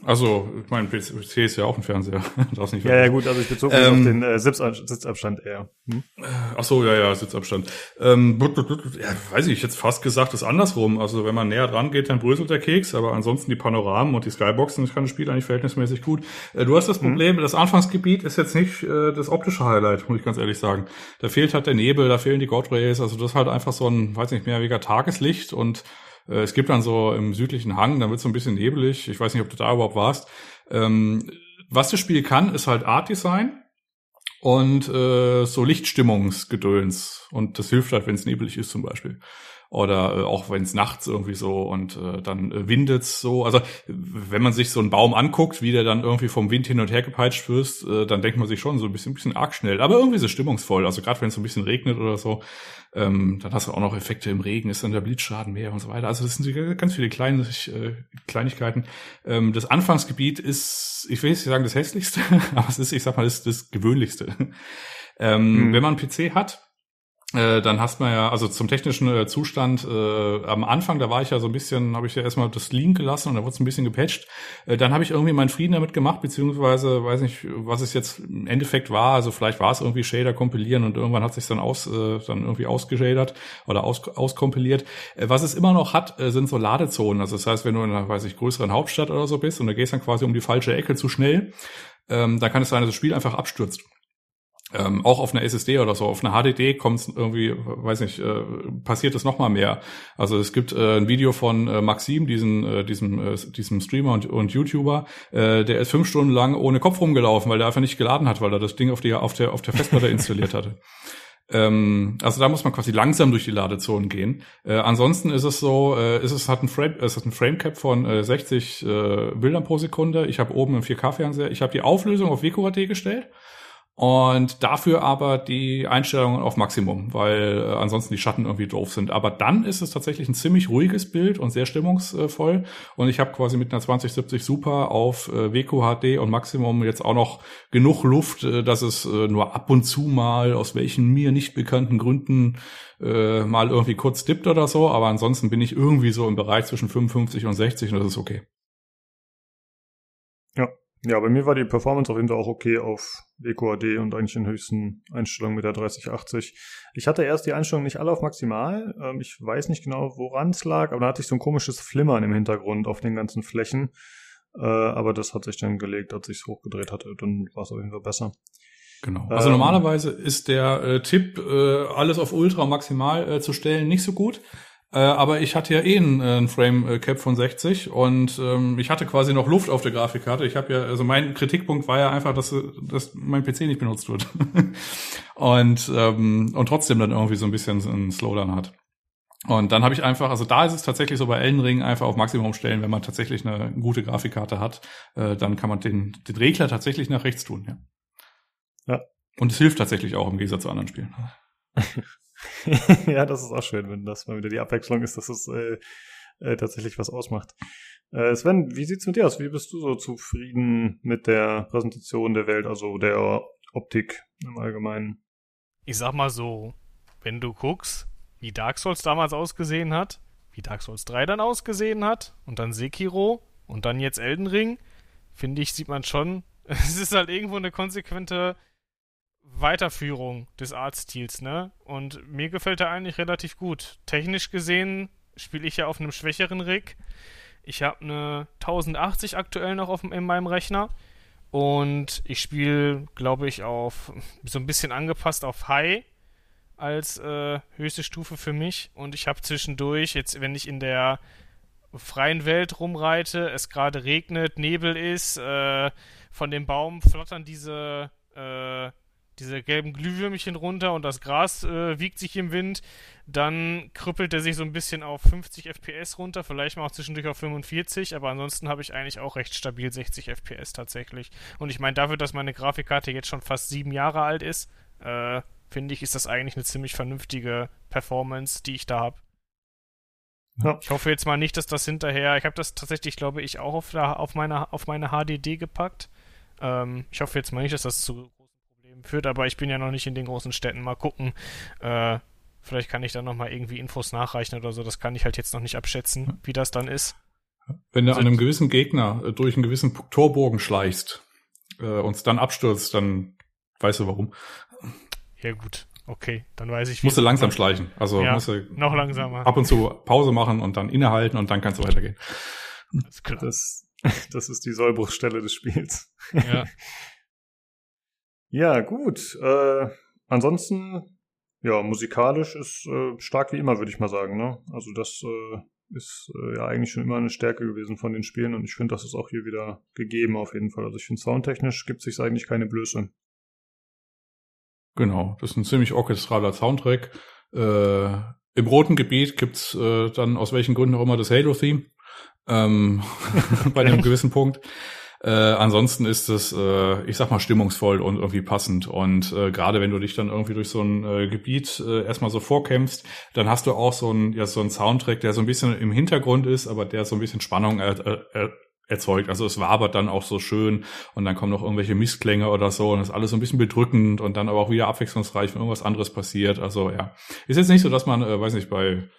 Also, mein PC ist ja auch ein Fernseher. Darf's nicht ja, ja, gut, also ich bezog mich ähm, auf den äh, Sitzabstand eher. Hm? Ach so, ja, ja, Sitzabstand. Ähm, ja, weiß ich, jetzt fast gesagt ist andersrum. Also, wenn man näher dran geht, dann bröselt der Keks, aber ansonsten die Panoramen und die Skyboxen, ich kann das Spiel eigentlich verhältnismäßig gut. Äh, du hast das hm? Problem, hm. das Anfangsgebiet ist jetzt nicht äh, das optische Highlight, muss ich ganz ehrlich sagen. Da fehlt halt der Nebel, da fehlen die God Rays, also das ist halt einfach so ein, weiß nicht, mehrwiger Tageslicht und äh, es gibt dann so im südlichen Hang, dann wird so ein bisschen nebelig. Ich weiß nicht, ob du da überhaupt warst. Ähm, was das Spiel kann, ist halt Art Design und äh, so Lichtstimmungsgedöns. Und das hilft halt, wenn es nebelig ist zum Beispiel oder äh, auch wenn es nachts irgendwie so und äh, dann äh, windet's so. Also wenn man sich so einen Baum anguckt, wie der dann irgendwie vom Wind hin und her gepeitscht wirst, äh, dann denkt man sich schon so ein bisschen, ein bisschen arg schnell. Aber irgendwie so stimmungsvoll. Also gerade wenn es so ein bisschen regnet oder so, ähm, dann hast du auch noch Effekte im Regen, ist dann der Blitzschaden mehr und so weiter. Also das sind ganz viele kleine äh, Kleinigkeiten. Ähm, das Anfangsgebiet ist, ich will nicht sagen das hässlichste, aber es ist, ich sag mal, das, das gewöhnlichste. Ähm, mhm. Wenn man einen PC hat, äh, dann hast man ja, also zum technischen äh, Zustand, äh, am Anfang, da war ich ja so ein bisschen, habe ich ja erstmal das liegen gelassen und da wurde es ein bisschen gepatcht. Äh, dann habe ich irgendwie meinen Frieden damit gemacht, beziehungsweise weiß nicht, was es jetzt im Endeffekt war. Also vielleicht war es irgendwie Shader kompilieren und irgendwann hat sich dann aus, äh, dann irgendwie ausgeschadert oder aus, auskompiliert. Äh, was es immer noch hat, äh, sind so Ladezonen. Also das heißt, wenn du in einer, weiß ich, größeren Hauptstadt oder so bist und da gehst dann quasi um die falsche Ecke zu schnell, ähm, dann kann es sein, dass das Spiel einfach abstürzt. Ähm, auch auf einer SSD oder so, auf einer HDD kommt es irgendwie, weiß nicht, äh, passiert es noch mal mehr. Also es gibt äh, ein Video von äh, Maxim, diesen, äh, diesem, äh, diesem Streamer und, und YouTuber, äh, der ist fünf Stunden lang ohne Kopf rumgelaufen, weil der einfach nicht geladen hat, weil er das Ding auf, die, auf, der, auf der Festplatte installiert hatte. Ähm, also da muss man quasi langsam durch die Ladezonen gehen. Äh, ansonsten ist es so, äh, ist es hat ein Frame, es hat ein Framecap von äh, 60 äh, Bildern pro Sekunde. Ich habe oben einen 4K-Fernseher. Ich habe die Auflösung auf WQHD gestellt und dafür aber die Einstellungen auf Maximum, weil äh, ansonsten die Schatten irgendwie doof sind. Aber dann ist es tatsächlich ein ziemlich ruhiges Bild und sehr stimmungsvoll. Und ich habe quasi mit einer 2070 Super auf äh, WQHD und Maximum jetzt auch noch genug Luft, äh, dass es äh, nur ab und zu mal aus welchen mir nicht bekannten Gründen äh, mal irgendwie kurz dippt oder so. Aber ansonsten bin ich irgendwie so im Bereich zwischen 55 und 60 und das ist okay. Ja, bei mir war die Performance auf jeden Fall auch okay auf WQAD und eigentlich in höchsten Einstellungen mit der 3080. Ich hatte erst die Einstellungen nicht alle auf maximal. Ähm, ich weiß nicht genau, woran es lag, aber da hatte ich so ein komisches Flimmern im Hintergrund auf den ganzen Flächen. Äh, aber das hat sich dann gelegt, als ich es hochgedreht hatte. Dann war es auf jeden Fall besser. Genau. Also ähm, normalerweise ist der äh, Tipp, äh, alles auf Ultra maximal äh, zu stellen, nicht so gut. Äh, aber ich hatte ja eh einen, äh, einen Frame äh, Cap von 60 und ähm, ich hatte quasi noch Luft auf der Grafikkarte. Ich habe ja, also mein Kritikpunkt war ja einfach, dass, dass mein PC nicht benutzt wird. und, ähm, und trotzdem dann irgendwie so ein bisschen einen Slowdown hat. Und dann habe ich einfach, also da ist es tatsächlich so bei Elden Ring einfach auf Maximum stellen, wenn man tatsächlich eine gute Grafikkarte hat, äh, dann kann man den, den Regler tatsächlich nach rechts tun, ja. Ja. Und es hilft tatsächlich auch im Gegensatz zu anderen Spielen. ja, das ist auch schön, wenn das mal wieder die Abwechslung ist, dass es äh, äh, tatsächlich was ausmacht. Äh, Sven, wie sieht's mit dir aus? Wie bist du so zufrieden mit der Präsentation der Welt, also der Optik im Allgemeinen? Ich sag mal so, wenn du guckst, wie Dark Souls damals ausgesehen hat, wie Dark Souls 3 dann ausgesehen hat und dann Sekiro und dann jetzt Elden Ring, finde ich, sieht man schon, es ist halt irgendwo eine konsequente Weiterführung des Artstils, ne? Und mir gefällt er eigentlich relativ gut. Technisch gesehen spiele ich ja auf einem schwächeren Rig. Ich habe eine 1080 aktuell noch auf, in meinem Rechner. Und ich spiele, glaube ich, auf so ein bisschen angepasst auf High als äh, höchste Stufe für mich. Und ich habe zwischendurch, jetzt wenn ich in der freien Welt rumreite, es gerade regnet, Nebel ist, äh, von dem Baum flattern diese äh, diese gelben Glühwürmchen runter und das Gras äh, wiegt sich im Wind, dann krüppelt er sich so ein bisschen auf 50 FPS runter, vielleicht mal auch zwischendurch auf 45, aber ansonsten habe ich eigentlich auch recht stabil 60 FPS tatsächlich. Und ich meine, dafür, dass meine Grafikkarte jetzt schon fast sieben Jahre alt ist, äh, finde ich, ist das eigentlich eine ziemlich vernünftige Performance, die ich da habe. Ja. Ich hoffe jetzt mal nicht, dass das hinterher. Ich habe das tatsächlich, glaube ich, auch auf, auf, meine, auf meine HDD gepackt. Ähm, ich hoffe jetzt mal nicht, dass das zu führt, aber ich bin ja noch nicht in den großen Städten. Mal gucken. Äh, vielleicht kann ich da nochmal irgendwie Infos nachreichen oder so. Das kann ich halt jetzt noch nicht abschätzen, wie das dann ist. Wenn du also, an einem gewissen Gegner äh, durch einen gewissen Torbogen schleichst äh, und es dann abstürzt, dann weißt du warum. Ja gut, okay, dann weiß ich. Musst du langsam schleichen. Also ja, musst du noch langsamer. Ab und zu Pause machen und dann innehalten und dann kannst du weitergehen. Das, das, das ist die Sollbruchstelle des Spiels. Ja. Ja, gut. Äh, ansonsten, ja, musikalisch ist äh, stark wie immer, würde ich mal sagen. Ne? Also das äh, ist äh, ja eigentlich schon immer eine Stärke gewesen von den Spielen und ich finde, das ist auch hier wieder gegeben auf jeden Fall. Also ich finde, soundtechnisch gibt sich eigentlich keine Blöße. Genau, das ist ein ziemlich orchestraler Soundtrack. Äh, Im roten Gebiet gibt's äh, dann aus welchen Gründen auch immer das Halo-Theme. Ähm, bei einem gewissen Punkt. Äh, ansonsten ist es, äh, ich sag mal, stimmungsvoll und irgendwie passend. Und äh, gerade wenn du dich dann irgendwie durch so ein äh, Gebiet äh, erstmal so vorkämpfst, dann hast du auch so ein, ja, so ein Soundtrack, der so ein bisschen im Hintergrund ist, aber der so ein bisschen Spannung er, er, erzeugt. Also es wabert dann auch so schön und dann kommen noch irgendwelche Missklänge oder so und das ist alles so ein bisschen bedrückend und dann aber auch wieder abwechslungsreich, wenn irgendwas anderes passiert. Also ja, ist jetzt nicht so, dass man, äh, weiß nicht, bei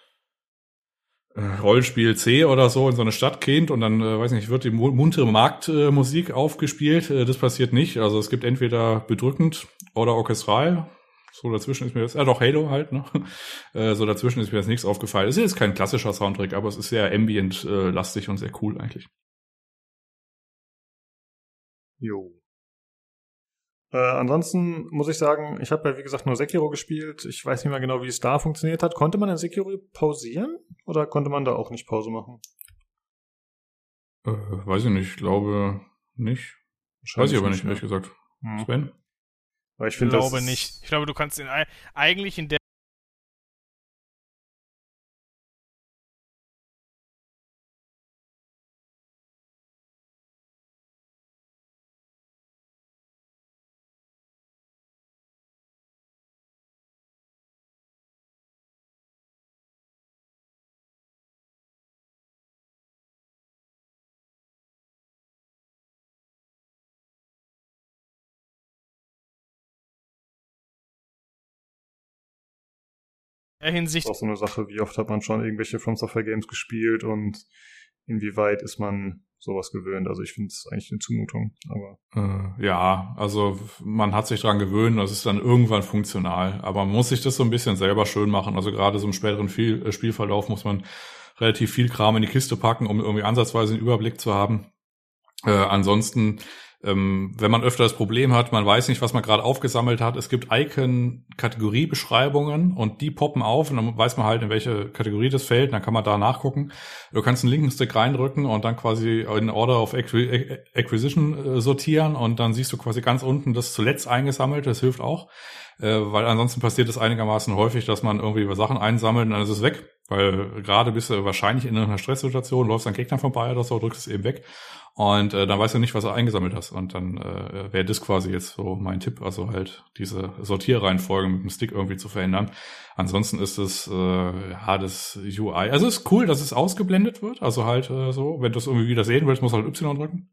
Rollenspiel C oder so in so eine Stadt kennt und dann, äh, weiß nicht, wird die muntere Marktmusik äh, aufgespielt. Äh, das passiert nicht. Also es gibt entweder bedrückend oder orchestral. So dazwischen ist mir das, ja doch Halo halt, ne? Äh, so dazwischen ist mir jetzt nichts aufgefallen. Es ist kein klassischer Soundtrack, aber es ist sehr ambient-lastig und sehr cool eigentlich. Jo. Äh, ansonsten muss ich sagen, ich habe ja wie gesagt nur Sekiro gespielt. Ich weiß nicht mehr genau, wie es da funktioniert hat. Konnte man in Sekiro pausieren oder konnte man da auch nicht Pause machen? Äh, weiß ich nicht, ich glaube nicht. Weiß ich aber nicht, ehrlich gesagt. Hm. Sven? Weil ich, ich glaube nicht. Ich glaube, du kannst in, eigentlich in Hinsicht. Das ist auch so eine Sache, wie oft hat man schon irgendwelche From Software Games gespielt und inwieweit ist man sowas gewöhnt. Also ich finde es eigentlich eine Zumutung. Aber äh, ja, also man hat sich dran gewöhnt, das ist dann irgendwann funktional. Aber man muss sich das so ein bisschen selber schön machen. Also gerade so im späteren äh, Spielverlauf muss man relativ viel Kram in die Kiste packen, um irgendwie ansatzweise einen Überblick zu haben. Äh, ansonsten ähm, wenn man öfter das Problem hat, man weiß nicht, was man gerade aufgesammelt hat. Es gibt Icon-Kategoriebeschreibungen und die poppen auf und dann weiß man halt, in welche Kategorie das fällt. Dann kann man da nachgucken. Du kannst einen linken Stick reindrücken und dann quasi in Order of Acquisition äh, sortieren und dann siehst du quasi ganz unten das zuletzt eingesammelt. Das hilft auch, äh, weil ansonsten passiert es einigermaßen häufig, dass man irgendwie über Sachen einsammelt und dann ist es weg. Weil gerade bist du wahrscheinlich in einer Stresssituation, läufst an Gegner vorbei oder so, drückst es eben weg. Und äh, dann weißt du nicht, was du eingesammelt hast. Und dann äh, wäre das quasi jetzt so mein Tipp, also halt diese Sortierreihenfolge mit dem Stick irgendwie zu verändern. Ansonsten ist es äh, ja das UI. Also es ist cool, dass es ausgeblendet wird. Also halt äh, so, wenn du es irgendwie wieder sehen willst, musst du halt Y drücken.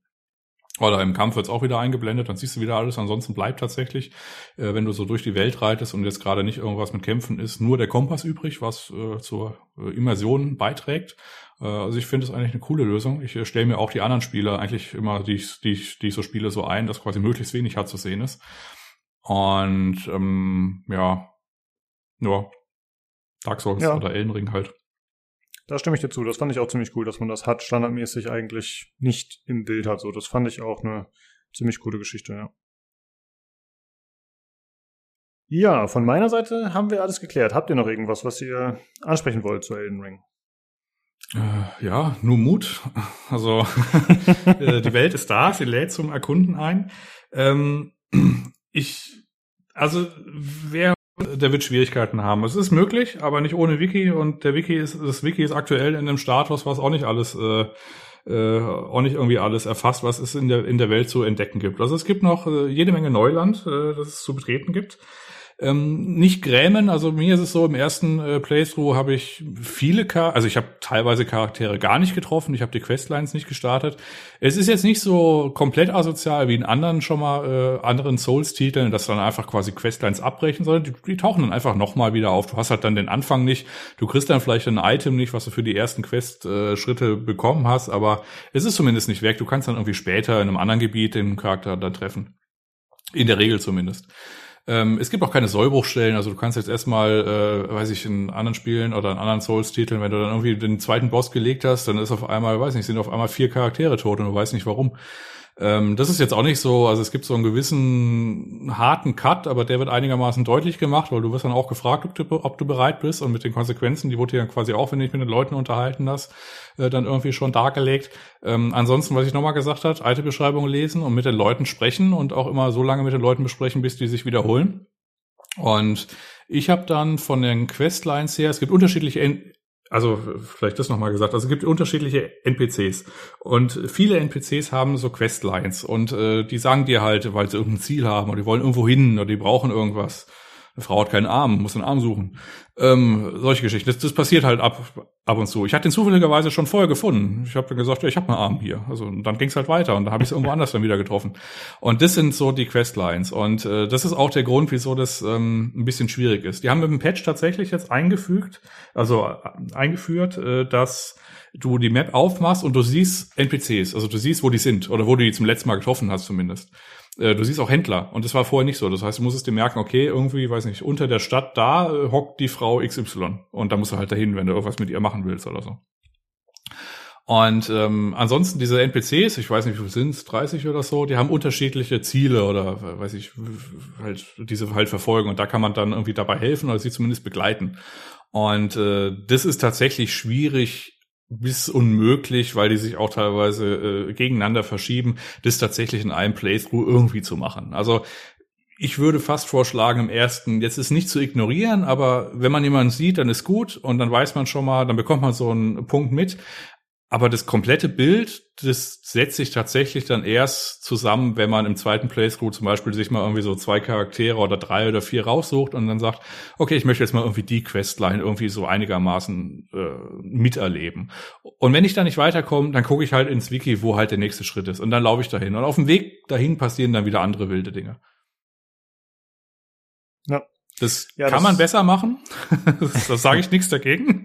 Oder im Kampf wird es auch wieder eingeblendet, dann siehst du wieder alles. Ansonsten bleibt tatsächlich, äh, wenn du so durch die Welt reitest und jetzt gerade nicht irgendwas mit Kämpfen ist, nur der Kompass übrig, was äh, zur äh, Immersion beiträgt. Äh, also ich finde es eigentlich eine coole Lösung. Ich äh, stelle mir auch die anderen Spiele eigentlich immer, die ich, die, ich, die ich so spiele, so ein, dass quasi möglichst wenig HUD zu sehen ist. Und ähm, ja, nur Dark Souls ja. oder Elden Ring halt. Da stimme ich dir zu. Das fand ich auch ziemlich cool, dass man das hat standardmäßig eigentlich nicht im Bild hat. So, das fand ich auch eine ziemlich coole Geschichte, ja. Ja, von meiner Seite haben wir alles geklärt. Habt ihr noch irgendwas, was ihr ansprechen wollt zu Elden Ring? Äh, ja, nur Mut. Also äh, die Welt ist da, sie lädt zum Erkunden ein. Ähm, ich, also wer, der wird Schwierigkeiten haben. Es ist möglich, aber nicht ohne Wiki. Und der Wiki ist, das Wiki ist aktuell in einem Status, was auch nicht alles äh, äh, auch nicht irgendwie alles erfasst, was es in der in der Welt zu entdecken gibt. Also es gibt noch äh, jede Menge Neuland, äh, das es zu betreten gibt ähm, nicht grämen. Also mir ist es so, im ersten äh, Playthrough habe ich viele Char also ich habe teilweise Charaktere gar nicht getroffen, ich habe die Questlines nicht gestartet. Es ist jetzt nicht so komplett asozial wie in anderen schon mal äh, anderen Souls-Titeln, dass dann einfach quasi Questlines abbrechen, sondern die, die tauchen dann einfach nochmal wieder auf. Du hast halt dann den Anfang nicht, du kriegst dann vielleicht ein Item nicht, was du für die ersten Quest-Schritte äh, bekommen hast, aber es ist zumindest nicht weg. Du kannst dann irgendwie später in einem anderen Gebiet den Charakter dann treffen. In der Regel zumindest. Ähm, es gibt auch keine Sollbruchstellen, also du kannst jetzt erstmal, äh, weiß ich, in anderen Spielen oder in anderen Souls-Titeln, wenn du dann irgendwie den zweiten Boss gelegt hast, dann ist auf einmal, weiß nicht, sind auf einmal vier Charaktere tot und du weißt nicht warum. Ähm, das ist jetzt auch nicht so, also es gibt so einen gewissen harten Cut, aber der wird einigermaßen deutlich gemacht, weil du wirst dann auch gefragt, ob du, ob du bereit bist und mit den Konsequenzen, die wurde dann quasi auch, wenn du dich mit den Leuten unterhalten hast, äh, dann irgendwie schon dargelegt. Ähm, ansonsten, was ich nochmal gesagt habe, alte Beschreibungen lesen und mit den Leuten sprechen und auch immer so lange mit den Leuten besprechen, bis die sich wiederholen. Und ich habe dann von den Questlines her, es gibt unterschiedliche also vielleicht das nochmal gesagt, also es gibt unterschiedliche NPCs und viele NPCs haben so Questlines. Und äh, die sagen dir halt, weil sie irgendein Ziel haben oder die wollen irgendwo hin oder die brauchen irgendwas. Eine Frau hat keinen Arm, muss einen Arm suchen. Ähm, solche Geschichten. Das, das passiert halt ab, ab und zu. Ich hatte ihn zufälligerweise schon vorher gefunden. Ich habe dann gesagt, ja, ich habe einen Arm hier. Also und dann ging es halt weiter und da habe ich es irgendwo anders dann wieder getroffen. Und das sind so die Questlines. Und äh, das ist auch der Grund, wieso das ähm, ein bisschen schwierig ist. Die haben mit dem Patch tatsächlich jetzt eingefügt, also äh, eingeführt, äh, dass du die Map aufmachst und du siehst NPCs, also du siehst, wo die sind oder wo du die zum letzten Mal getroffen hast zumindest. Äh, du siehst auch Händler und das war vorher nicht so. Das heißt, du musstest dir merken, okay, irgendwie, weiß nicht, unter der Stadt da äh, hockt die Frau XY und da musst du halt dahin, wenn du irgendwas mit ihr machen willst oder so. Und ähm, ansonsten diese NPCs, ich weiß nicht, wie viel sind es, 30 oder so, die haben unterschiedliche Ziele oder weiß ich, halt diese halt verfolgen und da kann man dann irgendwie dabei helfen oder sie zumindest begleiten. Und äh, das ist tatsächlich schwierig bis unmöglich, weil die sich auch teilweise äh, gegeneinander verschieben, das tatsächlich in einem Playthrough irgendwie zu machen. Also ich würde fast vorschlagen, im ersten, jetzt ist nicht zu ignorieren, aber wenn man jemanden sieht, dann ist gut und dann weiß man schon mal, dann bekommt man so einen Punkt mit. Aber das komplette Bild, das setzt sich tatsächlich dann erst zusammen, wenn man im zweiten Playthrough zum Beispiel sich mal irgendwie so zwei Charaktere oder drei oder vier raussucht und dann sagt, okay, ich möchte jetzt mal irgendwie die Questline irgendwie so einigermaßen äh, miterleben. Und wenn ich da nicht weiterkomme, dann gucke ich halt ins Wiki, wo halt der nächste Schritt ist. Und dann laufe ich dahin. Und auf dem Weg dahin passieren dann wieder andere wilde Dinge. Ja, Das ja, kann das man besser machen. das, das sage ich nichts dagegen.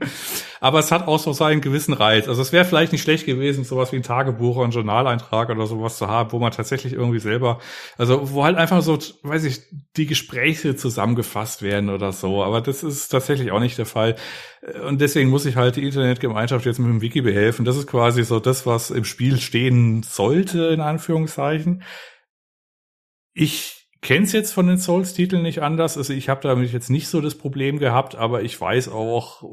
Aber es hat auch so seinen gewissen Reiz. Also es wäre vielleicht nicht schlecht gewesen, sowas wie ein Tagebuch oder ein Journaleintrag oder sowas zu haben, wo man tatsächlich irgendwie selber, also wo halt einfach so, weiß ich, die Gespräche zusammengefasst werden oder so. Aber das ist tatsächlich auch nicht der Fall. Und deswegen muss ich halt die Internetgemeinschaft jetzt mit dem Wiki behelfen. Das ist quasi so das, was im Spiel stehen sollte, in Anführungszeichen. Ich kenne es jetzt von den Souls-Titeln nicht anders. Also ich habe damit jetzt nicht so das Problem gehabt, aber ich weiß auch,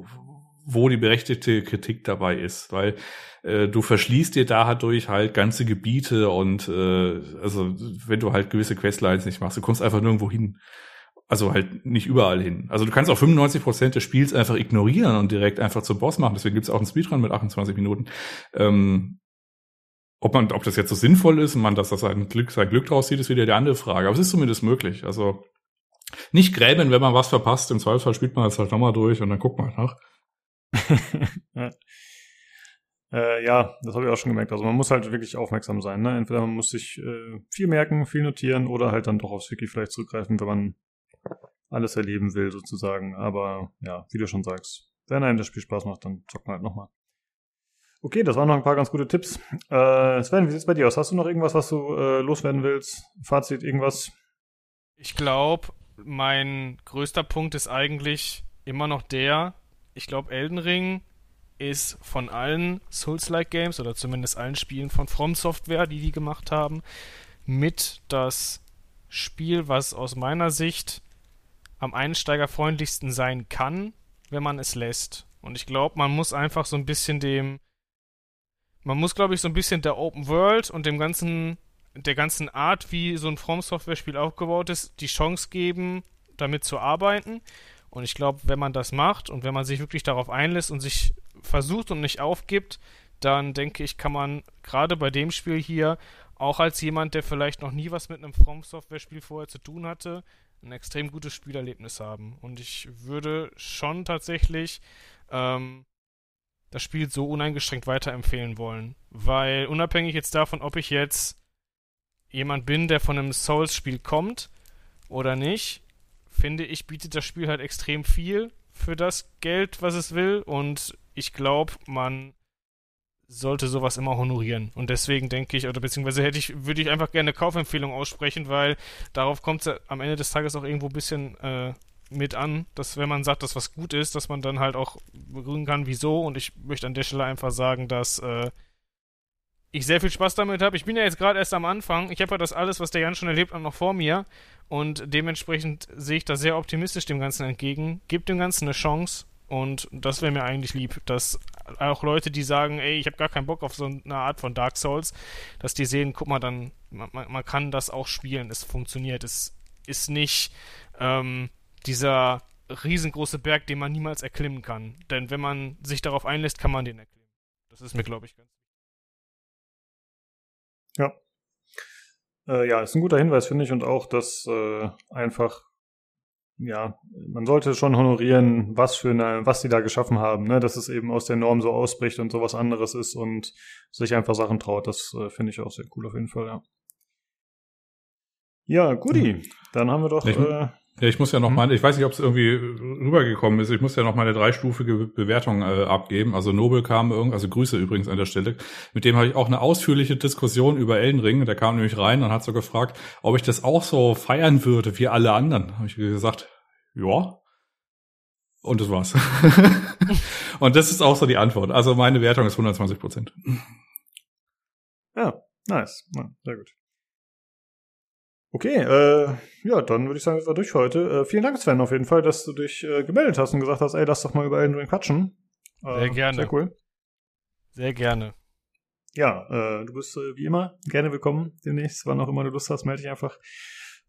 wo die berechtigte Kritik dabei ist, weil äh, du verschließt dir da dadurch halt ganze Gebiete und äh, also wenn du halt gewisse Questlines nicht machst, du kommst einfach nirgendwo hin. Also halt nicht überall hin. Also du kannst auch 95 Prozent des Spiels einfach ignorieren und direkt einfach zum Boss machen. Deswegen gibt's auch einen Speedrun mit 28 Minuten. Ähm, ob man, ob das jetzt so sinnvoll ist und man, dass das sein Glück, sein Glück draus sieht, ist wieder die andere Frage. Aber es ist zumindest möglich. Also nicht gräben, wenn man was verpasst. Im Zweifelsfall spielt man das halt nochmal durch und dann guckt man nach. ja. Äh, ja, das habe ich auch schon gemerkt. Also man muss halt wirklich aufmerksam sein. Ne? Entweder man muss sich äh, viel merken, viel notieren oder halt dann doch aufs Wiki vielleicht zurückgreifen, wenn man alles erleben will sozusagen. Aber ja, wie du schon sagst, wenn einem das Spiel Spaß macht, dann zockt man halt nochmal. Okay, das waren noch ein paar ganz gute Tipps. Äh, Sven, wie sieht's bei dir aus? Hast du noch irgendwas, was du äh, loswerden willst? Fazit, irgendwas? Ich glaube, mein größter Punkt ist eigentlich immer noch der, ich glaube, Elden Ring ist von allen Souls-like Games oder zumindest allen Spielen von From Software, die die gemacht haben, mit das Spiel, was aus meiner Sicht am einsteigerfreundlichsten sein kann, wenn man es lässt. Und ich glaube, man muss einfach so ein bisschen dem man muss, glaube ich, so ein bisschen der Open World und dem ganzen, der ganzen Art, wie so ein From Software-Spiel aufgebaut ist, die Chance geben, damit zu arbeiten. Und ich glaube, wenn man das macht und wenn man sich wirklich darauf einlässt und sich versucht und nicht aufgibt, dann denke ich, kann man gerade bei dem Spiel hier auch als jemand, der vielleicht noch nie was mit einem From Software Spiel vorher zu tun hatte, ein extrem gutes Spielerlebnis haben. Und ich würde schon tatsächlich ähm, das Spiel so uneingeschränkt weiterempfehlen wollen. Weil unabhängig jetzt davon, ob ich jetzt jemand bin, der von einem Souls-Spiel kommt oder nicht, finde ich, bietet das Spiel halt extrem viel für das Geld, was es will. Und ich glaube, man sollte sowas immer honorieren. Und deswegen denke ich, oder beziehungsweise hätte ich, würde ich einfach gerne eine Kaufempfehlung aussprechen, weil darauf kommt es am Ende des Tages auch irgendwo ein bisschen äh, mit an, dass wenn man sagt, dass was gut ist, dass man dann halt auch begründen kann, wieso. Und ich möchte an der Stelle einfach sagen, dass äh, ich sehr viel Spaß damit habe. Ich bin ja jetzt gerade erst am Anfang. Ich habe ja das alles, was der Jan schon erlebt hat, noch vor mir. Und dementsprechend sehe ich da sehr optimistisch dem Ganzen entgegen. Gebt dem Ganzen eine Chance. Und das wäre mir eigentlich lieb, dass auch Leute, die sagen, ey, ich habe gar keinen Bock auf so eine Art von Dark Souls, dass die sehen, guck mal, dann, man, man kann das auch spielen. Es funktioniert. Es ist nicht, ähm, dieser riesengroße Berg, den man niemals erklimmen kann. Denn wenn man sich darauf einlässt, kann man den erklimmen. Das ist mir, glaube ich, ganz wichtig. Ja. Äh, ja, ist ein guter Hinweis, finde ich, und auch, dass äh, einfach, ja, man sollte schon honorieren, was für eine, was die da geschaffen haben, ne, dass es eben aus der Norm so ausbricht und sowas anderes ist und sich einfach Sachen traut. Das äh, finde ich auch sehr cool auf jeden Fall, ja. Ja, guti. Dann haben wir doch. Ich, äh, ja, ich muss ja noch mhm. mal, ich weiß nicht, ob es irgendwie rübergekommen ist. Ich muss ja noch mal eine dreistufige Bewertung äh, abgeben. Also Nobel kam irgendwie, also Grüße übrigens an der Stelle. Mit dem habe ich auch eine ausführliche Diskussion über Elden Ring. Der kam nämlich rein und hat so gefragt, ob ich das auch so feiern würde wie alle anderen. Habe ich gesagt, ja. Und das war's. und das ist auch so die Antwort. Also meine Wertung ist 120 Prozent. Ja, nice. Ja, sehr gut. Okay, äh, ja, dann würde ich sagen, wir durch für heute. Äh, vielen Dank, Sven, auf jeden Fall, dass du dich äh, gemeldet hast und gesagt hast, ey, lass doch mal über Elden Ring quatschen. Äh, sehr gerne. Sehr cool. Sehr gerne. Ja, äh, du bist äh, wie immer gerne willkommen demnächst, wann auch immer du Lust hast, melde dich einfach.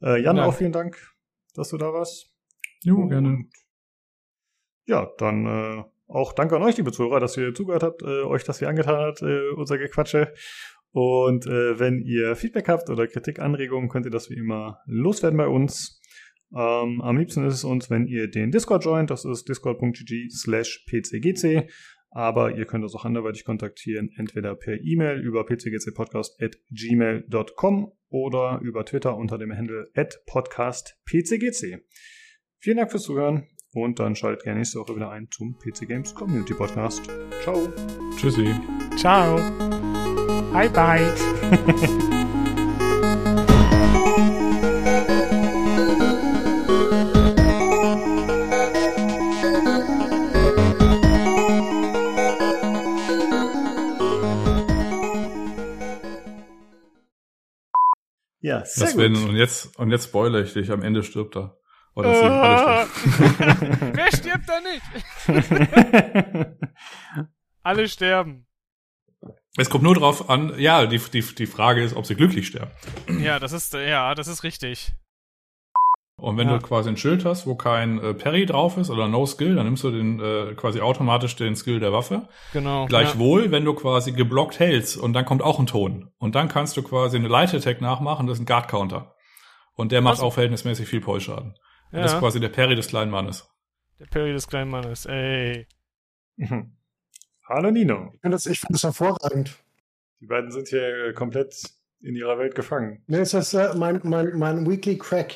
Äh, Jan, auch vielen Dank, dass du da warst. Jo, und, gerne. Ja, dann äh, auch danke an euch, liebe Zuhörer, dass ihr zugehört habt, äh, euch das hier angetan hat, äh, unser Gequatsche. Und äh, wenn ihr Feedback habt oder Kritik, Anregungen, könnt ihr das wie immer loswerden bei uns. Ähm, am liebsten ist es uns, wenn ihr den Discord joint. Das ist discord.gg slash pcgc. Aber ihr könnt uns auch anderweitig kontaktieren, entweder per E-Mail über pcgcpodcast.gmail.com oder über Twitter unter dem Handle at podcastpcgc. Vielen Dank fürs Zuhören und dann schaltet gerne nächste Woche wieder ein zum PC Games Community Podcast. Ciao. Tschüssi. Ciao. Bye bye. Ja, sehr Das gut. werden, und jetzt, und jetzt spoilere ich dich, am Ende stirbt er. Oder sie alle sterben. Wer stirbt da nicht? Alle sterben. Es kommt nur drauf an, ja, die, die, die Frage ist, ob sie glücklich sterben. Ja, das ist, ja, das ist richtig. Und wenn Ja. du quasi ein Schild hast, wo kein äh, Parry drauf ist oder No Skill, dann nimmst du den äh, quasi automatisch den Skill der Waffe. Genau. Gleichwohl, wenn du quasi geblockt hältst und dann kommt auch ein Ton. Und dann kannst du quasi eine Light Attack nachmachen, das ist ein Guard Counter. Und der macht Was? auch verhältnismäßig viel Vollschaden. Ja, Das ist ja. quasi der Parry des kleinen Mannes. der Perry des kleinen Mannes. Ey. Hallo Nino. Ich finde das, ich finde das hervorragend. Die beiden sind hier komplett in ihrer Welt gefangen. Ne, ist das äh, mein, mein, mein Weekly Crack.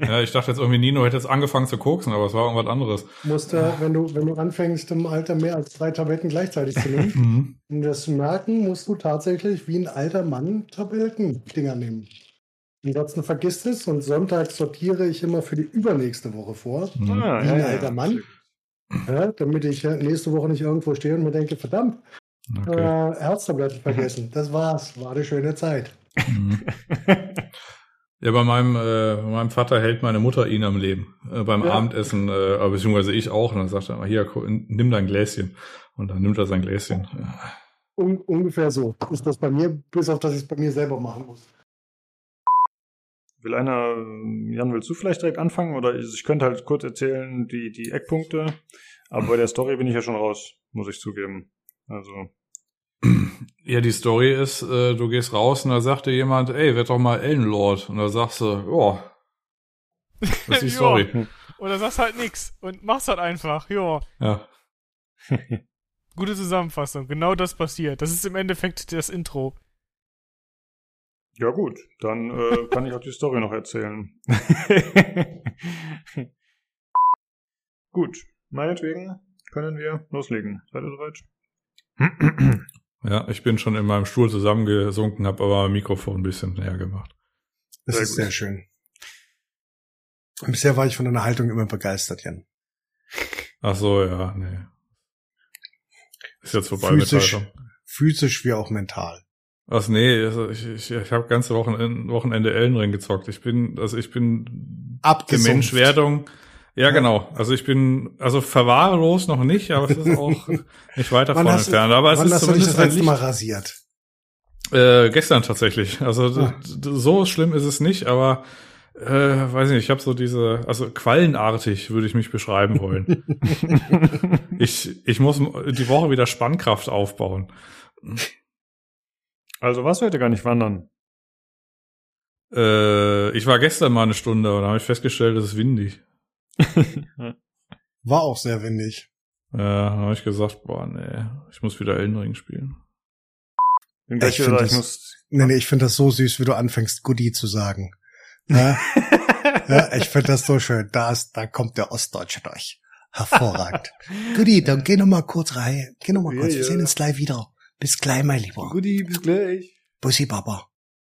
Ja, ich dachte jetzt irgendwie, Nino hätte jetzt angefangen zu koksen, aber es war irgendwas anderes. Musste, wenn du, wenn du anfängst, im Alter mehr als drei Tabletten gleichzeitig zu nehmen, Mhm. um das zu merken, musst du tatsächlich wie ein alter Mann Tabletten-Dinger nehmen. Ansonsten vergisst es und Sonntag sortiere ich immer für die übernächste Woche vor, Mhm. Ah, wie ein alter Mann, ja, damit ich äh, nächste Woche nicht irgendwo stehe und mir denke, verdammt, Okay. äh, Herztabletten vergessen. Das war's, war eine schöne Zeit. Mhm. Ja, bei meinem, äh, bei meinem Vater hält meine Mutter ihn am Leben. Äh, beim Ja. Abendessen, äh, aber beziehungsweise ich auch. Und dann sagt er immer, hier, nimm dein Gläschen. Und dann nimmt er sein Gläschen. Ja. Un ungefähr so ist das bei mir, bis auf dass ich es bei mir selber machen muss. Will einer, Jan, willst du vielleicht direkt anfangen? Oder ich, ich könnte halt kurz erzählen, die, die Eckpunkte. Aber bei der Story bin ich ja schon raus, muss ich zugeben. Also, Ja, die Story ist, äh, du gehst raus und da sagt dir jemand, ey, werd doch mal Ellenlord. Und da sagst du, ja, das ist die. Story. Oder sagst halt nix und machst halt einfach. Ja. Ja. Gute Zusammenfassung. Genau das passiert. Das ist im Endeffekt das Intro. Ja gut, dann äh, kann ich auch die Story noch erzählen. gut, meinetwegen können wir loslegen. Seid ihr soweit? Ja, ich bin schon in meinem Stuhl zusammengesunken, habe aber mein Mikrofon ein bisschen näher gemacht. Das Sehr ist gut. sehr schön. Und bisher war ich von deiner Haltung immer begeistert, Jan. Ach so, ja, nee. Ist jetzt vorbei Physisch. mit Haltung. Physisch wie auch mental. Ach nee, also ich, ich, ich habe ganze Wochenende, Wochenende Elden Ring gezockt. Ich bin, also ich bin Abgesumpft. Gemenschwerdung. Ja, genau. Also ich bin, also verwahrlos noch nicht, aber es ist auch nicht weiter du- entfernt. Aber es Wann ist hast du dich zumindest das letzte Mal rasiert? Äh, gestern tatsächlich. Also Ah. so schlimm ist es nicht, aber äh, weiß nicht, ich habe so diese, also quallenartig würde ich mich beschreiben wollen. ich, ich muss die Woche wieder Spannkraft aufbauen. Also, was heute gar nicht wandern? Äh, ich war gestern mal eine Stunde und da habe ich festgestellt, es ist windig. War auch sehr windig. Ja, dann habe ich gesagt, boah, nee, ich muss wieder Elden Ring spielen. Ich ich das- muss. Nee, nee, ich finde das so süß, wie du anfängst, Goodie zu sagen. Ja, ja ich finde das so schön. Da, ist, da kommt der Ostdeutsche durch. Hervorragend. Goodie, dann geh noch mal kurz rein. Geh noch mal Ja, kurz. Wir ja. sehen uns gleich wieder. Bis gleich, mein Lieber. Guti, bis gleich. Bussi, Baba.